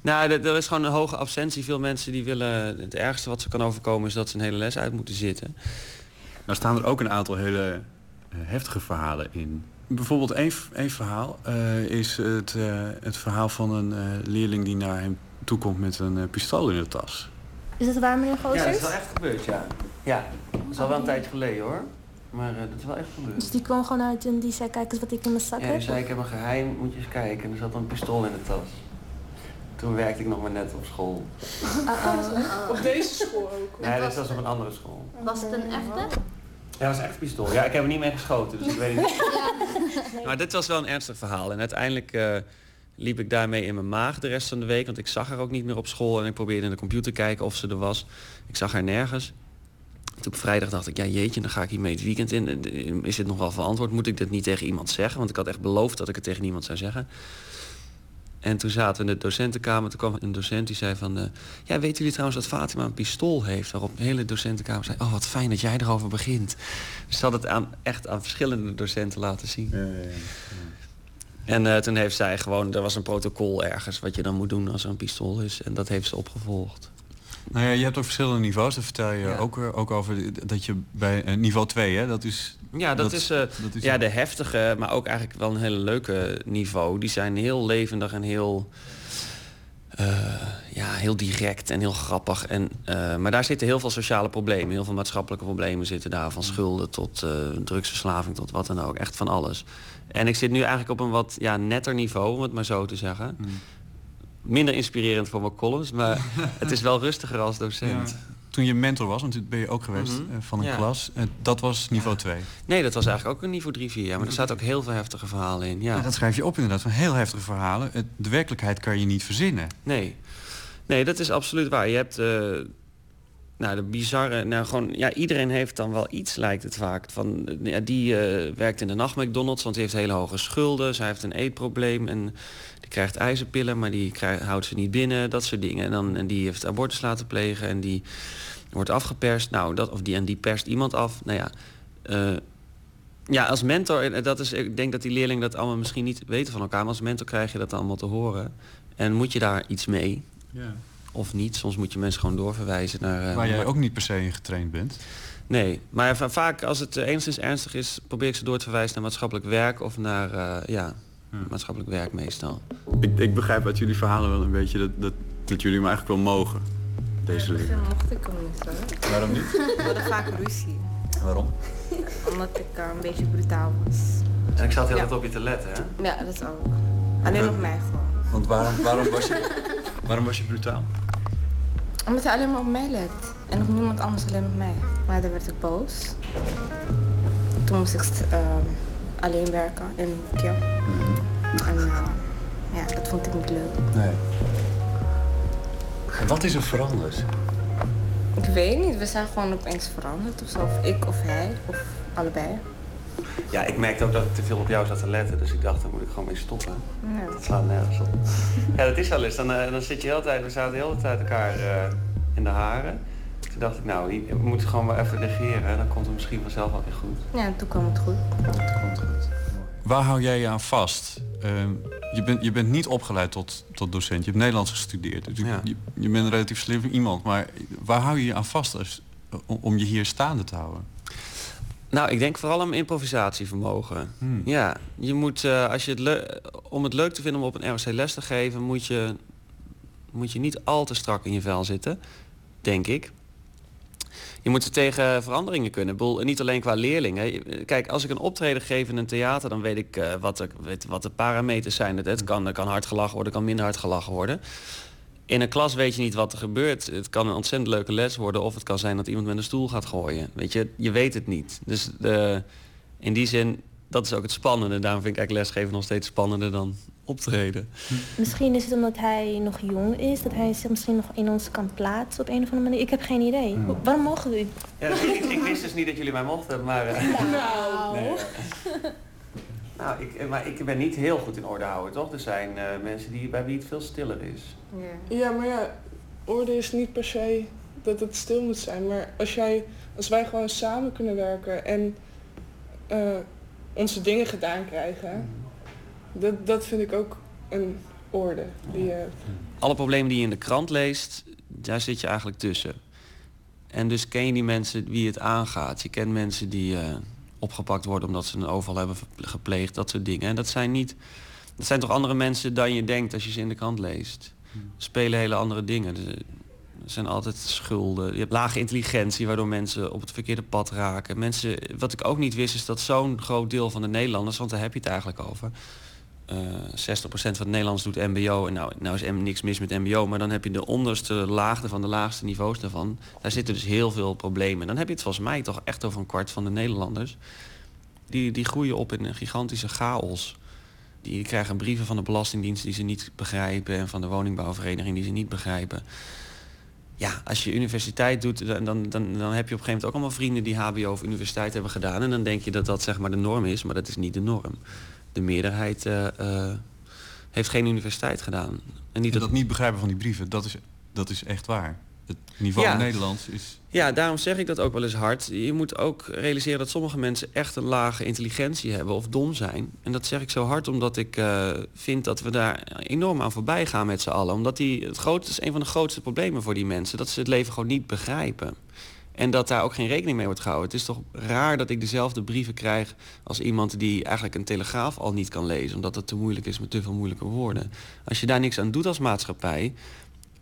[SPEAKER 14] Nou, er is gewoon een hoge absentie. Veel mensen die willen... Het ergste wat ze kan overkomen is dat ze een hele les uit moeten zitten.
[SPEAKER 13] Nou staan er ook een aantal hele uh, heftige verhalen in. Bijvoorbeeld één, één verhaal uh, is het, uh, het verhaal van een leerling die naar hem toekomt met een pistool in de tas.
[SPEAKER 11] Is dat waar, meneer Goossens?
[SPEAKER 14] Ja, dat is wel echt gebeurd, ja. Ja, dat is al wel een tijdje geleden hoor. Maar dat is wel echt gebeurd.
[SPEAKER 11] Dus die kwam gewoon uit en die zei, kijk eens wat ik in mijn zak
[SPEAKER 14] ja,
[SPEAKER 11] heb?
[SPEAKER 14] Ja, zei, ik heb een geheim, moet je eens kijken. En er zat een pistool in de tas. Toen werkte ik nog maar net op school.
[SPEAKER 15] Uh -oh. Op deze school ook?
[SPEAKER 14] Nee, dat was op een andere school.
[SPEAKER 11] Was het een echte?
[SPEAKER 14] Ja, dat was echt een pistool. Ja, ik heb er niet mee geschoten, dus ik weet niet. Ja. Maar dit was wel een ernstig verhaal. En uiteindelijk uh, liep ik daarmee in mijn maag de rest van de week. Want ik zag haar ook niet meer op school. En ik probeerde in de computer kijken of ze er was. Ik zag haar nergens. Toen op vrijdag dacht ik, ja jeetje, dan ga ik hiermee het weekend in. Is dit nog wel verantwoord? Moet ik dit niet tegen iemand zeggen? Want ik had echt beloofd dat ik het tegen niemand zou zeggen. En toen zaten we in de docentenkamer. Toen kwam een docent die zei van... Uh, ja, weten jullie trouwens dat Fatima een pistool heeft? Waarop de hele docentenkamer zei... oh, wat fijn dat jij erover begint. Dus ze had het aan, echt aan verschillende docenten laten zien. Ja, ja, ja. En uh, toen heeft zij gewoon... er was een protocol ergens wat je dan moet doen als er een pistool is. En dat heeft ze opgevolgd.
[SPEAKER 13] Nou ja, je hebt ook verschillende niveaus. Daar vertel je ook, ook over dat je bij niveau 2, hè, dat is...
[SPEAKER 14] Ja, dat, dat is, uh, dat is ja, de heftige, maar ook eigenlijk wel een hele leuke niveau. Die zijn heel levendig en heel... Uh, ja, heel direct en heel grappig. En, maar daar zitten heel veel sociale problemen. Heel veel maatschappelijke problemen zitten daar. Van schulden tot drugsverslaving tot wat dan ook. Echt van alles. En ik zit nu eigenlijk op een wat ja, netter niveau, om het maar zo te zeggen. Mm minder inspirerend voor mijn columns, maar het is wel rustiger als docent.
[SPEAKER 13] Toen je mentor was, want dit ben je ook geweest mm -hmm. van een ja. klas, dat was niveau 2.
[SPEAKER 14] Nee, dat was eigenlijk ook een niveau 3, 4. Ja, maar er staat ook heel veel heftige verhalen in. Ja.
[SPEAKER 13] ja. dat schrijf je op inderdaad, van heel heftige verhalen. De werkelijkheid kan je niet verzinnen.
[SPEAKER 14] Nee, nee dat is absoluut waar. Je hebt... Uh, nou, de bizarre, nou gewoon, ja, iedereen heeft dan wel iets, lijkt het vaak. Van, ja, die uh, werkt in de nacht McDonald's, want die heeft hele hoge schulden. Zij heeft een eetprobleem en die krijgt ijzerpillen, maar die houdt ze niet binnen, dat soort dingen. En, dan, en die heeft abortus laten plegen en die wordt afgeperst. Nou, dat, of die, en die perst iemand af. Nou ja, uh, ja, als mentor, dat is, ik denk dat die leerlingen dat allemaal misschien niet weten van elkaar. Maar als mentor krijg je dat allemaal te horen. En moet je daar iets mee? Ja of niet. Soms moet je mensen gewoon doorverwijzen naar...
[SPEAKER 13] Uh, Waar jij ook niet per se in getraind bent.
[SPEAKER 14] Nee, maar vaak als het uh, enigszins ernstig is... probeer ik ze door te verwijzen naar maatschappelijk werk... of naar uh, ja, hmm. maatschappelijk werk meestal.
[SPEAKER 13] Ik, ik begrijp uit jullie verhalen wel een beetje... dat, dat, dat jullie me eigenlijk wel mogen, deze leerling.
[SPEAKER 16] mocht ik hem niet hoor.
[SPEAKER 13] Waarom niet?
[SPEAKER 16] We hadden vaak ruzie.
[SPEAKER 13] Waarom?
[SPEAKER 16] Omdat ik een beetje brutaal was.
[SPEAKER 14] En ik zat heel ja. op je te letten, hè?
[SPEAKER 16] Ja, dat ook. Alleen op mij gewoon.
[SPEAKER 13] Want waarom, waarom, was, je, waarom was je brutaal?
[SPEAKER 16] Omdat hij alleen maar op mij let. En nog niemand anders alleen op mij. Maar dan werd ik boos. Toen moest ik uh, alleen werken in Kio. Mm-hmm. En uh, ja, dat vond ik niet leuk. Nee.
[SPEAKER 13] En wat is er veranderd?
[SPEAKER 16] Ik weet niet. We zijn gewoon opeens veranderd. Of, zo. of ik of hij. Of allebei.
[SPEAKER 14] Ja, ik merkte ook dat ik te veel op jou zat te letten. Dus ik dacht, daar moet ik gewoon mee stoppen. Ja. Dat slaat nergens op. ja, dat is wel eens. Dan, uh, dan zit je heel tijd, we zaten de hele tijd elkaar uh, in de haren. Toen dacht ik, nou, we moeten gewoon maar even negeren. Dan komt het misschien vanzelf wel weer goed.
[SPEAKER 16] Ja, toen kwam het goed.
[SPEAKER 13] Het komt goed. Waar hou jij je aan vast? Uh, je, bent, je bent niet opgeleid tot, tot docent. Je hebt Nederlands gestudeerd. Dus ja. je, je bent een relatief slim iemand. Maar waar hou je je aan vast als, om, om je hier staande te houden?
[SPEAKER 14] Nou, ik denk vooral om improvisatievermogen. Hmm. Ja, je moet, uh, als je het om het leuk te vinden om op een ROC les te geven, moet je, moet je niet al te strak in je vel zitten, denk ik. Je moet er tegen veranderingen kunnen. Boel, niet alleen qua leerlingen. Kijk, als ik een optreden geef in een theater, dan weet ik uh, wat, de, weet wat de parameters zijn. Het kan, er kan hard gelachen worden, kan minder hard gelachen worden. In een klas weet je niet wat er gebeurt. Het kan een ontzettend leuke les worden... of het kan zijn dat iemand met een stoel gaat gooien. Weet je, je weet het niet. Dus de, in die zin, dat is ook het spannende. Daarom vind ik eigenlijk lesgeven nog steeds spannender dan optreden.
[SPEAKER 11] Misschien is het omdat hij nog jong is, dat hij zich misschien nog in ons kan plaatsen op een of andere manier. Ik heb geen idee.
[SPEAKER 14] Hmm.
[SPEAKER 11] Waarom mogen we?
[SPEAKER 14] Ja, ik, ik, wist dus niet dat jullie mij mochten, maar... eh,
[SPEAKER 11] Nou.
[SPEAKER 14] nee. Nou, ik, maar ik ben niet heel goed in orde houden, toch? Er zijn eh, mensen die, bij wie het veel stiller is.
[SPEAKER 15] Ja, maar ja, orde is niet per se dat het stil moet zijn. Maar als, jij, als wij gewoon samen kunnen werken en eh, onze dingen gedaan krijgen, dat, dat vind ik ook een orde die.
[SPEAKER 14] Alle problemen die je in de krant leest, daar zit je eigenlijk tussen. En dus ken je die mensen wie het aangaat. Je kent mensen die eh, opgepakt worden omdat ze een overval hebben gepleegd, dat soort dingen. En dat zijn niet. Dat zijn toch andere mensen dan je denkt als je ze in de krant leest. Spelen hele andere dingen. Er er zijn altijd schulden. Je hebt lage intelligentie, waardoor mensen op het verkeerde pad raken. Mensen, wat ik ook niet wist, is dat zo'n groot deel van de Nederlanders, want daar heb je het eigenlijk over. Eh 60% van de Nederlanders doet MBO. En nou, nou is niks mis met MBO, maar dan heb je de onderste laagte van de laagste niveaus daarvan. Daar zitten dus heel veel problemen. Dan heb je het volgens mij toch echt over een kwart van de Nederlanders. Die, die groeien op in een gigantische chaos. Die krijgen brieven van de Belastingdienst die ze niet begrijpen en van de woningbouwvereniging die ze niet begrijpen. Ja, als je universiteit doet, dan, dan, dan heb je op een gegeven moment ook allemaal vrienden die HBO of universiteit hebben gedaan. En dan denk je dat dat zeg maar de norm is, maar dat is niet de norm. De meerderheid eh, eh, heeft geen universiteit gedaan. En niet
[SPEAKER 13] En dat niet begrijpen van die brieven, dat is, dat is echt waar. Het niveau
[SPEAKER 14] Ja.
[SPEAKER 13] Nederlands is...
[SPEAKER 14] Ja, daarom zeg ik dat ook wel eens hard. Je moet ook realiseren dat sommige mensen echt een lage intelligentie hebben of dom zijn. En dat zeg ik zo hard omdat ik eh, vind dat we daar enorm aan voorbij gaan met z'n allen. Omdat die, het grootste is een van de grootste problemen voor die mensen. Dat ze het leven gewoon niet begrijpen. En dat daar ook geen rekening mee wordt gehouden. Het is toch raar dat ik dezelfde brieven krijg als iemand die eigenlijk een telegraaf al niet kan lezen. Omdat het te moeilijk is met te veel moeilijke woorden. Als je daar niks aan doet als maatschappij,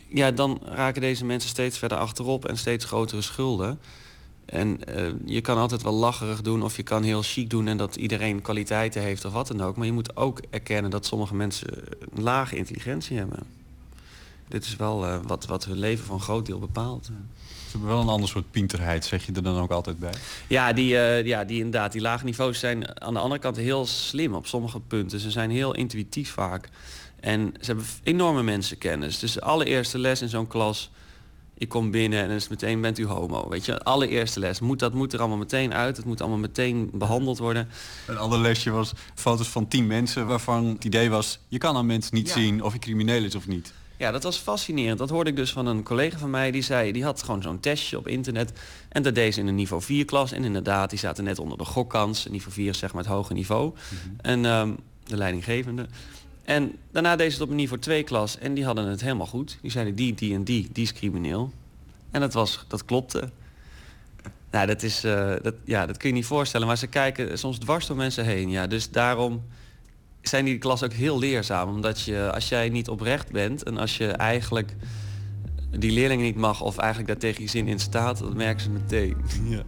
[SPEAKER 14] ja, dan raken deze mensen steeds verder achterop en steeds grotere schulden. En eh, je kan altijd wel lacherig doen of je kan heel chic doen en dat iedereen kwaliteiten heeft of wat dan ook. Maar je moet ook erkennen dat sommige mensen een lage intelligentie hebben. Dit is wel eh, wat, wat hun leven een groot deel bepaalt.
[SPEAKER 13] Ze hebben wel een ander soort pinterheid, zeg je er dan ook altijd bij.
[SPEAKER 14] Ja, die, eh, ja, die inderdaad, die lage niveaus zijn aan de andere kant heel slim op sommige punten. Ze zijn heel intuïtief vaak. En ze hebben enorme mensenkennis. Dus de allereerste les in zo'n klas, ik kom binnen en dan is meteen bent u homo. Weet je, allereerste les. Moet, dat moet er allemaal meteen uit. Het moet allemaal meteen behandeld worden.
[SPEAKER 13] Een ander lesje was foto's van tien mensen waarvan het idee was... je kan aan mensen niet
[SPEAKER 14] Ja.
[SPEAKER 13] zien of hij crimineel is of niet.
[SPEAKER 14] Ja, dat was fascinerend. Dat hoorde ik dus van een collega van mij. Die zei, die had gewoon zo'n testje op internet. En dat deed ze in een niveau 4 klas. En inderdaad, die zaten net onder de gokkans. Niveau 4 is zeg maar het hoge niveau. En ehm, de leidinggevende. En daarna deed ze het op een niveau 2 klas. En die hadden het helemaal goed. Die zeiden die, die en die, die is crimineel. En dat, was, dat klopte. Nou, dat, is, eh, dat, ja, dat kun je niet voorstellen. Maar ze kijken soms dwars door mensen heen. Ja, dus daarom zijn die klas ook heel leerzaam. Omdat je, als jij niet oprecht bent en als je eigenlijk die leerlingen niet mag of eigenlijk daar tegen je zin in staat, dat merken ze meteen. Ja.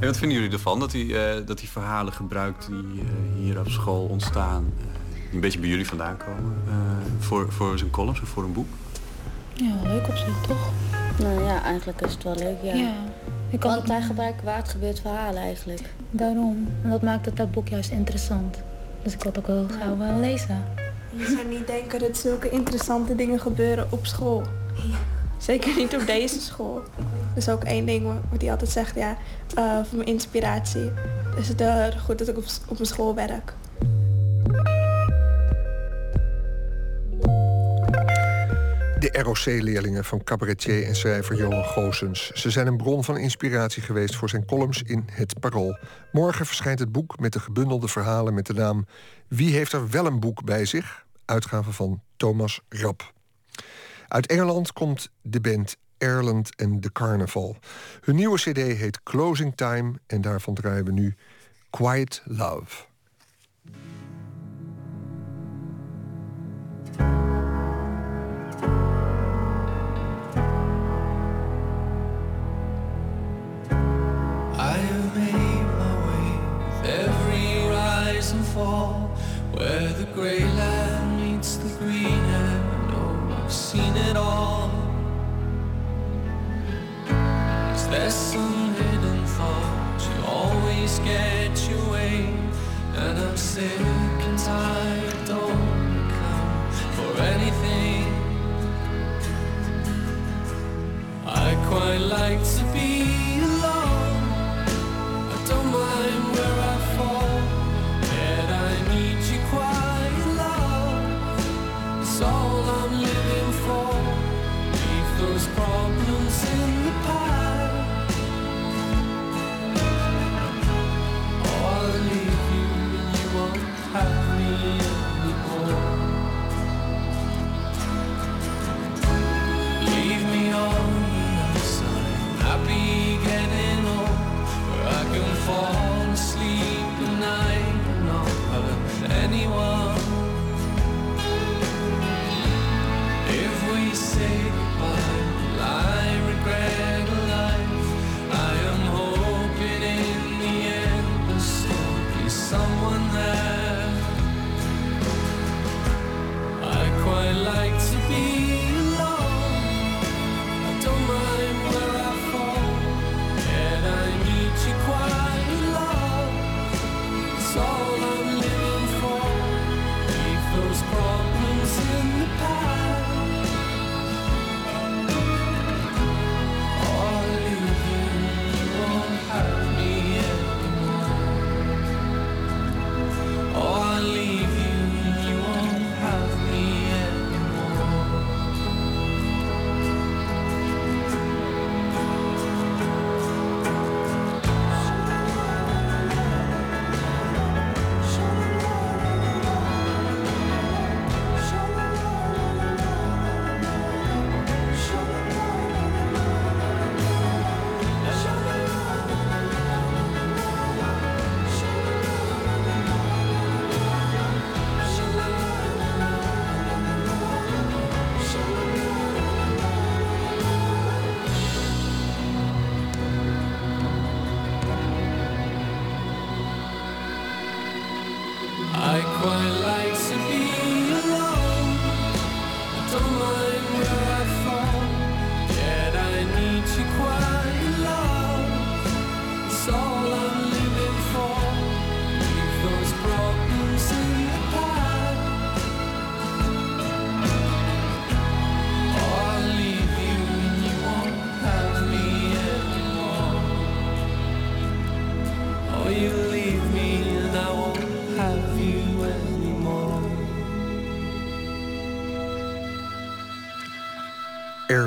[SPEAKER 13] En wat vinden jullie ervan dat hij, eh, dat hij verhalen gebruikt die eh, hier op school ontstaan... eh, die een beetje bij jullie vandaan komen, eh, voor, voor zijn columns of voor een boek?
[SPEAKER 12] Ja, leuk op zich, toch? Nou ja, eigenlijk is het wel leuk, ja.
[SPEAKER 11] Ja, ik kan
[SPEAKER 12] Want hij gebruikt waardgebeurd verhalen eigenlijk.
[SPEAKER 11] Daarom. En dat maakt het dat boek juist interessant. Dus ik wil het ook wel gauw wel lezen.
[SPEAKER 15] Je zou niet denken dat zulke interessante dingen gebeuren op school. Zeker niet op deze school. Dat is ook één ding wa- wat hij altijd zegt, ja, eh, voor mijn inspiratie. Is het eh, goed dat ik op mijn school werk.
[SPEAKER 4] De ROC-leerlingen van cabaretier en schrijver Johan Goossens. Ze zijn een bron van inspiratie geweest voor zijn columns in Het Parool. Morgen verschijnt het boek met de gebundelde verhalen met de naam... Wie heeft er wel een boek bij zich? Uitgave van Thomas Rapp. Uit Engeland komt de band Ireland and the Carnival. Hun nieuwe cd heet Closing Time en daarvan draaien we nu Quiet Love.
[SPEAKER 17] Where the grey land meets the green, and oh I've seen it all. Is there some hidden thought you always get your way? And I'm sick and tired, don't come for anything. I quite like to be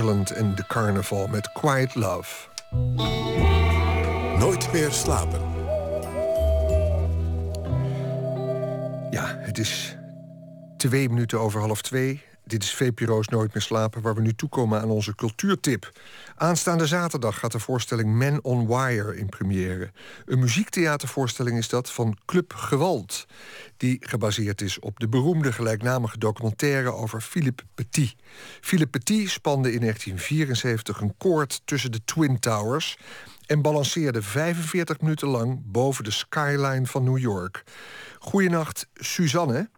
[SPEAKER 4] En de carnaval met Quiet Love.
[SPEAKER 2] Nooit meer slapen.
[SPEAKER 4] Ja, het is twee minuten over half twee. Dit is VPRO's Nooit meer slapen, waar we nu toekomen aan onze cultuurtip. Aanstaande zaterdag gaat de voorstelling Men on Wire in première. Een muziektheatervoorstelling is dat van Club Gewalt... die gebaseerd is op de beroemde gelijknamige documentaire over Philippe Petit. Philippe Petit spande in 1974 een koord tussen de Twin Towers... en balanceerde 45 minuten lang boven de skyline van New York. Goedenacht, Suzanne.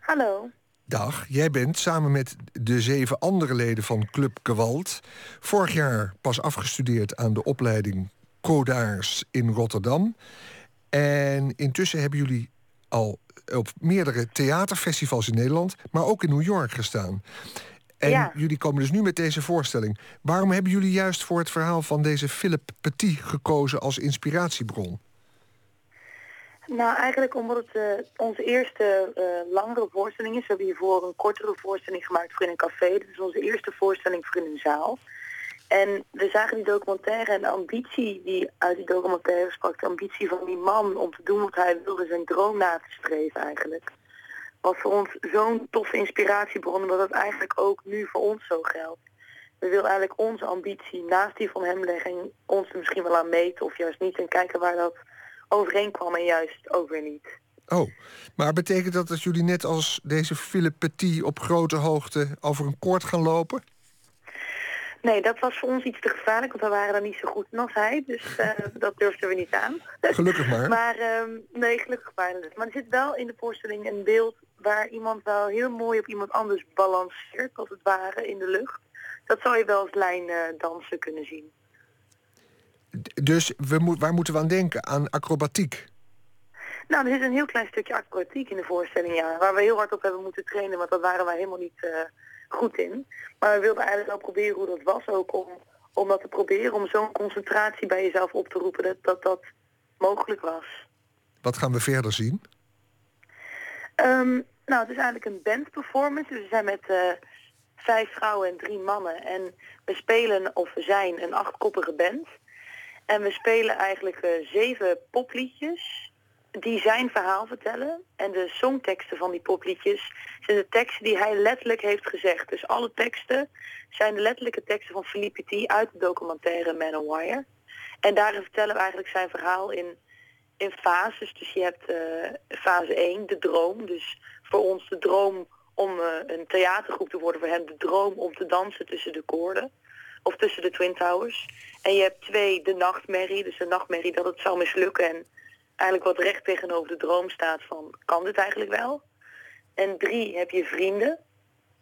[SPEAKER 9] Hallo.
[SPEAKER 4] Dag, jij bent samen met de zeven andere leden van Club Gewalt... vorig jaar pas afgestudeerd aan de opleiding Codaars in Rotterdam. En intussen hebben jullie al op meerdere theaterfestivals in Nederland... maar ook in New York gestaan. En
[SPEAKER 9] Ja.
[SPEAKER 4] jullie komen dus nu met deze voorstelling. Waarom hebben jullie juist voor het verhaal van deze Philip Petit gekozen als inspiratiebron?
[SPEAKER 9] Nou, eigenlijk omdat het eh, onze eerste eh, langere voorstelling is. We hebben hiervoor een kortere voorstelling gemaakt voor in een café. Dit is onze eerste voorstelling voor in een zaal. En we zagen die documentaire en de ambitie die uit die documentaire sprak, de ambitie van die man om te doen wat hij wilde, zijn droom na te streven eigenlijk, was voor ons zo'n toffe inspiratiebron, omdat het eigenlijk ook nu voor ons zo geldt. We willen eigenlijk onze ambitie naast die van hem leggen en ons misschien wel aan meten of juist niet en kijken waar dat overeenkwam en juist weer niet.
[SPEAKER 4] Oh, maar betekent dat dat jullie net als deze Philip Petit op grote hoogte over een koord gaan lopen?
[SPEAKER 9] Nee, dat was voor ons iets te gevaarlijk, want we waren er niet zo goed als hij. Dus eh, dat durfden we niet aan.
[SPEAKER 4] Gelukkig maar.
[SPEAKER 9] Maar ehm, nee, gelukkig maar. Maar er zit wel in de voorstelling een beeld waar iemand wel heel mooi op iemand anders balanceert, als het ware, in de lucht. Dat zou je wel als lijn eh, dansen kunnen zien.
[SPEAKER 4] Dus we moet, waar moeten we aan denken? Aan acrobatiek?
[SPEAKER 9] Nou, er zit een heel klein stukje acrobatiek in de voorstelling, ja. Waar we heel hard op hebben moeten trainen, want dat waren wij helemaal niet eh, goed in. Maar we wilden eigenlijk wel proberen hoe dat was ook om, om dat te proberen. Om zo'n concentratie bij jezelf op te roepen dat dat, dat mogelijk was.
[SPEAKER 4] Wat gaan we verder zien?
[SPEAKER 9] Ehm, nou, het is eigenlijk een bandperformance. Dus we zijn met eh, vijf vrouwen en drie mannen. En we spelen, of we zijn, een achtkoppige band. En we spelen eigenlijk eh, zeven popliedjes die zijn verhaal vertellen. En de songteksten van die popliedjes zijn de teksten die hij letterlijk heeft gezegd. Dus alle teksten zijn de letterlijke teksten van Philippe T. uit de documentaire Man on Wire. En daarin vertellen we eigenlijk zijn verhaal in, in fases. Dus je hebt uh, fase 1, de droom. Dus voor ons de droom om uh, een theatergroep te worden. Voor hem de droom om te dansen tussen de koorden. Of tussen de Twin Towers. En je hebt twee, de nachtmerrie. Dus de nachtmerrie dat het zou mislukken. En eigenlijk wat recht tegenover de droom staat van, kan dit eigenlijk wel? En drie, heb je vrienden,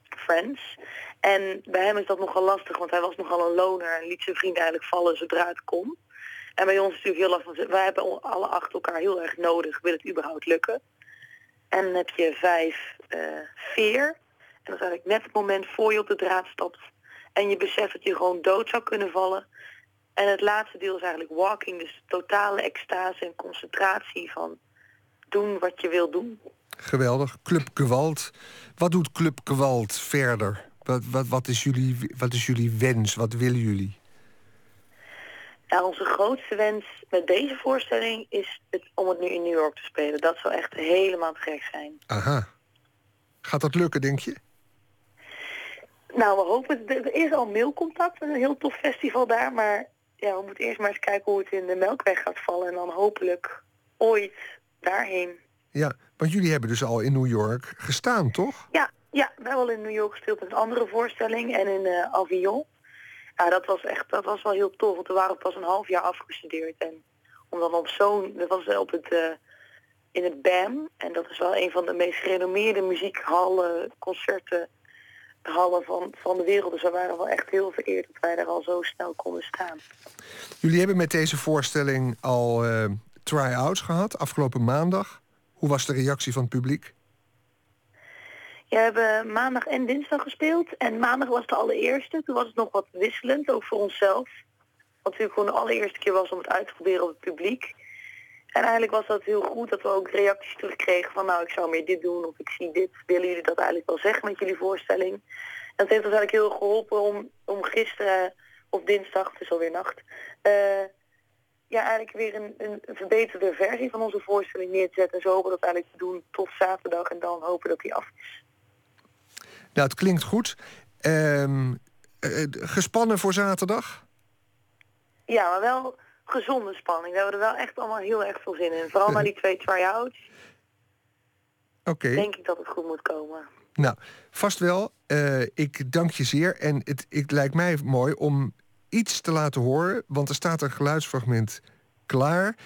[SPEAKER 9] friends. En bij hem is dat nogal lastig, want hij was nogal een loner en liet zijn vrienden eigenlijk vallen zodra het kon. En bij ons is het natuurlijk heel lastig, wij hebben alle acht elkaar heel erg nodig, wil het überhaupt lukken. En dan heb je vijf, uh, veer. En dat is eigenlijk net het moment voor je op de draad stapt. En je beseft dat je gewoon dood zou kunnen vallen. En het laatste deel is eigenlijk walking, dus totale extase en concentratie van doen wat je wil doen.
[SPEAKER 4] Geweldig. Club Gewalt. Wat doet Club Gewalt verder? Wat, wat, wat, is jullie, wat is jullie wens? Wat willen jullie?
[SPEAKER 9] Ja, onze grootste wens met deze voorstelling is het, om het nu in New York te spelen. Dat zou echt helemaal te gek zijn.
[SPEAKER 4] Aha. Gaat dat lukken, denk je?
[SPEAKER 9] Nou, we hopen. Er is al mailcontact een heel tof festival daar. Maar ja, we moeten eerst maar eens kijken hoe het in de Melkweg gaat vallen. En dan hopelijk ooit daarheen.
[SPEAKER 4] Ja, want jullie hebben dus al in New York gestaan, toch?
[SPEAKER 9] Ja, ja we hebben al in New York gespeeld met een andere voorstelling. En in uh, Avignon. Ja, dat was echt, dat was wel heel tof. Want we waren pas een half jaar afgestudeerd. En om dan op zo'n, dat was op het, uh, in het BAM. En dat is wel een van de meest gerenommeerde muziekhallen, concerten hallen van, van de wereld. Dus we waren wel echt heel vereerd dat wij daar al zo snel konden staan.
[SPEAKER 4] Jullie hebben met deze voorstelling al uh, try-outs gehad afgelopen maandag. Hoe was de reactie van het publiek?
[SPEAKER 9] Ja, we hebben maandag en dinsdag gespeeld. En maandag was de allereerste. Toen was het nog wat wisselend, ook voor onszelf. Wat natuurlijk gewoon de allereerste keer was om het uit te proberen op het publiek. En eigenlijk was dat heel goed dat we ook reacties terugkregen van nou ik zou meer dit doen of ik zie dit. Willen jullie dat eigenlijk wel zeggen met jullie voorstelling? En dat heeft ons eigenlijk heel geholpen om, om gisteren of dinsdag, het is alweer nacht, uh, ja eigenlijk weer een, een, verbeterde versie van onze voorstelling neer te zetten. En zo hopen we dat eigenlijk te doen tot zaterdag en dan hopen dat die af is.
[SPEAKER 4] Nou, het klinkt goed. Um, uh, gespannen voor zaterdag?
[SPEAKER 9] Ja, maar wel gezonde spanning. We hebben er wel echt allemaal heel erg veel zin in. Vooral na die twee try-outs.
[SPEAKER 4] Oké. Okay.
[SPEAKER 9] Denk ik dat het goed moet komen.
[SPEAKER 4] Nou, vast wel. Uh, ik dank je zeer. En het, het lijkt mij mooi om iets te laten horen. Want er staat een geluidsfragment klaar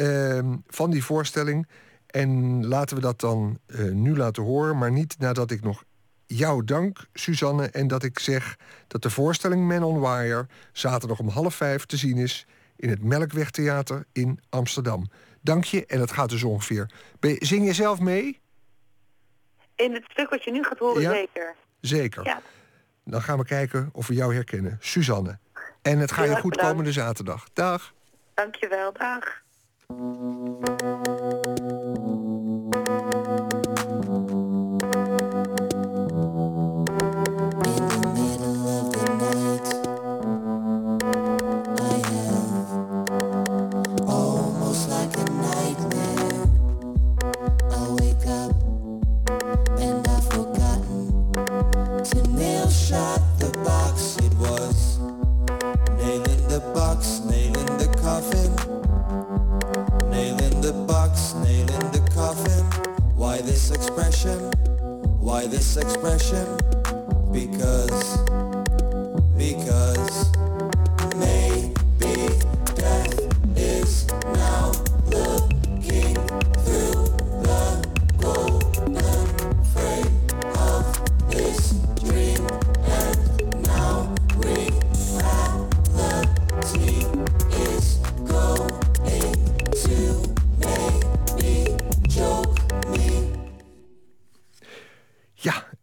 [SPEAKER 4] uh, van die voorstelling. En laten we dat dan uh, nu laten horen. Maar niet nadat ik nog jou dank, Suzanne. En dat ik zeg dat de voorstelling Man on Wire zaterdag om half vijf te zien is in het Melkwegtheater in Amsterdam. Dank je en het gaat dus ongeveer. Zing je zelf mee?
[SPEAKER 9] In het stuk wat je nu gaat horen,
[SPEAKER 4] ja?
[SPEAKER 9] zeker.
[SPEAKER 4] Zeker.
[SPEAKER 9] Ja.
[SPEAKER 4] Dan gaan we kijken of we jou herkennen. Suzanne. En het gaat je goed
[SPEAKER 9] bedankt.
[SPEAKER 4] komende zaterdag. Dag.
[SPEAKER 9] Dankjewel, dag.
[SPEAKER 17] This expression? Because,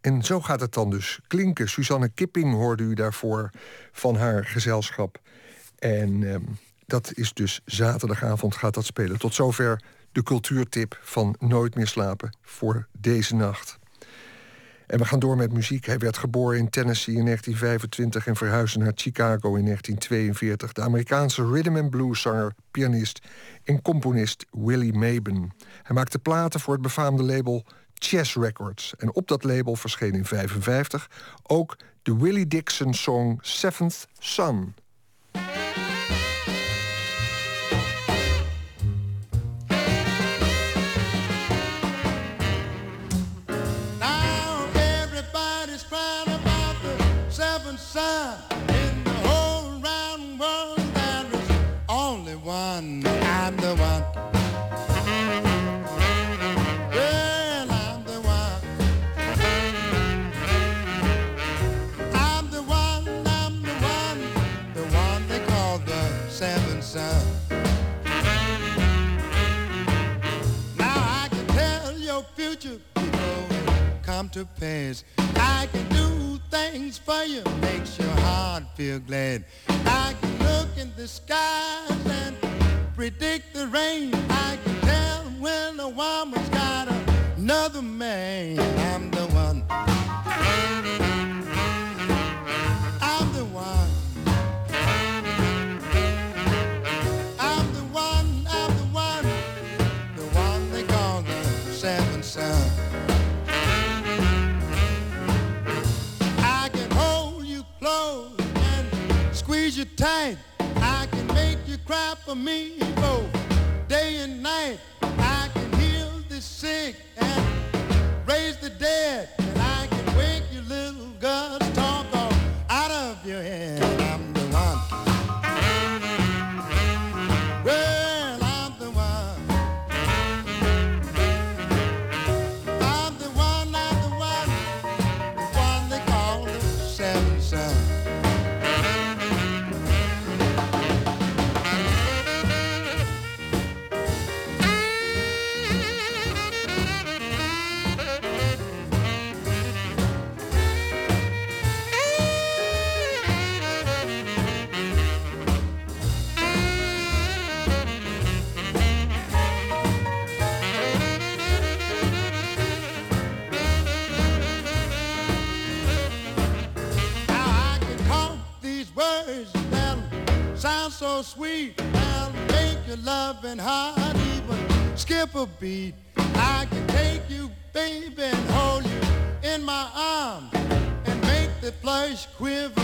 [SPEAKER 4] en zo gaat het dan dus klinken. Suzanne Kipping hoorde u daarvoor van haar gezelschap. En ehm, dat is dus zaterdagavond gaat dat spelen. Tot zover de cultuurtip van Nooit meer slapen voor deze nacht. En we gaan door met muziek. Hij werd geboren in Tennessee in 1925 en verhuisde naar Chicago in 1942. De Amerikaanse rhythm and blues zanger, pianist en componist Willie Maben. Hij maakte platen voor het befaamde label Chess Records. En op dat label verscheen in 1955 ook de Willie Dixon song Seventh Son.
[SPEAKER 18] Come to pass. I can do things for you, makes your heart feel glad. I can look in the skies and predict the rain. I can tell when a woman's got another man. I'm the one. Squeeze you tight. I can make you cry for me both day and night. I can heal the sick and raise the dead. And I can wake words that sound so sweet. They'll make your loving heart even skip a beat. I can take you, baby, and hold you in my arms and make the flesh quiver.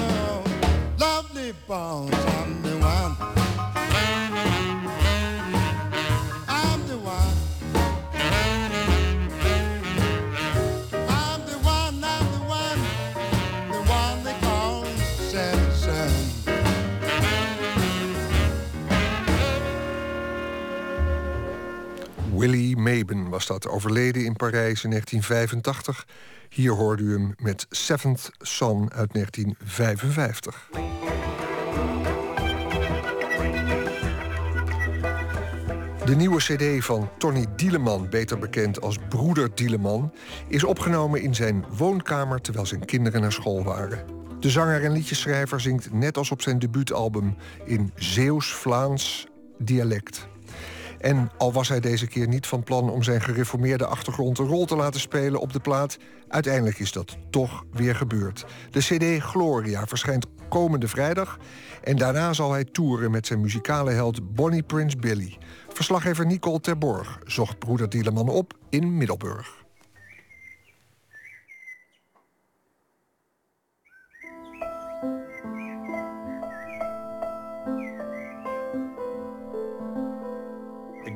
[SPEAKER 18] Lovely bones, I'm the one.
[SPEAKER 4] Willie Maben was dat, overleden in Parijs in 1985. Hier hoorde u hem met Seventh Son uit 1955. De nieuwe cd van Tony Dieleman, beter bekend als Broeder Dieleman... is opgenomen in zijn woonkamer terwijl zijn kinderen naar school waren. De zanger en liedjeschrijver zingt net als op zijn debuutalbum... in Zeeuws-Vlaams dialect. En al was hij deze keer niet van plan om zijn gereformeerde achtergrond een rol te laten spelen op de plaat, uiteindelijk is dat toch weer gebeurd. De CD Gloria verschijnt komende vrijdag en daarna zal hij toeren met zijn muzikale held Bonnie Prince Billy. Verslaggever Nicole Terborg zocht broeder Dieleman op in Middelburg.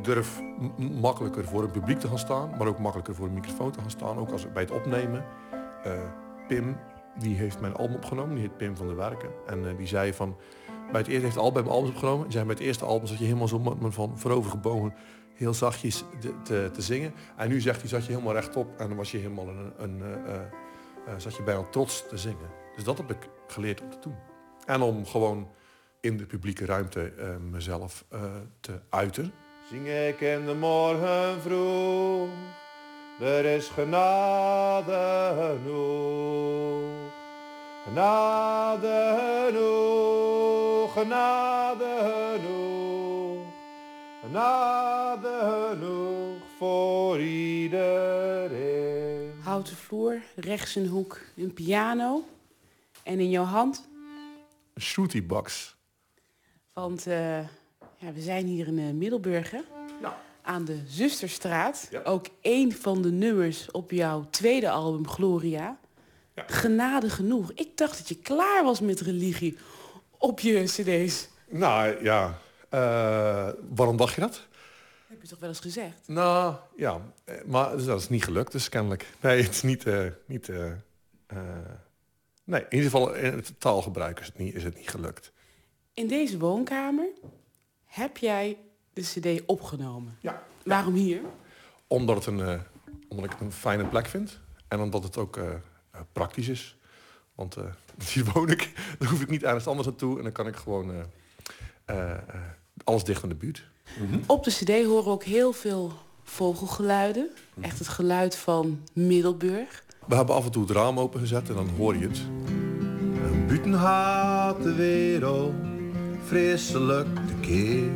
[SPEAKER 19] Durf makkelijker voor een publiek te gaan staan, maar ook makkelijker voor een microfoon te gaan staan, ook als bij het opnemen. Eh, Pim die heeft mijn album opgenomen. Die heet Pim van der Werken. En eh, die zei van... Bij het eerste heeft album albums opgenomen. En zei bij het eerste album zat je helemaal zo met me van voorover gebogen. Heel zachtjes te, te, te zingen. En nu zegt hij, zat je helemaal rechtop. En dan was je helemaal een... een eh, zat je bijna trots te zingen. Dus dat heb ik geleerd om te doen. En om gewoon in de publieke ruimte mezelf te uiten. Zing ik in de morgen vroeg. Er is genade genoeg. Genade genoeg. Genade genoeg. Genade genoeg voor iedereen.
[SPEAKER 20] Houten vloer, rechts een hoek een piano. En in jouw hand,
[SPEAKER 19] Een box.
[SPEAKER 20] want eh, ja, we zijn hier in eh, Middelburg, hè? aan de Zusterstraat. Ook één van de nummers op jouw tweede album, Gloria. Genade genoeg. Ik dacht dat je klaar was met religie op je cd's.
[SPEAKER 19] Nou ja, eh, waarom dacht je dat?
[SPEAKER 20] Heb je toch wel eens gezegd?
[SPEAKER 19] Nou ja, eh, maar dus dat is niet gelukt dus kennelijk. Nee, het is niet... niet nee, in ieder geval in het taalgebruik is het niet, is het niet gelukt.
[SPEAKER 20] In deze woonkamer heb jij de cd opgenomen.
[SPEAKER 19] Ja.
[SPEAKER 20] Waarom hier?
[SPEAKER 19] Omdat, het een, eh, omdat ik het een fijne plek vind. En omdat het ook eh, eh, praktisch is. Want eh, hier woon ik. Dan hoef ik niet ergens anders naartoe. En dan kan ik gewoon eh, eh, eh, alles dicht aan de buurt.
[SPEAKER 20] Op de cd horen we ook heel veel vogelgeluiden. Echt het geluid van Middelburg.
[SPEAKER 19] We hebben af en toe het raam opengezet en dan hoor je het. En buiten haat de wereld vreselijk tekeer.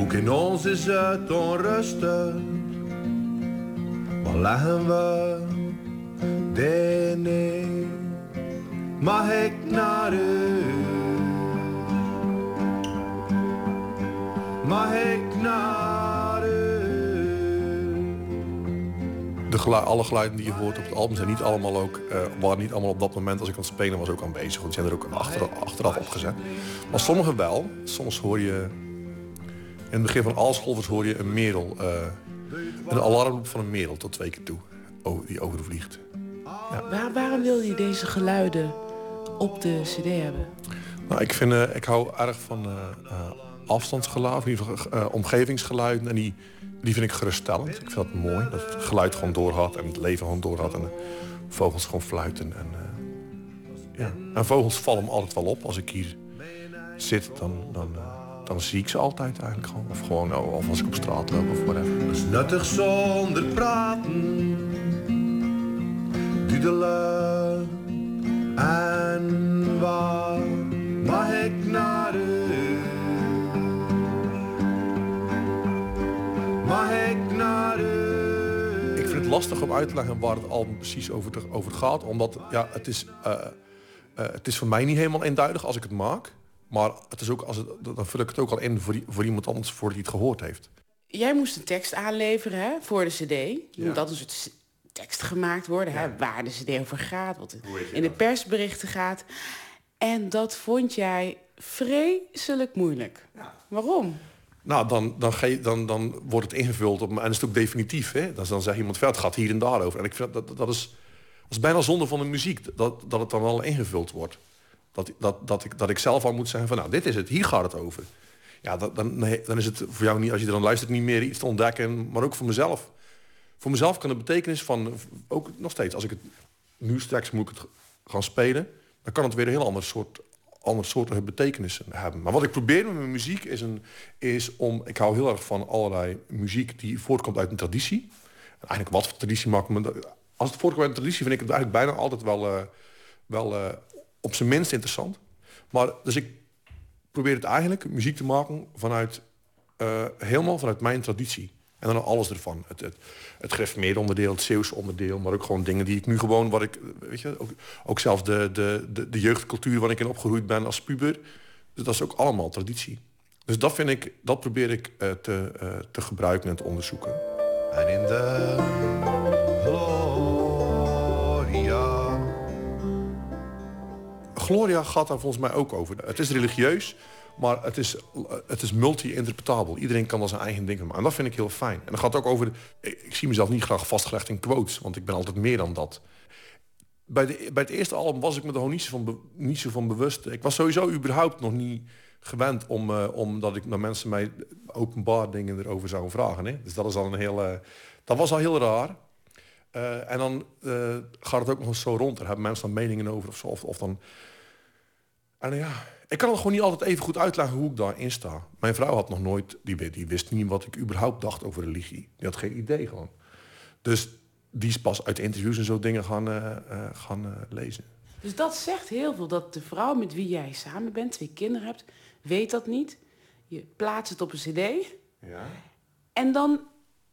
[SPEAKER 19] Ook in ons is het onrustig. Waar leggen we dit neer? Mag ik naar u? Mag ik naar de gelu- alle geluiden die je hoort op het album zijn niet allemaal ook, eh, waren niet allemaal op dat moment als ik aan het spelen was ook aanwezig. Want die zijn er ook achter, achteraf opgezet. Maar sommige wel. Soms hoor je, in het begin van Aalscholvers hoor je een merel, eh, een alarmroep van een merel tot twee keer toe, oh, die overvliegt.
[SPEAKER 20] Waar, waarom wil je deze geluiden op de cd hebben?
[SPEAKER 19] Nou, ik, vind, eh, ik hou erg van afstandsgeluid, in ieder geval omgevingsgeluiden. En die, die vind ik geruststellend. Ik vind dat mooi, dat het geluid gewoon doorgaat en het leven gewoon doorgaat. En de vogels gewoon fluiten. En, eh, ja. en vogels vallen me altijd wel op. Als ik hier zit, dan, dan, eh, dan zie ik ze altijd eigenlijk gewoon. Of gewoon oh, of als ik op straat loop of whatever. Dat is nuttig zonder praten. Dudelen en waar mag ik naar u? Mag ik naar u? Ik vind het lastig om uit te leggen waar het album precies over, te- over gaat. Omdat ja, het, is, eh, eh, het is voor mij niet helemaal eenduidig als ik het maak. Maar het is ook, als het, dan vul ik het ook al in voor, voor iemand anders voordat hij het gehoord heeft.
[SPEAKER 20] Jij moest een tekst aanleveren hè, voor de cd. Er moet altijd een soort s- tekst gemaakt worden, hè, waar de cd over gaat, wat in de persberichten gaat. En dat vond jij vreselijk moeilijk. Waarom?
[SPEAKER 19] Nou, dan, dan, ga je, dan, dan wordt het ingevuld op, en is het ook definitief. Hè? Dan, dan zegt iemand, ja, het gaat hier en daar over. En ik vind dat, dat, dat, is, dat is bijna zonde van de muziek, dat, dat het dan wel ingevuld wordt. Dat, dat, dat, ik, dat ik zelf al moet zeggen van, nou, dit is het, hier gaat het over. Ja, dat, dan, nee, dan is het voor jou niet, als je er dan luistert, niet meer iets te ontdekken. Maar ook voor mezelf. Voor mezelf kan de betekenis van, ook nog steeds, als ik het nu straks moet ik het gaan spelen, dan kan het weer een heel ander soort, ander soortige betekenissen hebben. Maar wat ik probeer met mijn muziek is, een, is om, ik hou heel erg van allerlei muziek die voortkomt uit een traditie. En eigenlijk wat voor traditie maakt me, als het voortkomt uit een traditie, vind ik het eigenlijk bijna altijd wel, eh, wel eh, op zijn minst interessant. Maar dus ik probeer het eigenlijk muziek te maken vanuit eh, helemaal vanuit mijn traditie. En dan alles ervan. Het, het, het gereformeerde onderdeel, het Zeeuwse onderdeel, maar ook gewoon dingen die ik nu gewoon, wat ik, weet je, ook, ook zelfs de, de, de, de jeugdcultuur waar ik in opgegroeid ben als puber. Dus dat is ook allemaal traditie. Dus dat vind ik, dat probeer ik eh, te, eh, te gebruiken en te onderzoeken. En in de Gloria. Gaat daar volgens mij ook over. Het is religieus, Maar het is, het is multi-interpretabel. Iedereen kan er zijn eigen ding van maken. En dat vind ik heel fijn. En dan gaat ook over... Ik, zie mezelf niet graag vastgelegd in quotes. Want ik ben altijd meer dan dat. Bij, de, bij het eerste album was ik me er gewoon niet zo, van niet zo van bewust. Ik was sowieso überhaupt nog niet gewend... Om, eh, omdat ik naar mensen mij openbaar dingen erover zouden vragen. Hè? Dus dat is al een heel... eh, dat was al heel raar. Eh, en dan gaat het ook nog eens zo rond. Er hebben mensen dan meningen over of zo. Of, of dan... En ja, ik kan het gewoon niet altijd even goed uitleggen hoe ik daarin sta. Mijn vrouw had nog nooit, die, die wist niet wat ik überhaupt dacht over religie. Die had geen idee gewoon. Dus die is pas uit interviews en zo dingen gaan, eh, eh, gaan eh, lezen.
[SPEAKER 20] Dus dat zegt heel veel. Dat de vrouw met wie jij samen bent, twee kinderen hebt, weet dat niet. Je plaatst het op een cd.
[SPEAKER 19] Ja.
[SPEAKER 20] En dan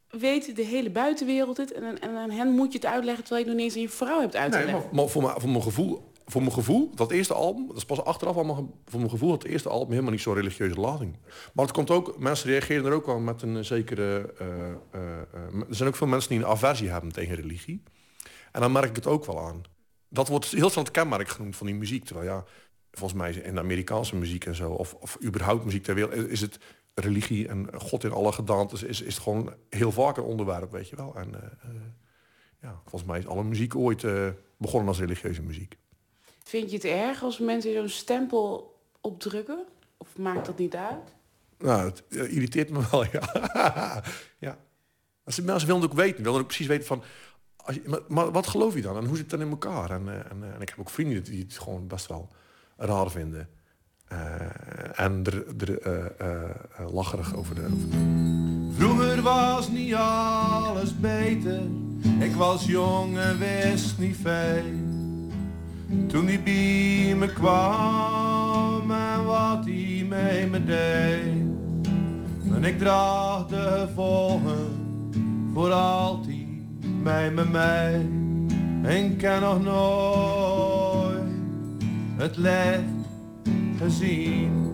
[SPEAKER 20] weet de hele buitenwereld het. En, en aan hen moet je het uitleggen terwijl je nog niet eens aan je vrouw hebt
[SPEAKER 19] Nee,
[SPEAKER 20] uitgelegd.
[SPEAKER 19] maar, maar voor, mijn, voor, mijn gevoel, voor mijn gevoel, dat eerste album, dat is pas achteraf allemaal, voor mijn gevoel, dat eerste album helemaal niet zo'n religieuze lading. Maar het komt ook, mensen reageren er ook wel met een zekere, eh, eh, eh, er zijn ook veel mensen die een aversie hebben tegen religie. En dan merk ik het ook wel aan. Dat wordt heel snel het kenmerk genoemd van die muziek. Terwijl ja, volgens mij in de Amerikaanse muziek en zo, of, of überhaupt muziek ter wereld, is het religie en God in alle gedaantes, is, is het gewoon heel vaak een onderwerp, weet je wel. En ja, volgens mij is alle muziek ooit begonnen als religieuze muziek.
[SPEAKER 20] Vind je het erg als mensen zo'n stempel opdrukken? Of maakt dat niet uit?
[SPEAKER 19] Nou, het eh, irriteert me wel, ja. ja. Als de mensen willen ook weten, willen ook precies weten van... Als je, maar, maar wat geloof je dan en hoe zit het dan in elkaar? En, eh, en, eh, en ik heb ook vrienden die het gewoon best wel raar vinden. Eh, en er, lacherig over de... Over de
[SPEAKER 17] Vroeger was niet alles beter. Ik was jong en wist niet veel. Toen die bij me kwam en wat hij mee me deed. En ik draag de gevolgen voor altijd mee met mij. En ken nog nooit het licht gezien.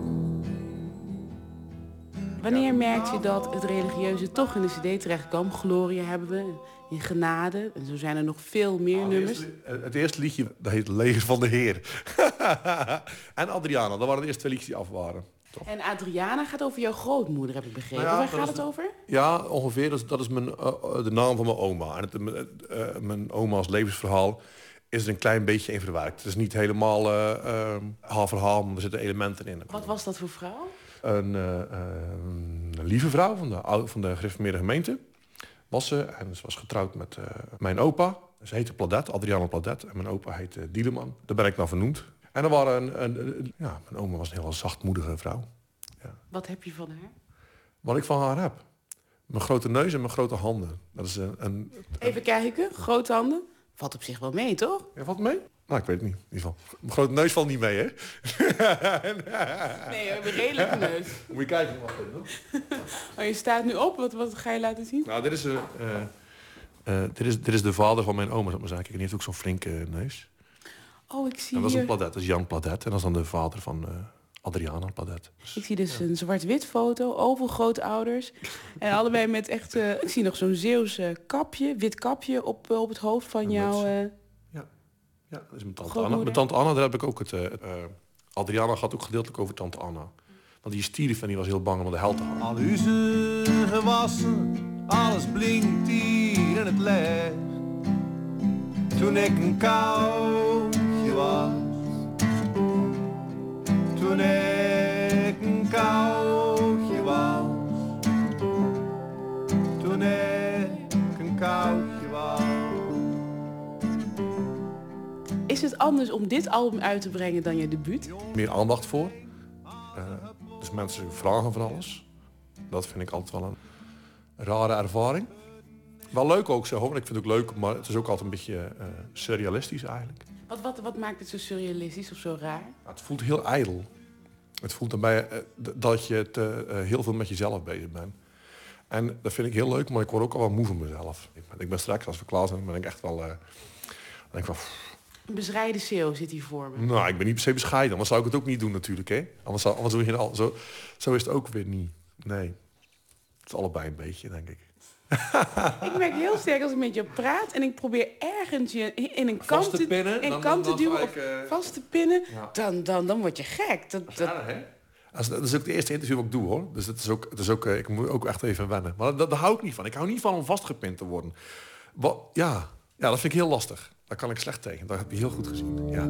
[SPEAKER 20] Wanneer merkt je dat het religieuze toch in de cd terecht kwam? Gloria hebben we, in Genade. En zo zijn er nog veel meer nummers.
[SPEAKER 19] Eh, Het eerste liedje, dat heet Leger van de Heer. en Adriana, dat waren de eerste twee liedjes die af waren.
[SPEAKER 20] En Adriana gaat over jouw grootmoeder, heb ik begrepen.
[SPEAKER 19] Nou ja,
[SPEAKER 20] Waar gaat het over?
[SPEAKER 19] Ja, ongeveer. Dat is, dat is mijn, eh, eh, de naam van mijn oma. En het, eh, mijn oma's levensverhaal is er een klein beetje in verwerkt. Het is niet helemaal eh, haar verhaal, maar er zitten elementen in.
[SPEAKER 20] Wat was dat voor vrouw?
[SPEAKER 19] Een, een lieve vrouw van de, van de gereformeerde gemeente was ze. En ze was getrouwd met eh, mijn opa. Ze heette Pladet, Adriana Pladet. En mijn opa heette Dieleman. Daar ben ik naar vernoemd. En er waren een, een, een- ja, mijn oma was een heel zachtmoedige vrouw.
[SPEAKER 20] Wat heb je van haar?
[SPEAKER 19] Wat ik van haar heb. Mijn grote neus en mijn grote handen. Dat is een... een
[SPEAKER 20] Even kijken, grote handen. Valt op zich wel mee, toch?
[SPEAKER 19] Ja, valt mee? Nou, ik weet het niet. In ieder geval. Mijn grote neus valt niet mee, hè?
[SPEAKER 20] Nee, we hebben een redelijke neus.
[SPEAKER 19] Moet je kijken wat dit doet.
[SPEAKER 20] Oh, je staat nu op. Wat, wat ga je laten zien?
[SPEAKER 19] Nou, dit is, eh, eh, dit, is, dit is de vader van mijn oma, zou maar zeggen. En die heeft ook zo'n flinke neus.
[SPEAKER 20] Oh, ik zie
[SPEAKER 19] En dat is een Pladet, dat is Jan Pladet. En dat is dan de vader van Adriana Pladet.
[SPEAKER 20] Ik zie dus een zwart-wit foto, overgrootouders. En allebei met echt... ik zie nog zo'n Zeeuws eh, kapje, wit kapje op, op het hoofd van jou.
[SPEAKER 19] Ja, dat is mijn tante Anna. Mijn tante Anna, daar heb ik ook het... eh, eh, Adriana gaat ook gedeeltelijk over tante Anna. Want die stierf en die was heel bang om de hel te halen.
[SPEAKER 17] Al huizen gewassen, alles blinkt hier in het licht. Toen ik een koudje was. Toen ik een koudje was. Toen ik een koudje
[SPEAKER 20] Is het anders om dit album uit te brengen dan je debuut?
[SPEAKER 19] meer aandacht voor. Eh, dus mensen vragen van alles. Dat vind ik altijd wel een rare ervaring. Wel leuk ook zo, want ik vind het ook leuk, maar het is ook altijd een beetje eh, surrealistisch eigenlijk.
[SPEAKER 20] Wat, wat, wat maakt het zo surrealistisch of zo raar?
[SPEAKER 19] Het voelt heel ijdel. Het voelt daarbij eh, dat je eh, heel veel met jezelf bezig bent. En dat vind ik heel leuk, maar ik word ook al wel moe van mezelf. Ik ben, ik ben straks, als we klaar zijn, ben ik echt wel... dan denk ik van,
[SPEAKER 20] bezrijde CEO zit hier voor me.
[SPEAKER 19] nou, ik ben niet per se bescheiden, anders zou ik het ook niet doen natuurlijk. Hè? Anders, zou, anders doe je het al, zo, zo is het ook weer niet. Nee, het is allebei een beetje, denk ik.
[SPEAKER 20] Ik merk heel sterk als ik met je praat en ik probeer ergens je in een kant
[SPEAKER 19] te pinnen,
[SPEAKER 20] in
[SPEAKER 19] dan-
[SPEAKER 20] kant
[SPEAKER 19] dan
[SPEAKER 20] te duwen of
[SPEAKER 19] eh,
[SPEAKER 20] vast te pinnen,
[SPEAKER 19] Ja.
[SPEAKER 20] dan, dan, dan word je gek. Dat, dat,
[SPEAKER 19] hè? Dat is, dat is ook de eerste interview wat ik doe hoor. Dus dat is ook, dat is ook, eh, ik moet ook echt even wennen. Maar dat, daar hou ik niet van. Ik hou niet van om vastgepind te worden. Wat, ja, ja, dat vind ik heel lastig. Daar kan ik slecht tegen. Dat heb je heel goed gezien. Ja.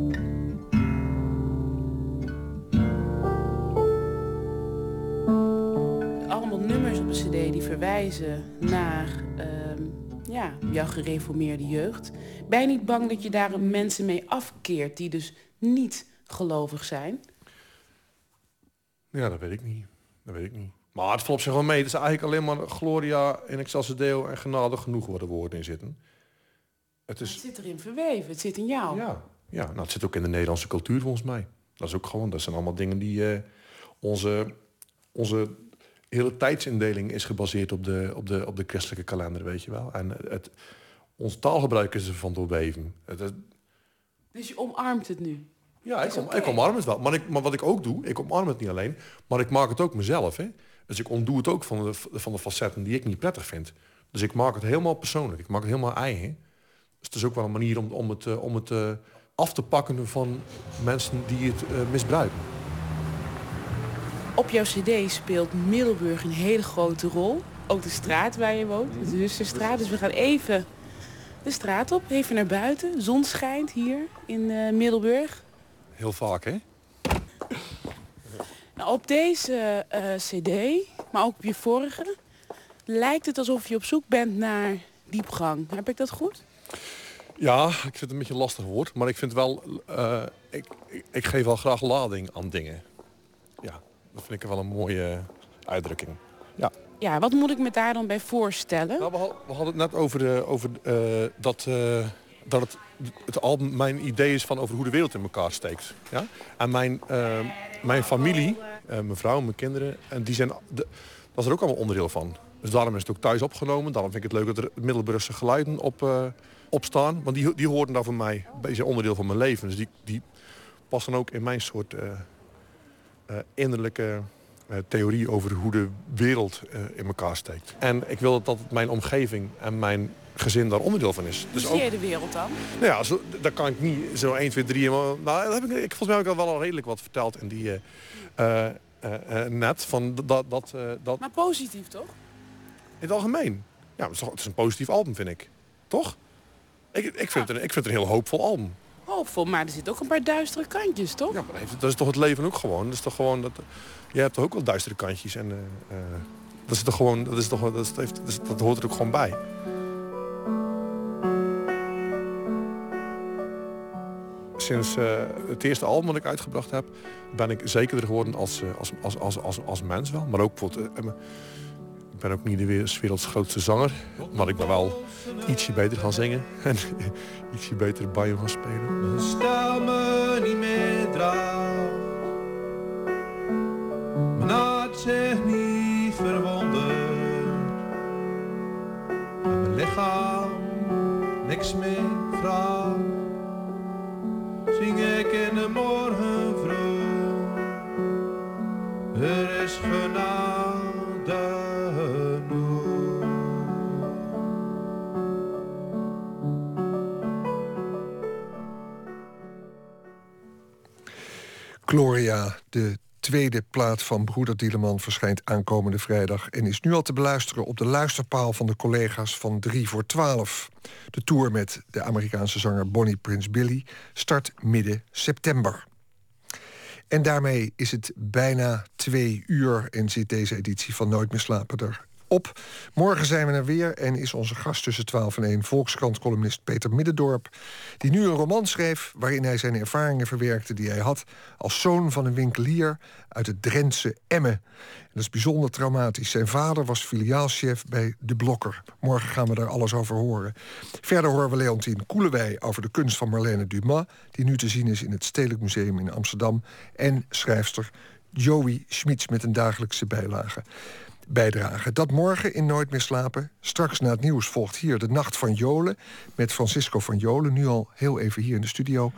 [SPEAKER 20] Allemaal nummers op een cd die verwijzen naar ehm, ja, jouw gereformeerde jeugd. Ben je niet bang dat je daar mensen mee afkeert die dus niet gelovig zijn?
[SPEAKER 19] Ja, dat weet ik niet. Dat weet ik niet. Maar het valt op zich wel mee. Het is eigenlijk alleen maar Gloria in Excelsior Deo en genade genoeg waar de woorden in zitten. Het is...
[SPEAKER 20] Het zit erin verweven, het zit in jou.
[SPEAKER 19] Ja, ja nou, het zit ook in de Nederlandse cultuur volgens mij. Dat is ook gewoon, dat zijn allemaal dingen die eh, onze, onze hele tijdsindeling is gebaseerd op de, op, de, op de christelijke kalender, weet je wel. En het, ons taalgebruik is ervan doorweven. Het, het-
[SPEAKER 20] Dus je omarmt het nu?
[SPEAKER 19] ja, ik, om, ik omarm het wel. Maar, ik, maar wat ik ook doe, ik omarm het niet alleen, maar ik maak het ook mezelf. Hè? Dus ik ontdoe het ook van de, van de facetten die ik niet prettig vind. Dus ik maak het helemaal persoonlijk. Ik maak het helemaal eigen. Dus het is ook wel een manier om, om het, eh, om het eh, af te pakken van mensen die het eh, misbruiken.
[SPEAKER 20] Op jouw cd speelt Middelburg een hele grote rol. Ook de straat waar je woont, de Zusterstraat. Dus we gaan even de straat op, even naar buiten. Zon schijnt hier in eh, Middelburg.
[SPEAKER 19] Heel vaak, hè?
[SPEAKER 20] Nou, op deze eh, cd, maar ook op je vorige... lijkt het alsof je op zoek bent naar diepgang. Heb ik dat goed?
[SPEAKER 19] Ja, ik vind het een beetje een lastig woord. Maar ik vind wel... eh, ik, ik, ik geef wel graag lading aan dingen. Ja, dat vind ik wel een mooie uitdrukking. Ja.
[SPEAKER 20] Ja, wat moet ik me daar dan bij voorstellen?
[SPEAKER 19] Nou, we, had- we hadden het net over, de, over eh, dat, eh, dat het, het album mijn idee is van over hoe de wereld in elkaar steekt. Ja? En mijn, eh, mijn familie, eh, mijn vrouw, mijn kinderen, en die zijn, de, dat is er ook allemaal onderdeel van. Dus daarom is het ook thuis opgenomen. Daarom vind ik het leuk dat er Middelburgse geluiden op, eh, op staan. Want die, die horen daar voor mij een beetje onderdeel van mijn leven. Dus die, die passen ook in mijn soort eh, eh, innerlijke eh, theorie over hoe de wereld in elkaar steekt. En ik wil dat mijn omgeving en mijn gezin daar onderdeel van is.
[SPEAKER 20] Hoe
[SPEAKER 19] Dus
[SPEAKER 20] zie
[SPEAKER 19] ook,
[SPEAKER 20] je de wereld dan?
[SPEAKER 19] nou ja, zo, daar kan ik niet zo 1, 2, 3... Maar, nou, dat heb ik, ik, volgens mij heb ik al wel al redelijk wat verteld in die... net, van dat, dat, dat
[SPEAKER 20] Maar positief, toch?
[SPEAKER 19] in het algemeen. Ja, het is, toch- het is een positief album, vind ik. Toch? Ik, ik, vind, het een, ik vind het een heel hoopvol album.
[SPEAKER 20] Hoopvol, maar er zitten ook een paar duistere kantjes, toch?
[SPEAKER 19] Ja, maar dat is toch het leven ook gewoon. Dat is toch gewoon dat, je hebt toch ook wel duistere kantjes. En, eh, eh, dat is toch gewoon, dat, is toch, dat, heeft, dat, dat hoort er ook gewoon bij. Sinds eh, het eerste album dat ik uitgebracht heb, ben ik zekerder geworden als, eh, als, als, als, als, als mens wel. Maar ook bijvoorbeeld, eh, eh, ik ben ook niet de werelds grootste zanger. Maar ik ben wel ietsje beter gaan zingen. En ietsje beter bij hem gaan spelen.
[SPEAKER 17] Stel me niet meer trouw. Mijn hart zich niet verwonderd. En mijn lichaam niks meer vraagt. Zing ik in de morgen vroeg. Er is genade
[SPEAKER 4] Gloria, de tweede plaat van Broeder Dieleman verschijnt aankomende vrijdag... en is nu al te beluisteren op de luisterpaal van de collega's van 3 voor 12. De tour met de Amerikaanse zanger Bonnie Prince Billy start midden september. En daarmee is het bijna twee uur en zit deze editie van Nooit meer slapen erop. Morgen zijn we er weer en is onze gast tussen 12 en 1 Volkskrant-columnist Peter Middendorp... die nu een roman schreef waarin hij zijn ervaringen verwerkte... die hij had als zoon van een winkelier uit het Drentse Emmen. En dat is bijzonder traumatisch. Zijn vader was filiaalchef bij De Blokker. Morgen gaan we daar alles over horen. Verder horen we Leontien Koelewij over de kunst van Marlene Dumas... die nu te zien is in het Stedelijk Museum in Amsterdam... en schrijfster Joey Schmitz met een dagelijkse bijlage bijdrage. Dat morgen in Nooit meer slapen. Straks na het nieuws volgt hier de Nacht van Jolen... met Francisco van Jolen, nu al heel even hier in de studio.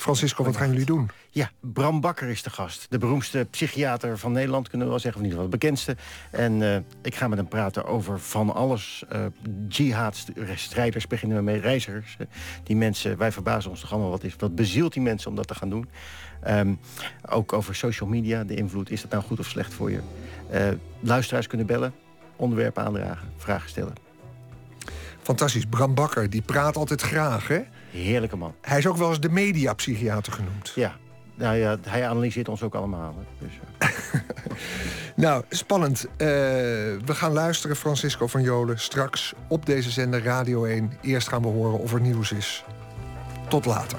[SPEAKER 4] Francisco, wat gaan jullie doen?
[SPEAKER 21] Ja, Bram Bakker is de gast. De beroemdste psychiater van Nederland, kunnen we wel zeggen. Of in ieder geval de bekendste. En eh, ik ga met hem praten over van alles. Uh, jihad-strijders beginnen we mee, reizigers. eh, die mensen, wij verbazen ons toch allemaal wat is. Wat bezielt die mensen om dat te gaan doen? Ehm, ook over social media, de invloed. Is dat nou goed of slecht voor je? Eh, luisteraars kunnen bellen, onderwerpen aandragen, vragen stellen.
[SPEAKER 4] Fantastisch. Bram Bakker, die praat altijd graag, hè?
[SPEAKER 21] Heerlijke man.
[SPEAKER 4] Hij is ook wel eens de mediapsychiater genoemd.
[SPEAKER 21] Ja. Nou ja, hij analyseert ons ook allemaal. hè. Dus, eh.
[SPEAKER 4] Nou, spannend. Eh, we gaan luisteren, Francisco van Jolen, straks op deze zender Radio 1. Eerst gaan we horen of er nieuws is. Tot later.